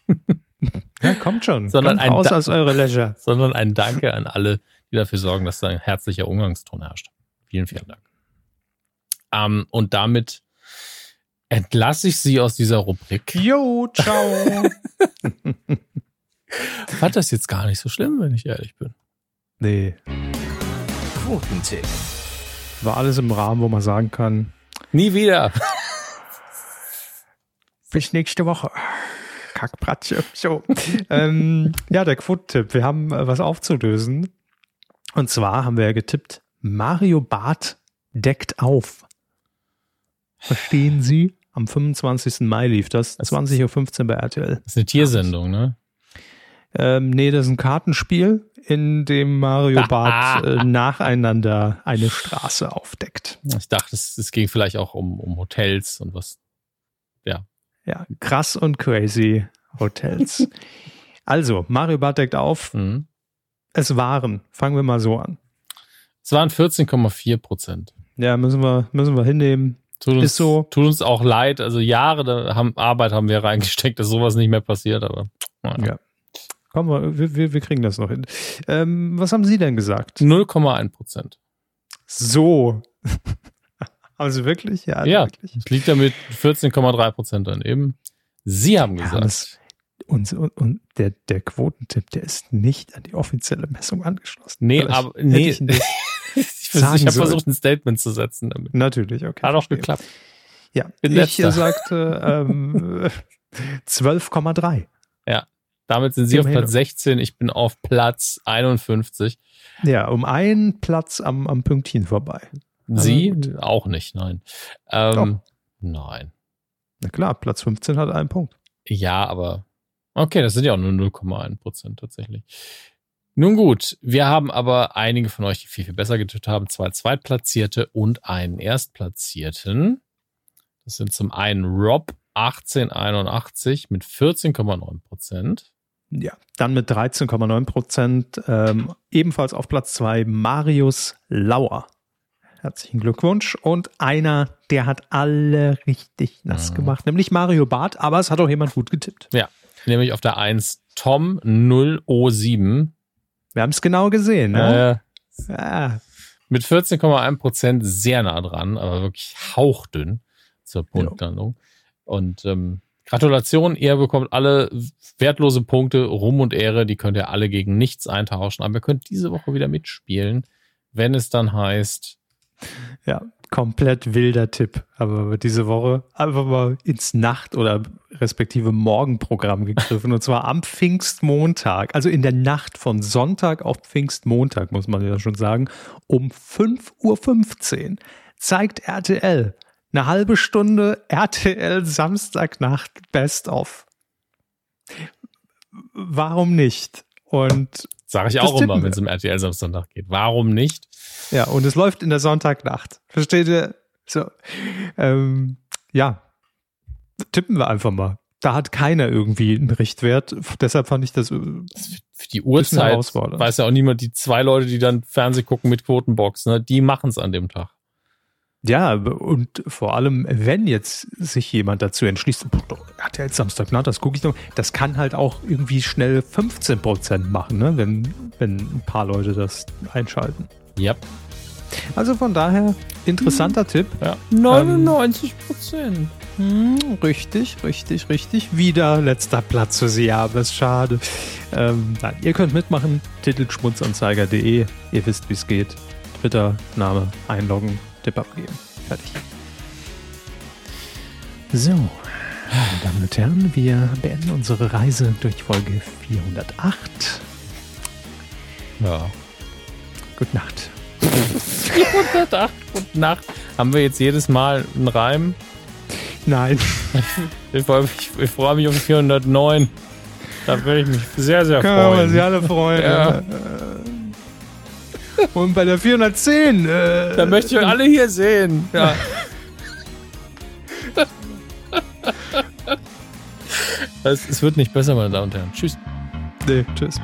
[LAUGHS] ja, kommt schon. sondern kommt ein raus aus eure Leisure. [LAUGHS] Sondern ein Danke an alle, die dafür sorgen, dass da ein herzlicher Umgangston herrscht. Vielen, vielen Dank. Ähm, und damit entlasse ich Sie aus dieser Rubrik. Jo, ciao. [LAUGHS] Fand das jetzt gar nicht so schlimm, wenn ich ehrlich bin. Nee. Quotentipp. War alles im Rahmen, wo man sagen kann. Nie wieder. [LAUGHS] Bis nächste Woche. Kackbratze. So. ähm, ja, der Quotentipp. Wir haben äh, was aufzulösen. Und zwar haben wir ja getippt, Mario Bart deckt auf. Verstehen Sie? Am 25. Mai lief das, 20.15 Uhr bei RTL. Das ist eine Tiersendung, ne? Ähm, nee, das ist ein Kartenspiel, in dem Mario [LAUGHS] Bart äh, nacheinander eine Straße aufdeckt. Ich dachte, es, es ging vielleicht auch um, um Hotels und was, ja, Ja, krass und crazy Hotels. [LAUGHS] also, Mario Bart deckt auf. Mhm. Es waren, fangen wir mal so an. Es waren 14,4 Prozent. Ja, müssen wir, müssen wir hinnehmen. Tut uns, Ist so. tut uns auch leid. Also Jahre da haben, Arbeit haben wir reingesteckt, dass sowas nicht mehr passiert, aber naja. Ja. Komm, wir, wir, wir kriegen das noch hin. Ähm, was haben Sie denn gesagt? 0,1 Prozent. So. [LAUGHS] also wirklich? Ja, Ja, wirklich. es liegt damit 14,3 Prozent daneben. Sie haben Ja, gesagt. das- Und, und, und der, der Quotentipp, der ist nicht an die offizielle Messung angeschlossen. nee, Vielleicht aber nee. [LAUGHS] ich ihn nicht- ich sagen habe versucht, ein Statement zu setzen damit. Natürlich, okay. Hat auch verstehe. geklappt. Ja, Bin ich letzter. sagte ähm, [LAUGHS] 12,3. Damit sind Sie auf Immerhin. Platz 16, ich bin auf Platz 51. Ja, um einen Platz am, am Pünktchen vorbei. Sie gut. auch nicht, nein. Ähm, nein. Na klar, Platz 15 hat einen Punkt. Ja, aber okay, das sind ja auch nur 0,1 Prozent tatsächlich. Nun gut, wir haben aber einige von euch, die viel, viel besser getippt haben, zwei Zweitplatzierte und einen Erstplatzierten. Das sind zum einen Rob 1881 mit 14,9 Prozent. Ja, dann mit 13,9 Prozent ähm, ebenfalls auf Platz 2 Marius Lauer. Herzlichen Glückwunsch. Und einer, der hat alle richtig nass Mhm. gemacht, nämlich Mario Barth, aber es hat auch jemand gut getippt. Nämlich auf der 1 Tom 007 Wir haben es genau gesehen. Ne? äh, Ja, mit 14,1 Prozent sehr nah dran, aber wirklich hauchdünn zur Punktlandung. Und ähm, Gratulation, ihr bekommt alle wertlose Punkte, Ruhm und Ehre, die könnt ihr alle gegen nichts eintauschen, aber ihr könnt diese Woche wieder mitspielen, wenn es dann heißt, ja, komplett wilder Tipp. Aber diese Woche einfach mal ins Nacht- oder respektive Morgenprogramm gegriffen. und zwar am Pfingstmontag, also in der Nacht von Sonntag auf Pfingstmontag, muss man ja schon sagen, um 5.15 Uhr zeigt RTL eine halbe Stunde RTL Samstagnacht Best of. Warum nicht? Und sage ich auch immer, wenn es um RTL Samstag geht. Warum nicht? Ja, und es läuft in der Sonntagnacht. Versteht ihr? So. Ähm, ja. Tippen wir einfach mal. Da hat keiner irgendwie einen Richtwert. Deshalb fand ich das. äh, Für die Uhrzeit weiß ja auch niemand, die zwei Leute, die dann Fernseh gucken mit Quotenbox, ne, die machen es an dem Tag. Ja, und vor allem, wenn jetzt sich jemand dazu entschließt, "Boah, doch, RTL Samstagnacht, das gucke ich noch, das kann halt auch irgendwie schnell 15 Prozent machen, ne? wenn, wenn ein paar Leute das einschalten. Ja. Also von daher, interessanter Tipp. ja. 99 Prozent. Hm, richtig, richtig, richtig. Wieder letzter Platz für Sie, aber ist schade. Ähm, nein, ihr könnt mitmachen. Titelschmutzanzeiger.de. Ihr wisst, wie es geht. Twitter, Name, einloggen, Tipp abgeben. Fertig. So, meine Damen und Herren, wir beenden unsere Reise durch Folge 408. Ja. Gute Nacht. 408 Gute Nacht. Haben wir jetzt jedes Mal einen Reim? Nein. Ich, freu- ich, ich freue mich auf 409. Da würde ich mich sehr, sehr Können wir freuen. Sie alle freuen. Ja. Äh, Und bei der 410. Äh, Da möchte ich euch alle hier sehen. Ja. [LAUGHS] es, es wird nicht besser, meine Damen und Herren. Tschüss. Nee, tschüss.